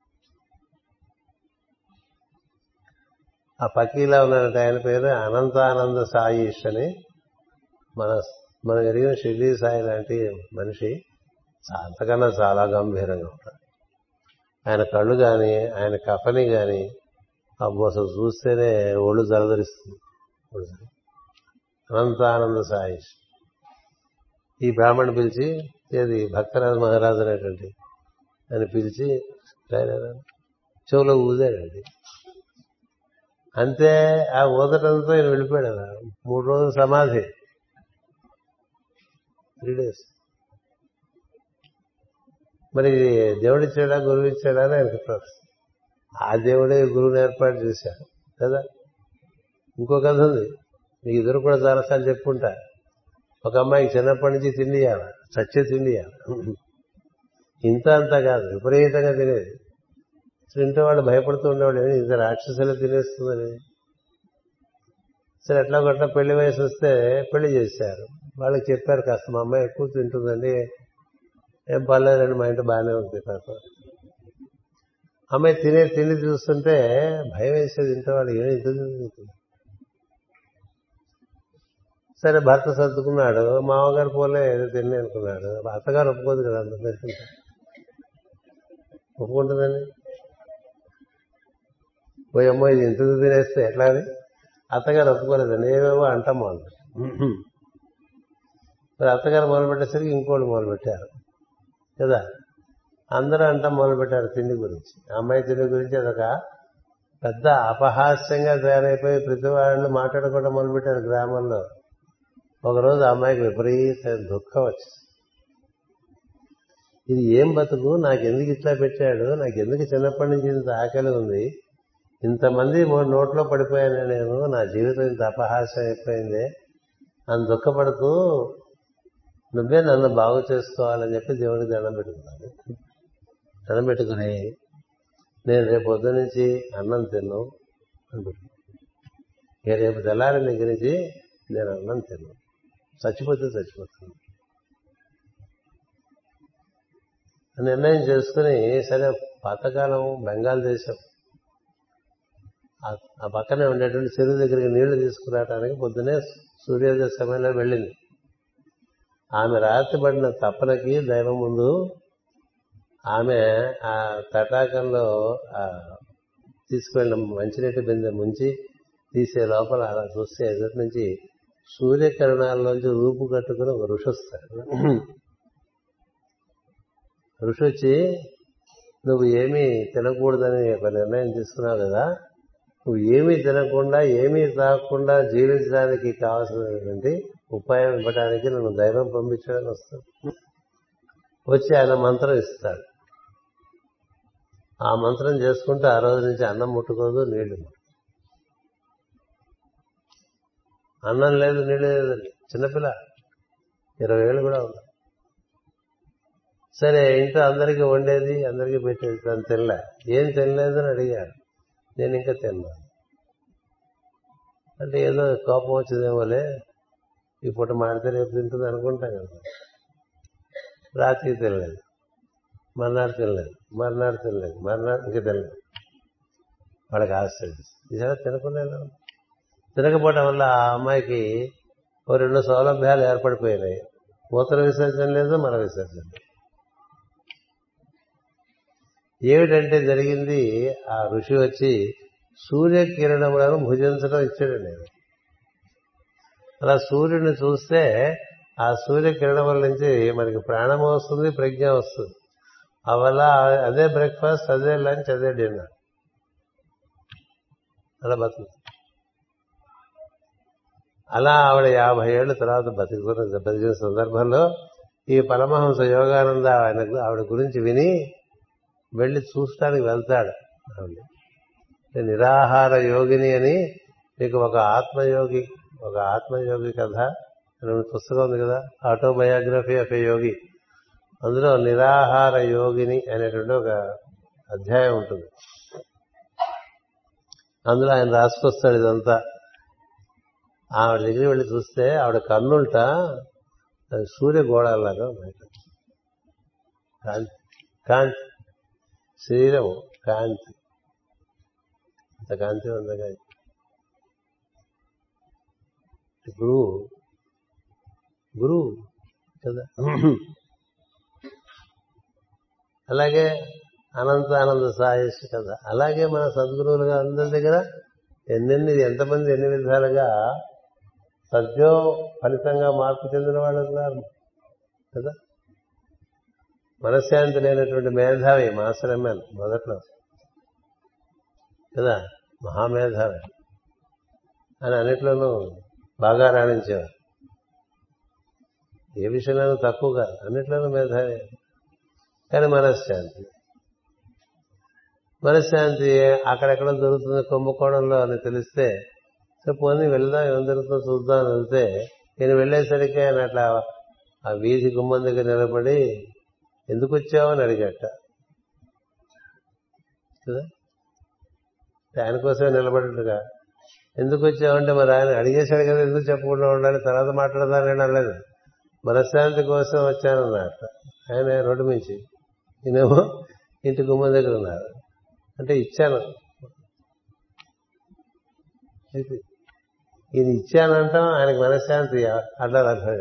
ఆ పకీలా ఉన్నటువంటి ఆయన పేరు అనంతానంద సాయిష్ అని మన మనం ఎరిగిన షిర్డీ సాయి లాంటి మనిషి అంతకన్నా చాలా గంభీరంగా ఉంటాడు. ఆయన కళ్ళు కానీ ఆయన కఫని కానీ అబ్బో అసలు చూస్తేనే ఒళ్ళు జలదరిస్తుంది అనంతానంద సాయిష్ ఈ బ్రాహ్మణ్ పిలిచి ఏది భక్తరాజ మహారాజు అనేటువంటి అని పిలిచి చెవులో ఊదాడండి అంతే ఆ ఊదటంతో ఈయన వెళ్ళిపోయాడు అలా. మూడు రోజులు సమాధి. త్రీ డేస్ మరి దేవుడిచ్చాడా గురువు ఇచ్చాడా అని ఆయనకు ప్రశ్న ఆ దేవుడే గురువుని ఏర్పాటు చేశాడు కదా? ఇంకో కథ ఉంది. మీకు ఇద్దరు కూడా చాలాసార్లు చెప్పుకుంటా. ఒక అమ్మాయికి చిన్నప్పటి నుంచి తిండి ఇవ్వాలి చచ్చే తిండి ఇంత అంతా కాదు విపరీతంగా తినేది. ఇంట్లో వాళ్ళు భయపడుతూ ఉండేవాడు ఇంత రాక్షసులు తినేస్తుందని. సరే ఎట్లా గట్లా పెళ్ళి వయసు వస్తే పెళ్ళి చేశారు. వాళ్ళకి చెప్పారు కాస్త మా అమ్మాయి ఎక్కువ తింటుందండి. ఏం పర్లేదండి మా ఇంటి బాగానే ఉంది పాప. అమ్మాయి తినే తిండి చూస్తుంటే భయం వేసేది ఇంట్లో వాళ్ళు ఏం తింటుంది సరే భర్త సర్దుకున్నాడు మామగారు పోలే ఏదో తిని అనుకున్నాడు. అత్తగారు ఒప్పుకోదు కదా అంత ఒప్పుకుంటుందండి. పోయి అమ్మో ఇది ఇంత తినేస్తే ఎట్లా అని? అత్తగారు ఒప్పుకోలేదండి. ఏవేవో అంటాం మొదలు మరి అత్తగారు మొదలు పెట్టేసరికి ఇంకోటి మొదలు పెట్టారు కదా? అందరూ అంటాం మొదలు పెట్టారు తిండి గురించి. అమ్మాయి తిండి గురించి అదొక పెద్ద అపహాస్యంగా తయారైపోయి ప్రతి వాళ్ళు మాట్లాడుకోవడం మొదలుపెట్టారు గ్రామంలో. ఒకరోజు అమ్మాయికి విపరీత దుఃఖం వచ్చింది ఇది ఏం బతుకు? నాకు ఎందుకు ఇట్లా పెట్టాడు? నాకు ఎందుకు చిన్నప్పటి నుంచి ఇంత ఆకలి ఉంది? ఇంతమంది నోట్లో పడిపోయాను నేను నా జీవితం ఇంత అపహాస్యం అయిపోయింది. అని దుఃఖపడుతూ నువ్వే నన్ను బాగు చేసుకోవాలని చెప్పి దేవుడికి దండం పెట్టుకున్నాను. దండం పెట్టుకుని నేను రేపు పొద్దు నుంచి అన్నం తిన్నావు అని రేపు తెల్లారి దగ్గర నుంచి నేను అన్నం తిన్నాను చచ్చిపోతే చచ్చిపోతుంది. నిర్ణయం చేసుకుని సరే పాతకాలం బెంగాల్ దేశం ఆ పక్కనే ఉండేటువంటి చెరువు దగ్గరికి నీళ్ళు తీసుకురావడానికి పొద్దునే సూర్యోదయ సమయంలో వెళ్ళింది. ఆమె రాత్రి పడిన తప్పనకి దైవం ముందు ఆమె ఆ తటాకంలో తీసుకువెళ్ళిన మంచినీటి బిందె ముంచి తీసే లోపల అలా చూస్తే ఎదుటి నుంచి సూర్యకిరణాల్లోంచి రూపు కట్టుకుని ఒక ఋషి వస్తాడు. ఋషి వచ్చి నువ్వు ఏమీ తినకూడదని ఒక నిర్ణయం తీసుకున్నావు కదా నువ్వు ఏమీ తినకుండా ఏమీ తాగకుండా జీవించడానికి కావాల్సినటువంటి ఉపాయం ఇవ్వడానికి నన్ను దైవం పంపించడానికి వస్తాడు. వచ్చి ఆయన మంత్రం ఇస్తాడు. ఆ మంత్రం చేసుకుంటే ఆ రోజు నుంచి అన్నం ముట్టుకోదు నీళ్ళు అన్నం లేదు నీళ్ళు లేదండి చిన్నపిల్ల ఇరవై ఏళ్ళు కూడా ఉంది. సరే ఇంట్లో అందరికీ వండేది అందరికీ పెట్టేది తను తినలే. ఏం తినలేదని అడిగాడు. నేను ఇంకా తిన్నాను అంటే ఏదో కోపం వచ్చిందేమోలే. ఈ పూట మాడితే రేపు తింటుంది అనుకుంటాం కదా. రాత్రికి తినలేదు. మర్నాడు తినలేదు. మర్నాడు తినలేదు. మర్నాడు ఇంకా తినలేదు. వాళ్ళకి ఆశ్చర్యం ఇలా తినకుండా తినకపోవడం వల్ల ఆ అమ్మాయికి ఓ రెండు సౌలభ్యాలు ఏర్పడిపోయినాయి. మూత్ర విసర్జన లేదు మన విసర్జన ఏమిటంటే జరిగింది ఆ ఋషి వచ్చి సూర్యకిరణములను భుజించడం ఇచ్చాడండి అలా సూర్యుడిని చూస్తే ఆ సూర్యకిరణముల నుంచి మనకి ప్రాణం వస్తుంది ప్రజ్ఞ వస్తుంది. అవల్ల అదే బ్రేక్ఫాస్ట్ అదే లంచ్ అదే డిన్నర్ అలా బతుకు. అలా ఆవిడ యాభై ఏళ్ళ తర్వాత బతికున్న బతికిన సందర్భంలో ఈ పరమహంస యోగానంద ఆయన ఆవిడ గురించి విని వెళ్ళి చూస్తానికి వెళ్తాడు. నిరాహార యోగిని అని మీకు ఒక ఆత్మయోగి ఒక ఆత్మయోగి కథ పుస్తకం ఉంది కదా ఆటోబయోగ్రఫీ ఆఫ్ ఏ యోగి అందులో నిరాహార యోగిని అనేటువంటి ఒక అధ్యాయం ఉంటుంది. అందులో ఆయన రాసుకొస్తాడు ఇదంతా. ఆవిడ దగ్గర వెళ్ళి చూస్తే ఆవిడ కన్నుంట సూర్య గోడలాగా బయట. కాంతి. శరీరం కాంతి. అంత కాంతి ఉందగా గురువు గురువు కదా. అలాగే అనంత ఆనంద సాయస్సు కదా. అలాగే మన సద్గురువులుగా అందరి దగ్గర ఎన్నెన్ని ఎంతమంది ఎన్ని విధాలుగా సద్యో ఫలితంగా మార్పు చెందిన వాళ్ళు ఉన్నారు కదా. మనశ్శాంతి లేనటువంటి మేధావి మాస్టర్ ఎంఎన్ మొదట్లో. కదా? మహామేధావి. అని అన్నిట్లోనూ బాగా రాణించేవారు. ఏ విషయంలోనూ తక్కువగా అన్నిట్లోనూ మేధావి. కానీ మనశ్శాంతి. మనశ్శాంతి అక్కడెక్కడ దొరుకుతుంది కుంభకోణంలో అని తెలిస్తే చెప్పుకొని పోనీ వెళ్దాం ఏం దొరుకుతుందో చూద్దాం అని వెళ్తే నేను వెళ్ళేసరికి ఆయన అట్లా ఆ వీధి గుమ్మం దగ్గర నిలబడి ఎందుకు వచ్చావు అని అడిగట. కదా? ఆయన కోసమే నిలబడిగా ఎందుకు వచ్చావంటే మరి ఆయన అడిగేశాడు కదా ఎందుకు చెప్పకుండా ఉండాలి తర్వాత మాట్లాడదానని అనలేదు. మనశ్శాంతి కోసం వచ్చానన్నమాట ఆయన రోడ్డు మించి. ఈయనేమో ఇంటి గుమ్మం దగ్గర ఉన్నారు. అంటే ఇచ్చాను. ఇది ఇచ్చానంటాం ఆయనకు మనశ్శాంతి అడ్డాలు అర్థం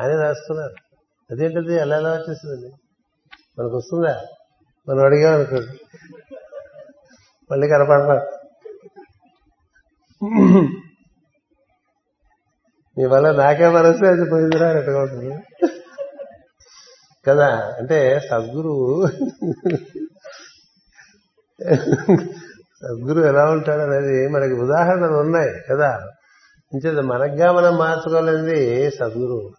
ఆయన రాస్తున్నారు అదేంటది? ఎలా ఎలా వచ్చేసిందండి? మనకు వస్తుందా? మనం అడిగామనుకోండి మళ్ళీ కనపడతా మీ వల్ల నాకే అది పోయిందిరా అన్నట్టుగా ఉంటుంది. కదా? అంటే సద్గురువు సద్గురు ఎలా ఉంటాడు అనేది మనకి ఉదాహరణలు ఉన్నాయి కదా? ఇంచేది మనగ్గా మనం మార్చుకోలేనిది సద్గురువు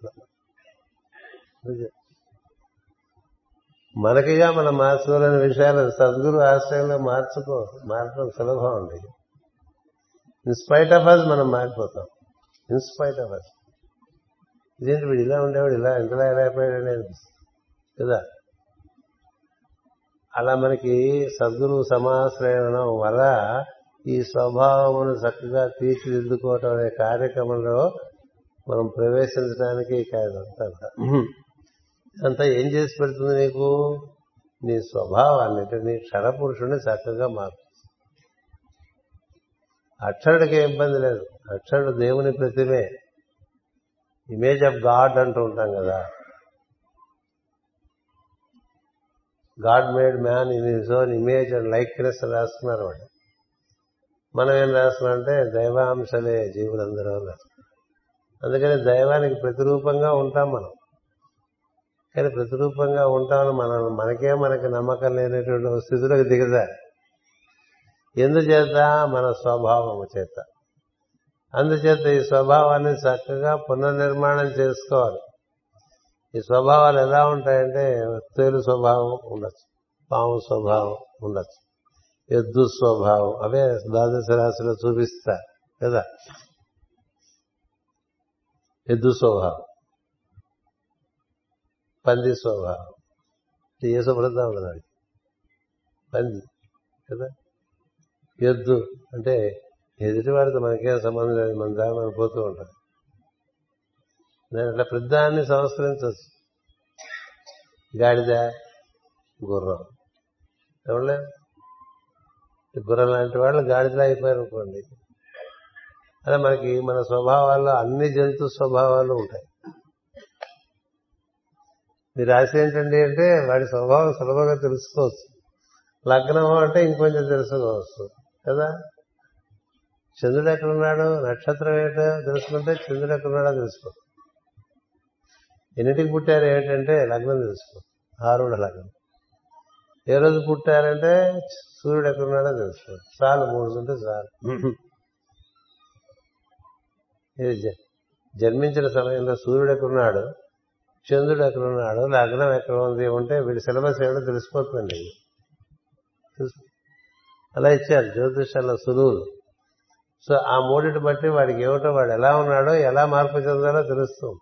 మనకిగా మనం మార్చుకోలేని విషయాలు సద్గురు ఆశ్రయంలో మార్చుకో మార్చడం సులభం అండి. ఇన్స్పైట్ ఆఫ్ అస్ మనం మారిపోతాం. ఇన్స్పైట్ ఆఫ్ అస్ ఇదేంటి వీడు ఇలా ఉండేవాడు ఇలా ఇంతలా ఎలా అయిపోయాడని అనిపిస్తుంది. కదా? అలా మనకి సద్గురు సమాశ్రయణం వల్ల ఈ స్వభావమును చక్కగా తీర్చిదిద్దుకోవటం అనే కార్యక్రమంలో మనం ప్రవేశించడానికి అంతా. అంతా ఏం చేసి పెడుతుంది నీకు? నీ స్వభావాన్ని నీ క్షరపురుషుని చక్కగా మార్పు అక్షరుడికి ఇబ్బంది లేదు. అక్షరుడు దేవుని ప్రతిమే. ఇమేజ్ ఆఫ్ గాడ్ అంటూ ఉంటాం కదా. God made man in his own image and likeness రాస్తున్నారు వాడు మనం ఏం రాస్తున్నామంటే దైవాంశలే జీవులందరూ అందుకని దైవానికి ప్రతిరూపంగా ఉంటాం మనం. కానీ ప్రతిరూపంగా ఉంటామని మనం మనకే మనకి నమ్మకం లేనటువంటి స్థితిలోకి దిగదా ఎందుచేత? మన స్వభావము చేత. అందుచేత ఈ స్వభావాన్ని చక్కగా పునర్నిర్మాణం చేసుకోవాలి. ఈ స్వభావాలు ఎలా ఉంటాయంటే తేలు స్వభావం ఉండొచ్చు పాము స్వభావం ఉండొచ్చు ఎద్దు స్వభావం అవే ద్వాదశ రాశిలో చూపిస్తా కదా. ఎద్దు స్వభావం. పంది స్వభావం. ఏ శుభ్రత ఉండదు పంది కదా? ఎద్దు అంటే ఎదుటివాడితో మనకేం సంబంధం లేదు మన దాని మనం పోతూ ఉంటాం. నేను అట్లా పెద్దాన్ని సంస్కరించవచ్చు. గాడిద గుర్రం. ఎవరులే గుర్రం లాంటి వాళ్ళు గాడిదలు అయిపోయారు అనుకోండి. అలా మనకి మన స్వభావాల్లో అన్ని జంతు స్వభావాలు ఉంటాయి. మీ రాశి ఏంటండి అంటే వాడి స్వభావం సులభంగా తెలుసుకోవచ్చు. లగ్నం అంటే ఇంకొంచెం తెలుసుకోవచ్చు కదా? చంద్రుడు ఎక్కడున్నాడు? నక్షత్రం ఏంటో తెలుసుకుంటే చంద్రుడు ఎక్కడున్నాడో తెలుసుకో. ఎన్నిటికి పుట్టారు ఏంటంటే లగ్నం తెలుసుకో ఆరుడ లగ్నం. ఏ రోజు పుట్టారంటే సూర్యుడు ఎక్కడున్నాడో తెలుసుకో. చాలు మూడు ఉంటే చాలు. ఇది జన్మించిన సమయంలో సూర్యుడు ఎక్కడున్నాడు? చంద్రుడు ఎక్కడ ఉన్నాడు లగ్నం ఎక్కడ ఉంది ఉంటే వీడి సిలబస్ ఏమిటో తెలిసిపోతుందండి. అలా ఇచ్చారు జ్యోతిషాల సులువులు సో ఆ మూడిటి బట్టి వాడికి ఏమిటో వాడు ఎలా ఉన్నాడో ఎలా మార్పు చెందాలో తెలుస్తుంది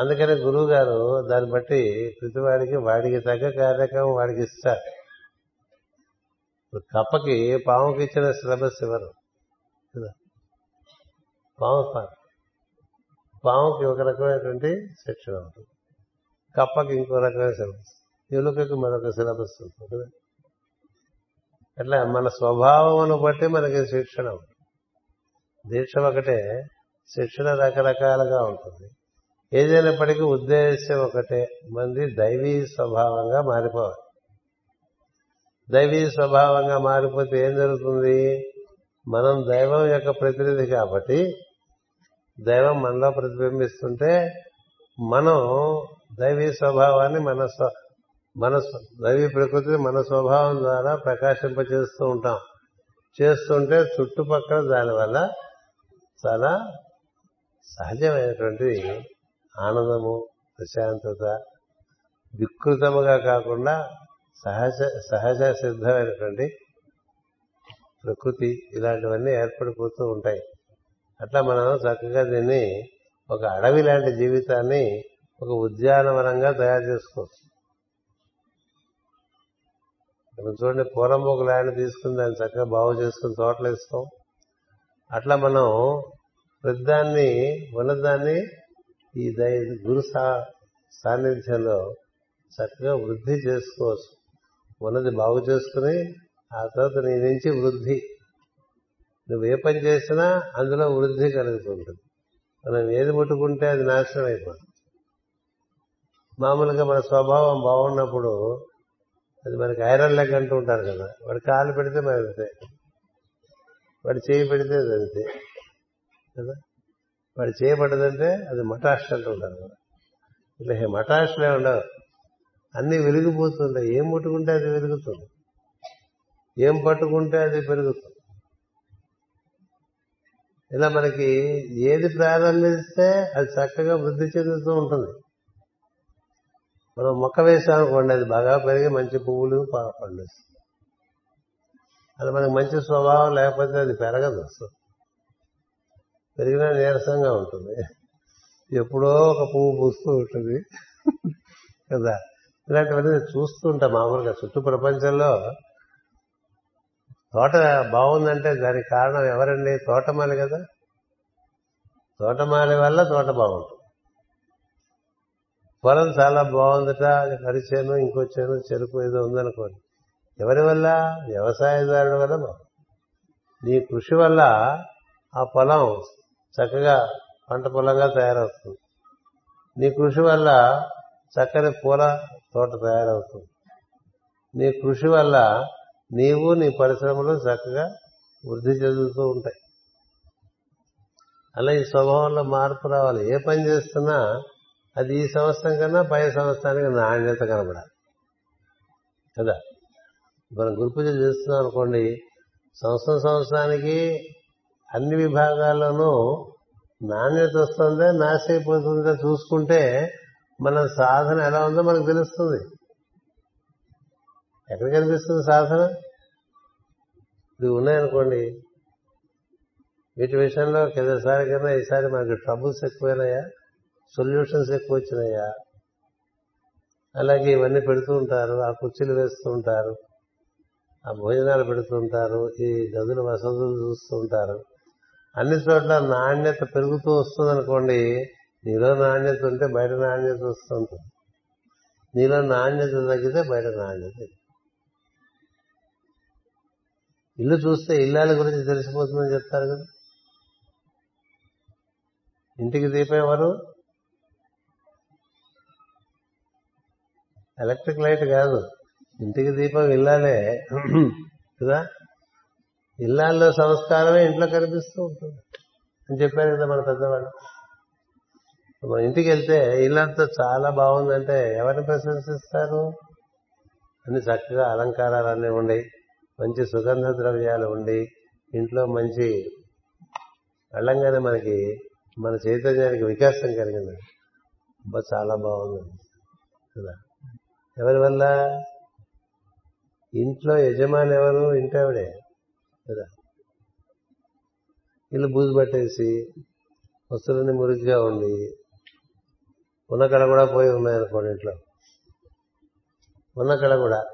అందుకని గురువు గారు దాన్ని బట్టి ప్రతి వాడికి వాడికి తగ్గ కార్యక్రమం వాడికి ఇస్తారు. కప్పకి పాముకి ఇచ్చిన సిలబస్ ఇవ్వరు పాము పాముకి ఒక రకమైనటువంటి శిక్షణ ఉంటుంది. కప్పకి ఇంకో రకమైన సిలబస్ ఎలుకకు మరొక సిలబస్ ఉంటుంది. అట్లా మన స్వభావమును బట్టి మనకి శిక్షణ దీక్ష ఒకటే శిక్షణ రకరకాలుగా ఉంటుంది. ఏదైనప్పటికీ ఉద్దేశం ఒకటే. మంది దైవీ స్వభావంగా మారిపోవాలి. దైవీ స్వభావంగా మారిపోతే ఏం జరుగుతుంది? మనం దైవం యొక్క ప్రతినిధి కాబట్టి దైవం మనలో ప్రతిబింబిస్తుంటే మనం దైవీ స్వభావాన్ని మన మన దైవీ ప్రకృతిని మన స్వభావం ద్వారా ప్రకాశింపచేస్తూ ఉంటాం. చేస్తుంటే చుట్టుపక్కల దానివల్ల చాలా సహజమైనటువంటి ఆనందము ప్రశాంతత వికృతముగా కాకుండా సహజ సహజ సిద్ధమైనటువంటి ప్రకృతి ఇలాంటివన్నీ ఏర్పడిపోతూ ఉంటాయి. అట్లా మనం చక్కగా దీన్ని ఒక అడవి లాంటి జీవితాన్ని ఒక ఉద్యానవనంగా తయారు చేసుకోవచ్చు. ఇప్పుడు చూడండి పూలం ఒక ల్యాండ్ తీసుకుని దాన్ని చక్కగా బాగు చేసుకుని తోటలు ఇస్తాం. అట్లా మనం ప్రతిదాన్ని ఉన్నదాన్ని ఈ గురు సాన్నిధ్యంలో చక్కగా వృద్ధి చేసుకోవచ్చు. ఉన్నది బాగు చేసుకుని ఆ తర్వాత నీ నుంచి వృద్ధి. నువ్వు ఏ పని చేసినా అందులో వృద్ధి కలుగుతుంటుంది. మనం ఏది ముట్టుకుంటే అది నాశనం అయిపోతుంది. మామూలుగా మన స్వభావం బాగున్నప్పుడు అది మనకి ఐరన్ లెగ్ అంటూ ఉంటారు కదా వాడు కాలు పెడితే మరి అంతే. వాడు చేయి పెడితే అది అంతే. కదా? వాడు చేయబడ్డదంటే అది మటాష్ అంటూ ఉంటారు కదా. ఇట్లా మటాష్లే ఉండవు. అన్ని వెలిగిపోతుంటాయి. ఏం ముట్టుకుంటే అది వెలుగుతుంది. ఏం పట్టుకుంటే అది పెరుగుతుంది. ఇలా మనకి ఏది ప్రారంభిస్తే అది చక్కగా వృద్ధి చెందుతూ ఉంటుంది. మనం మొక్క వేసామనుకోండి అది బాగా పెరిగి మంచి పువ్వులు ప- పండిస్తుంది. అది మనకి మంచి స్వభావం లేకపోతే అది పెరగదు. అసలు పెరిగినా నీరసంగా ఉంటుంది. ఎప్పుడో ఒక పువ్వు పూస్తూ ఉంటుంది. కదా? ఇలాంటివన్నీ చూస్తుంటాం మామూలుగా చుట్టూ ప్రపంచంలో తోట బాగుందంటే దానికి కారణం ఎవరండి? తోటమాలి కదా. తోటమాలి వల్ల తోట బాగుంటుంది. పొలం చాలా బాగుందట అది ఇంకొచ్చాను చెరుకు ఏదో ఉందనుకోండి. ఎవరి వల్ల? వ్యవసాయదారుడి వల్ల నీ కృషి వల్ల ఆ పొలం చక్కగా పంట పొలంగా తయారవుతుంది. నీ కృషి వల్ల చక్కని పూల తోట తయారవుతుంది. నీ కృషి వల్ల నీవు నీ పరిశ్రమలు చక్కగా వృద్ధి చెందుతూ ఉంటాయి. అలా ఈ స్వభావంలో మార్పు రావాలి. ఏ పని చేస్తున్నా అది ఈ సంవత్సరం కన్నా పై సంవత్సరానికి నాణ్యత కనబడాలి. కదా? మనం గురు పూజ చేస్తున్నాం అనుకోండి సంవత్సరం సంవత్సరానికి అన్ని విభాగాల్లోనూ నాణ్యత వస్తుందా నాశ అయిపోతుందా చూసుకుంటే మన సాధన ఎలా ఉందో మనకు తెలుస్తుంది. ఎక్కడ కనిపిస్తుంది సాధన? ఇది ఉన్నాయనుకోండి. వీటి విషయంలో కిందసారి కన్నా ఈసారి మనకి ట్రబుల్స్ ఎక్కువైనాయా? సొల్యూషన్స్ ఎక్కువ వచ్చినాయా అలాగే ఇవన్నీ పెడుతూ ఉంటారు ఆ కుర్చీలు వేస్తూ ఉంటారు ఆ భోజనాలు పెడుతూ ఉంటారు ఈ గదుల వసతులు చూస్తూ ఉంటారు. అన్ని చోట్ల నాణ్యత పెరుగుతూ వస్తుంది అనుకోండి నీలో నాణ్యత ఉంటే బయట నాణ్యత వస్తుంటుంది నీలో నాణ్యత తగ్గితే బయట నాణ్యత ఇల్లు చూస్తే ఇల్లాల గురించి తెలిసిపోతుందని చెప్తారు కదా. ఇంటికి దీపం ఎవరు ఎలక్ట్రిక్ లైట్ కాదు. ఇంటికి దీపం ఇల్లాలే. కదా? ఇల్లాల్లో సంస్కారమే ఇంట్లో కనిపిస్తూ ఉంటుంది. అని చెప్పారు కదా మన పెద్దవాళ్ళు. మన ఇంటికి వెళ్తే ఇల్లంతా చాలా బాగుందంటే ఎవరిని ప్రశంసిస్తారు? అన్ని చక్కగా అలంకారాలన్నీ ఉండి మంచి సుగంధ ద్రవ్యాలు ఉండి ఇంట్లో మంచి వెళ్ళంగానే మనకి మన చైతన్యానికి వికాసం కలిగింది. అబ్బా చాలా బాగుంది. కదా? ఎవరి వల్ల? ఇంట్లో యజమాని ఎవరు? ఇంటావిడే కదా? ఇల్లు బూజు పట్టేసి వస్తువులన్నీ మురికిగా ఉండి ఉన్న కళ కూడా పోయి ఉన్నాయనుకోండి ఇంట్లో. ఉన్న కళ కూడా.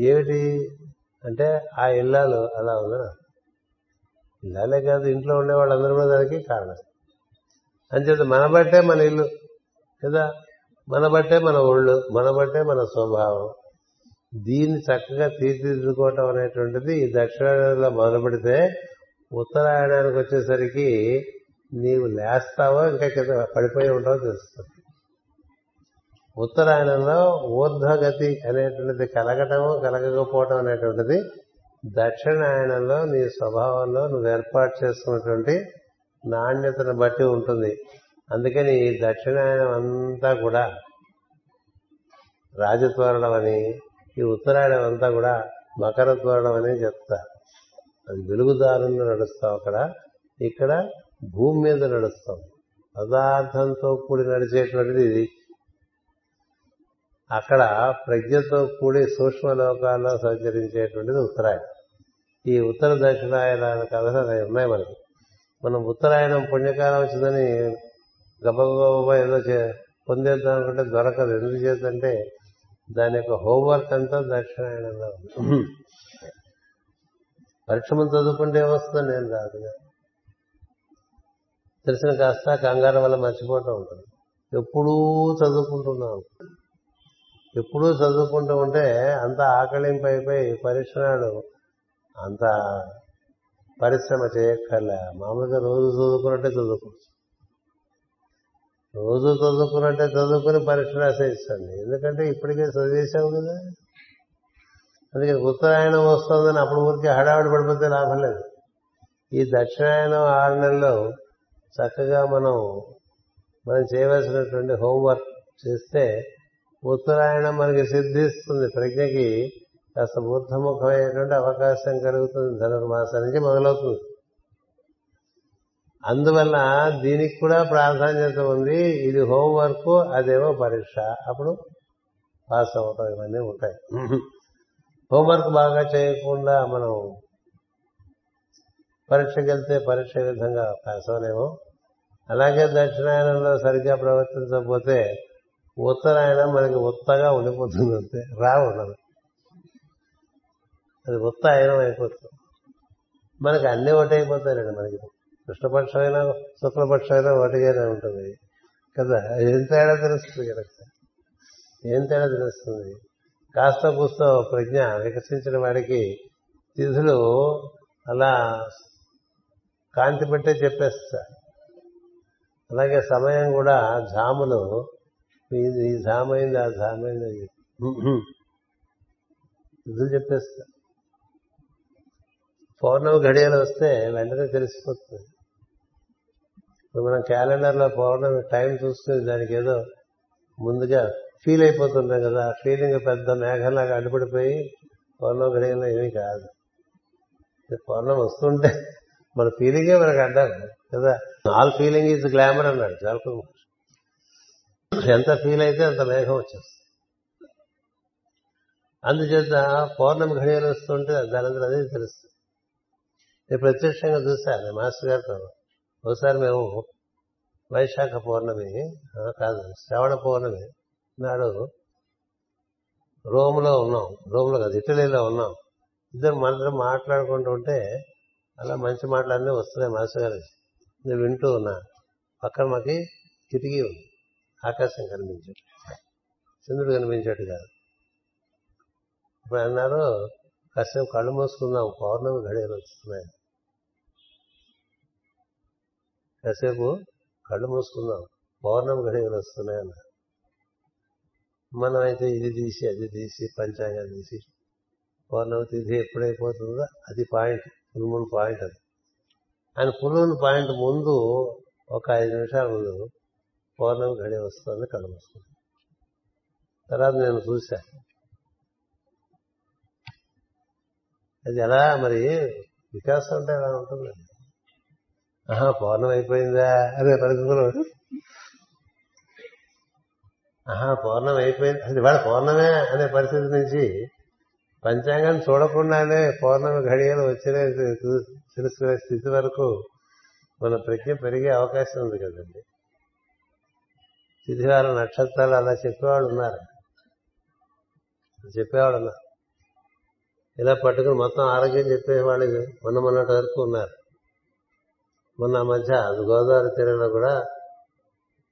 ఏమిటి? అంటే ఆ ఇల్లాలు అలా ఉందా ఇల్లాలే కాదు ఇంట్లో ఉండే వాళ్ళందరూ కూడా దానికి కారణం. అంచేత మన బట్టే మన ఇల్లు కదా? మన బట్టే మన ఒళ్ళు మన బట్టే మన స్వభావం. దీన్ని చక్కగా తీర్చిదిద్దుకోవటం అనేటువంటిది ఈ దక్షిణాయనంలో మొదలు పెడితే ఉత్తరాయణానికి వచ్చేసరికి నీవు లేస్తావో ఇంకా కింద పడిపోయి ఉంటావో తెలుస్తుంది. ఉత్తరాయణంలో ఊర్ధ్వగతి అనేటువంటిది కలగటము కలగకపోవటం అనేటువంటిది దక్షిణాయనంలో నీ స్వభావంలో నువ్వు ఏర్పాటు చేసుకున్నటువంటి నాణ్యతను బట్టి ఉంటుంది. అందుకని ఈ దక్షిణాయనం అంతా కూడా రాజత్వరణం అని ఈ ఉత్తరాయణం అంతా కూడా మకర త్వరణం అని చెప్తా అది వెలుగుదారుల్లో నడుస్తాం అక్కడ. ఇక్కడ భూమి మీద నడుస్తాం. పదార్థంతో కూడి నడిచేటువంటిది ఇది. అక్కడ ప్రజ్ఞతో కూడి సూక్ష్మ లోకాల్లో సంచరించేటువంటిది ఉత్తరాయణం. ఈ ఉత్తర దక్షిణాయనాల కథలు అవి ఉన్నాయి మనకి. మనం ఉత్తరాయణం పుణ్యకాలం వచ్చిందని గబగబ ఏదో పొందేద్దాం అనుకుంటే దొరకదు. ఎందుకు చేద్దంటే దాని యొక్క హోంవర్క్ అంతా దక్షిణాయనంలో ఉంది. పరీక్ష ముందు చదువుకుంటే ఏమొస్తుందో నేను రాదు. తెలిసిన కాస్త కంగారు వల్ల మర్చిపోతూ ఉంటుంది ఎప్పుడూ చదువుకుంటున్నాం. ఎప్పుడూ చదువుకుంటూ ఉంటే అంత ఆకలింపు అయిపోయి పరీక్ష నాడు అంత పరిశ్రమ చేయక్కర్లే. మామూలుగా రోజు చదువుకున్నట్టే చదువుకోవచ్చు. రోజు చదువుకున్నట్టే చదువుకుని పరీక్ష రాసేయచ్చండి ఎందుకంటే ఇప్పటికే చదివేశావు కదా. అందుకే ఉత్తరాయణం వస్తుందని అప్పుడు ఊరికి హడావిడి పడిపోతే లాభం లేదు. ఈ దక్షిణాయనం ఆరు నెలల్లో చక్కగా మనం మనం చేయవలసినటువంటి హోంవర్క్ చేస్తే ఉత్తరాయణం మనకి సిద్ధిస్తుంది. ప్రజ్ఞకి కాస్త ఊర్ధముఖమైనటువంటి అవకాశం కలుగుతుంది. ధనుర్మాసం నుంచి మొదలవుతుంది. అందువల్ల దీనికి కూడా ప్రాధాన్యత ఉంది. ఇది హోంవర్క్ అదేమో పరీక్ష. అప్పుడు పాస్ అవటం ఇవన్నీ ఉంటాయి. హోంవర్క్ బాగా చేయకుండా మనం పరీక్షకి వెళ్తే పరీక్ష విధంగా పాస్ అవలేము అలాగే దక్షిణాయనంలో సరిగ్గా ప్రవర్తించకపోతే ఉత్తరాయణ మనకి ఉత్తగా ఉండిపోతుంది అంతే. రా ఉండదు అది ఉత్తాయనం అయిపోతుంది. మనకి అన్ని ఒకటైపోతాయండి మనకి. కృష్ణపక్షమైనా శుక్లపక్షమైనా ఒకటిగానే ఉంటుంది. కదా? ఏం తేడా తెలుస్తుంది కదా? ఏం తేడా తెలుస్తుంది? కాస్త కూస్తో ప్రజ్ఞ వికసించిన వాడికి తిథులు అలా కాంతి పెట్టే చెప్పేస్తారు అలాగే సమయం కూడా జాములు ఇది ఈ జామైంది ఆ జామైంది అది తిథులు చెప్పేస్తా. పౌర్ణమి గడియలు వస్తే వెంటనే తెలిసిపోతుంది. ఇప్పుడు మనం క్యాలెండర్లో పౌర్ణమి టైం చూసుకుని దానికి ఏదో ముందుగా ఫీల్ అయిపోతుంటాం కదా. ఆ ఫీలింగ్ పెద్ద మేఘంలాగా అడ్డుపడిపోయి పౌర్ణమి గడియల్లో ఏమీ కాదు. పౌర్ణమి వస్తుంటే మన ఫీలింగే మనకు అడ్డాలి కదా. ఆల్ ఫీలింగ్ ఈజ్ గ్లామర్ అన్నాడు చాలా ఎంత ఫీల్ అయితే అంత వేగం వచ్చేస్తుంది. అందుచేత పౌర్ణమి ఘడియలు వస్తుంటే దానంతా అదే తెలుస్తుంది. నేను ప్రత్యక్షంగా చూశాను మాస్టర్ గారితో ఒకసారి మేము వైశాఖ పౌర్ణమి కాదు శ్రవణ పౌర్ణమి నాడు రోమ్లో ఉన్నాం. రోమ్లో కాదు ఇటలీలో ఉన్నాం. ఇద్దరు మనందరం మాట్లాడుకుంటూ ఉంటే అలా మంచి మాటలన్నీ వస్తున్నాయి మాస్టర్ గారు. నేను వింటూ ఉన్నా. పక్కన మాకి కిటికీ ఉంది. ఆకాశం కనిపించాడు. చంద్రుడు కనిపించాడు కాదు. ఇప్పుడు అన్నారు కాసేపు కళ్ళు మూసుకుందాం పౌర్ణమి గడియలు వస్తున్నాయి కాసేపు కళ్ళు మూసుకుందాం పౌర్ణమి గడియలు వస్తున్నాయి అన్నారు. మనం అయితే ఇది తీసి అది తీసి పంచాంగం తీసి పౌర్ణమి తిథి ఎప్పుడైపోతుందో అది పాయింట్ ఫుల్ పాయింట్ అది. ఆయన ఫుల్ పాయింట్ ముందు ఒక ఐదు నిమిషాల ముందు పౌర్ణమి గడి వస్తుంది కళ్ళు తర్వాత నేను చూశా. అది ఎలా మరి? వికాసం అంటే ఎలా ఉంటుంది? ఆహా పౌర్ణం అయిపోయిందా అదే పరిస్థితులు ఆహా పౌర్ణం అయిపోయింది. అది వాళ్ళ పౌర్ణమే అనే పరిస్థితి నుంచి పంచాంగం చూడకుండానే పౌర్ణమి ఘడియలు వచ్చిన తెలుసుకునే స్థితి వరకు మన ప్రజ్ఞ పెరిగే అవకాశం ఉంది కదండి. తిథివార నక్షత్రాలు అలా చెప్పేవాళ్ళు ఉన్నారు. చెప్పేవాళ్ళు ఉన్నారు. ఇలా పట్టుకుని మొత్తం ఆరోగ్యం చెప్పేవాళ్ళు మొన్న మొన్నటి వరకు ఉన్నారు. మొన్న మధ్య గోదావరి తీరంలో కూడా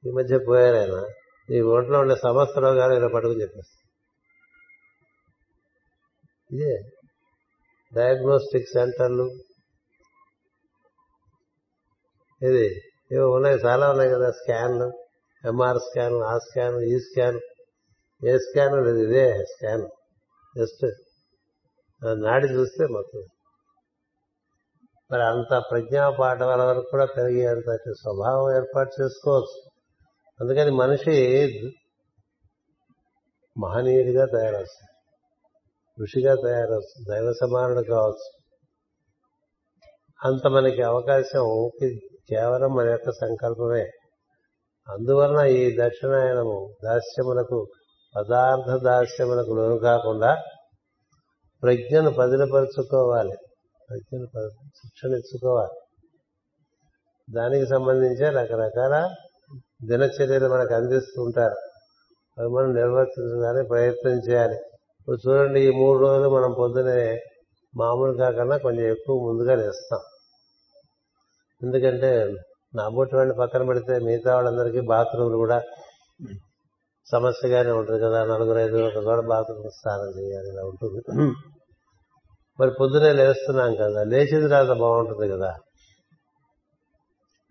ఈ మధ్య పోయారు ఆయన. ఈ ఒంట్లో ఉండే సమస్త రోగాలు ఇలా పట్టుకుని చెప్పేస్తారు. ఇదే డయాగ్నోస్టిక్ సెంటర్లు. ఇది ఇవి ఉన్నాయి చాలా ఉన్నాయి కదా స్కాన్లు. ఎంఆర్ స్కాన్ e ఆ స్కాన్ ఈ స్కాన్ ఏ స్కాన్ లేదు ఇదే స్కాన్ జస్ట్ నాడి చూస్తే మొత్తం. మరి అంత ప్రజ్ఞా పాఠవాల వరకు కూడా పెరిగేంత స్వభావం ఏర్పాటు చేసుకోవచ్చు. అందుకని మనిషి మహనీయుడిగా తయారవుతుంది ఋషిగా తయారవుతుంది దైవ సమానుడు కావచ్చు. అంత మనకి అవకాశం కేవలం మన యొక్క సంకల్పమే. అందువలన ఈ దక్షిణాయనము దాస్యములకు పదార్థ దాస్యములకు లోను కాకుండా ప్రజ్ఞను పదిలపరుచుకోవాలి. ప్రజ్ఞను శిక్షణ ఇచ్చుకోవాలి. దానికి సంబంధించే రకరకాల దినచర్యలు మనకు అందిస్తూ ఉంటారు అవి మనం నిర్వర్తించడానికి ప్రయత్నం చేయాలి. ఇప్పుడు చూడండి ఈ మూడు రోజులు మనం పొద్దునే మామూలు కాకుండా కొంచెం ఎక్కువ ముందుగా లేస్తాం. ఎందుకంటే నా బొట్టి వాడిని పక్కన పెడితే మిగతా వాళ్ళందరికీ బాత్రూమ్లు కూడా సమస్యగానే ఉంటుంది కదా. నలుగురు ఐదు ఒక బాత్రూమ్ స్నానం చేయాలి ఇలా ఉంటుంది. మరి పొద్దునే లేస్తున్నాం కదా. లేచిన తర్వాత బాగుంటుంది కదా.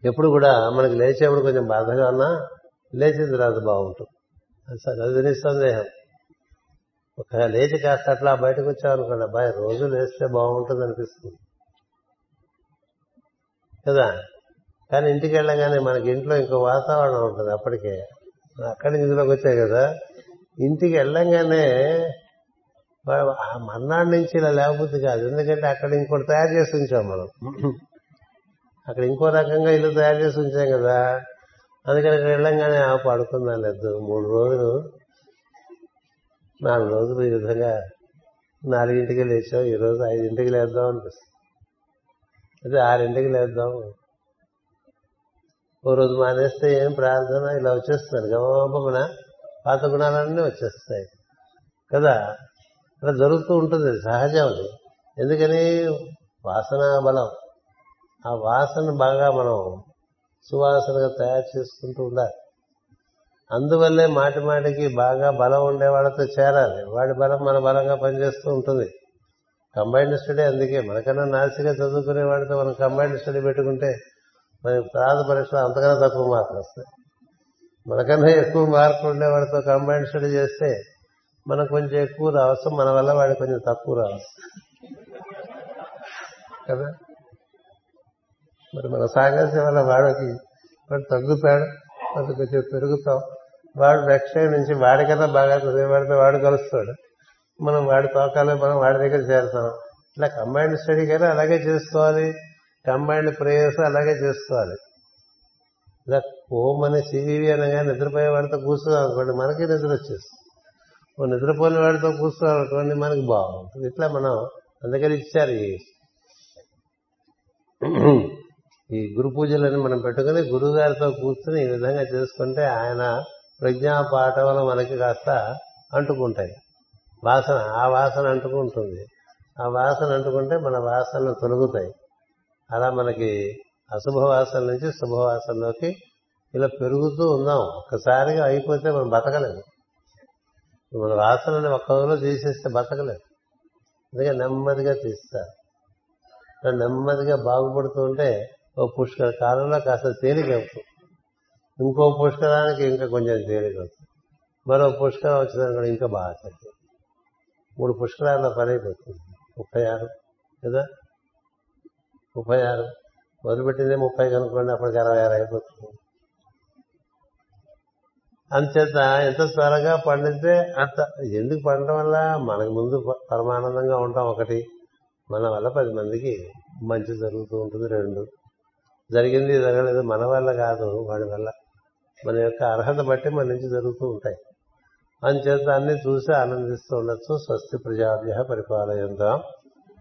ఎప్పుడు కూడా మనకి లేచేప్పుడు కొంచెం బాధగా ఉన్నా లేచిన తర్వాత బాగుంటుంది. అది నిస్సందేహం ఒక లేచి కాస్త అట్లా బయటకు వచ్చామనుకోండి అబ్బాయి రోజు లేస్తే బాగుంటుంది అనిపిస్తుంది. కదా? కానీ ఇంటికి వెళ్ళగానే మనకి ఇంట్లో ఇంకో వాతావరణం ఉంటుంది అప్పటికే. అక్కడి నుంచి ఇందులోకి వచ్చాయి కదా. ఇంటికి వెళ్ళంగానే మర్నాడు నుంచి ఇలా లేకపోతే కాదు. ఎందుకంటే అక్కడ ఇంకోటి తయారు చేసి ఉంచాం మనం. అక్కడ ఇంకో రకంగా ఇల్లు తయారు చేసి ఉంచాం కదా. అందుకని ఇక్కడ వెళ్ళంగానే ఆ పడుకుందాం లేదు. మూడు రోజులు నాలుగు రోజులు ఈ విధంగా నాలుగింటికి లేచాం. ఈరోజు ఐదింటికి లేద్దాం అనిపిస్తుంది. అదే ఆరింటికి లేద్దాం. ఓ రోజు మానేస్తే ఏం ప్రార్థన? ఇలా వచ్చేస్తున్నారు గమపమన పాత గుణాలన్నీ వచ్చేస్తాయి. కదా? అలా జరుగుతూ ఉంటుంది. సహజం. అది ఎందుకని? వాసన బలం. ఆ వాసన బాగా మనం సువాసనగా తయారు చేసుకుంటూ ఉండాలి. అందువల్లే మాటి మాటికి బాగా బలం ఉండే వాళ్ళతో చేరాలి. వాడి బలం మన బలంగా పనిచేస్తూ ఉంటుంది. కంబైన్డ్ స్టడీ అందుకే. మనకన్నా నాసిగా చదువుకునే వాడితో మనం కంబైన్డ్ స్టడీ పెట్టుకుంటే మరి తర్వాత పరీక్షలో అంతకన్నా తక్కువ మార్కులు వస్తాయి. మనకన్నా ఎక్కువ మార్కులు ఉండేవాడితో కంబైన్ స్టడీ చేస్తే మనకు కొంచెం ఎక్కువ రావచ్చు మన వల్ల వాడికి కొంచెం తక్కువ రావచ్చు. కదా? మరి మన సాంగత్యం వల్ల వాడికి వాడు తగ్గుతాడు అది కొంచెం పెరుగుతాం. వాడు రక్షణ నుంచి వాడికన్నా బాగా చదివేవాడితో వాడు కలుస్తాడు. మనం వాడి తోకాలే మనం వాడి దగ్గర చేరుతాం. ఇట్లా కంబైండ్ స్టడీ కానీ అలాగే చేసుకోవాలి. కంబైండ్ ప్రేయర్స్ అలాగే చేసుకోవాలి. ఇలా ఓం అనే సివివి అనగా నిద్రపోయే వాడితో కూర్చున్నాం అనుకోండి మనకి నిద్ర వచ్చేస్తుంది. ఓ నిద్రపోయిన వాడితో కూర్చున్నాం అనుకోండి మనకి బాగుంటుంది. ఇట్లా మనం అందుకని ఇచ్చారు ఈ గురు పూజలని మనం పెట్టుకుని గురువుగారితో కూర్చుని ఈ విధంగా చేసుకుంటే ఆయన ప్రజ్ఞా పాఠములు మనకి కాస్త అంటుకుంటాయి. వాసన ఆ వాసన అంటుకుంటుంది. ఆ వాసన అంటుకుంటే మన వాసనలు తొలుగుతాయి. అలా మనకి అశుభవాసన నుంచి శుభవాసనలోకి ఇలా పెరుగుతూ ఉందాం ఒక్కసారిగా అయిపోతే మనం బతకలేదు మన వాసనని ఒక్క రోజులో తీసేస్తే బతకలేదు అందుకే నెమ్మదిగా తీస్తారు నెమ్మదిగా బాగుపడుతూ ఉంటే ఓ పుష్కర కాలంలో కాస్త తేలిక అవుతుంది. ఇంకో పుష్కరానికి ఇంకా కొంచెం తేలిక అవుతుంది. మరో పుష్కరం వచ్చినప్పుడు ఇంకా బాగా తగ్గింది మూడు పుష్కరాల్లో పని అయిపోతుంది. ముప్పై ఆరు కదా? ముప్పై ఆరు. మొదలుపెట్టిందే ముప్పై కనుక్కోండి అప్పటికి అరవై ఆరు అయిపోతుంది. అంతేత ఎంత త్వరగా పండితే అంత ఎందుకు పండడం వల్ల? మనకు ముందు పరమానందంగా ఉంటాం ఒకటి. మన వల్ల పది మందికి మంచి జరుగుతూ ఉంటుంది రెండు. జరిగింది జరగలేదు మన వల్ల కాదు వాడి వల్ల. మన యొక్క అర్హత బట్టి మన నుంచి జరుగుతూ ఉంటాయి. అంచేత అన్ని చూసి ఆనందిస్తూ ఉండొచ్చు. స్వస్తి ప్రజాభ్య పరిపాలయంతాం.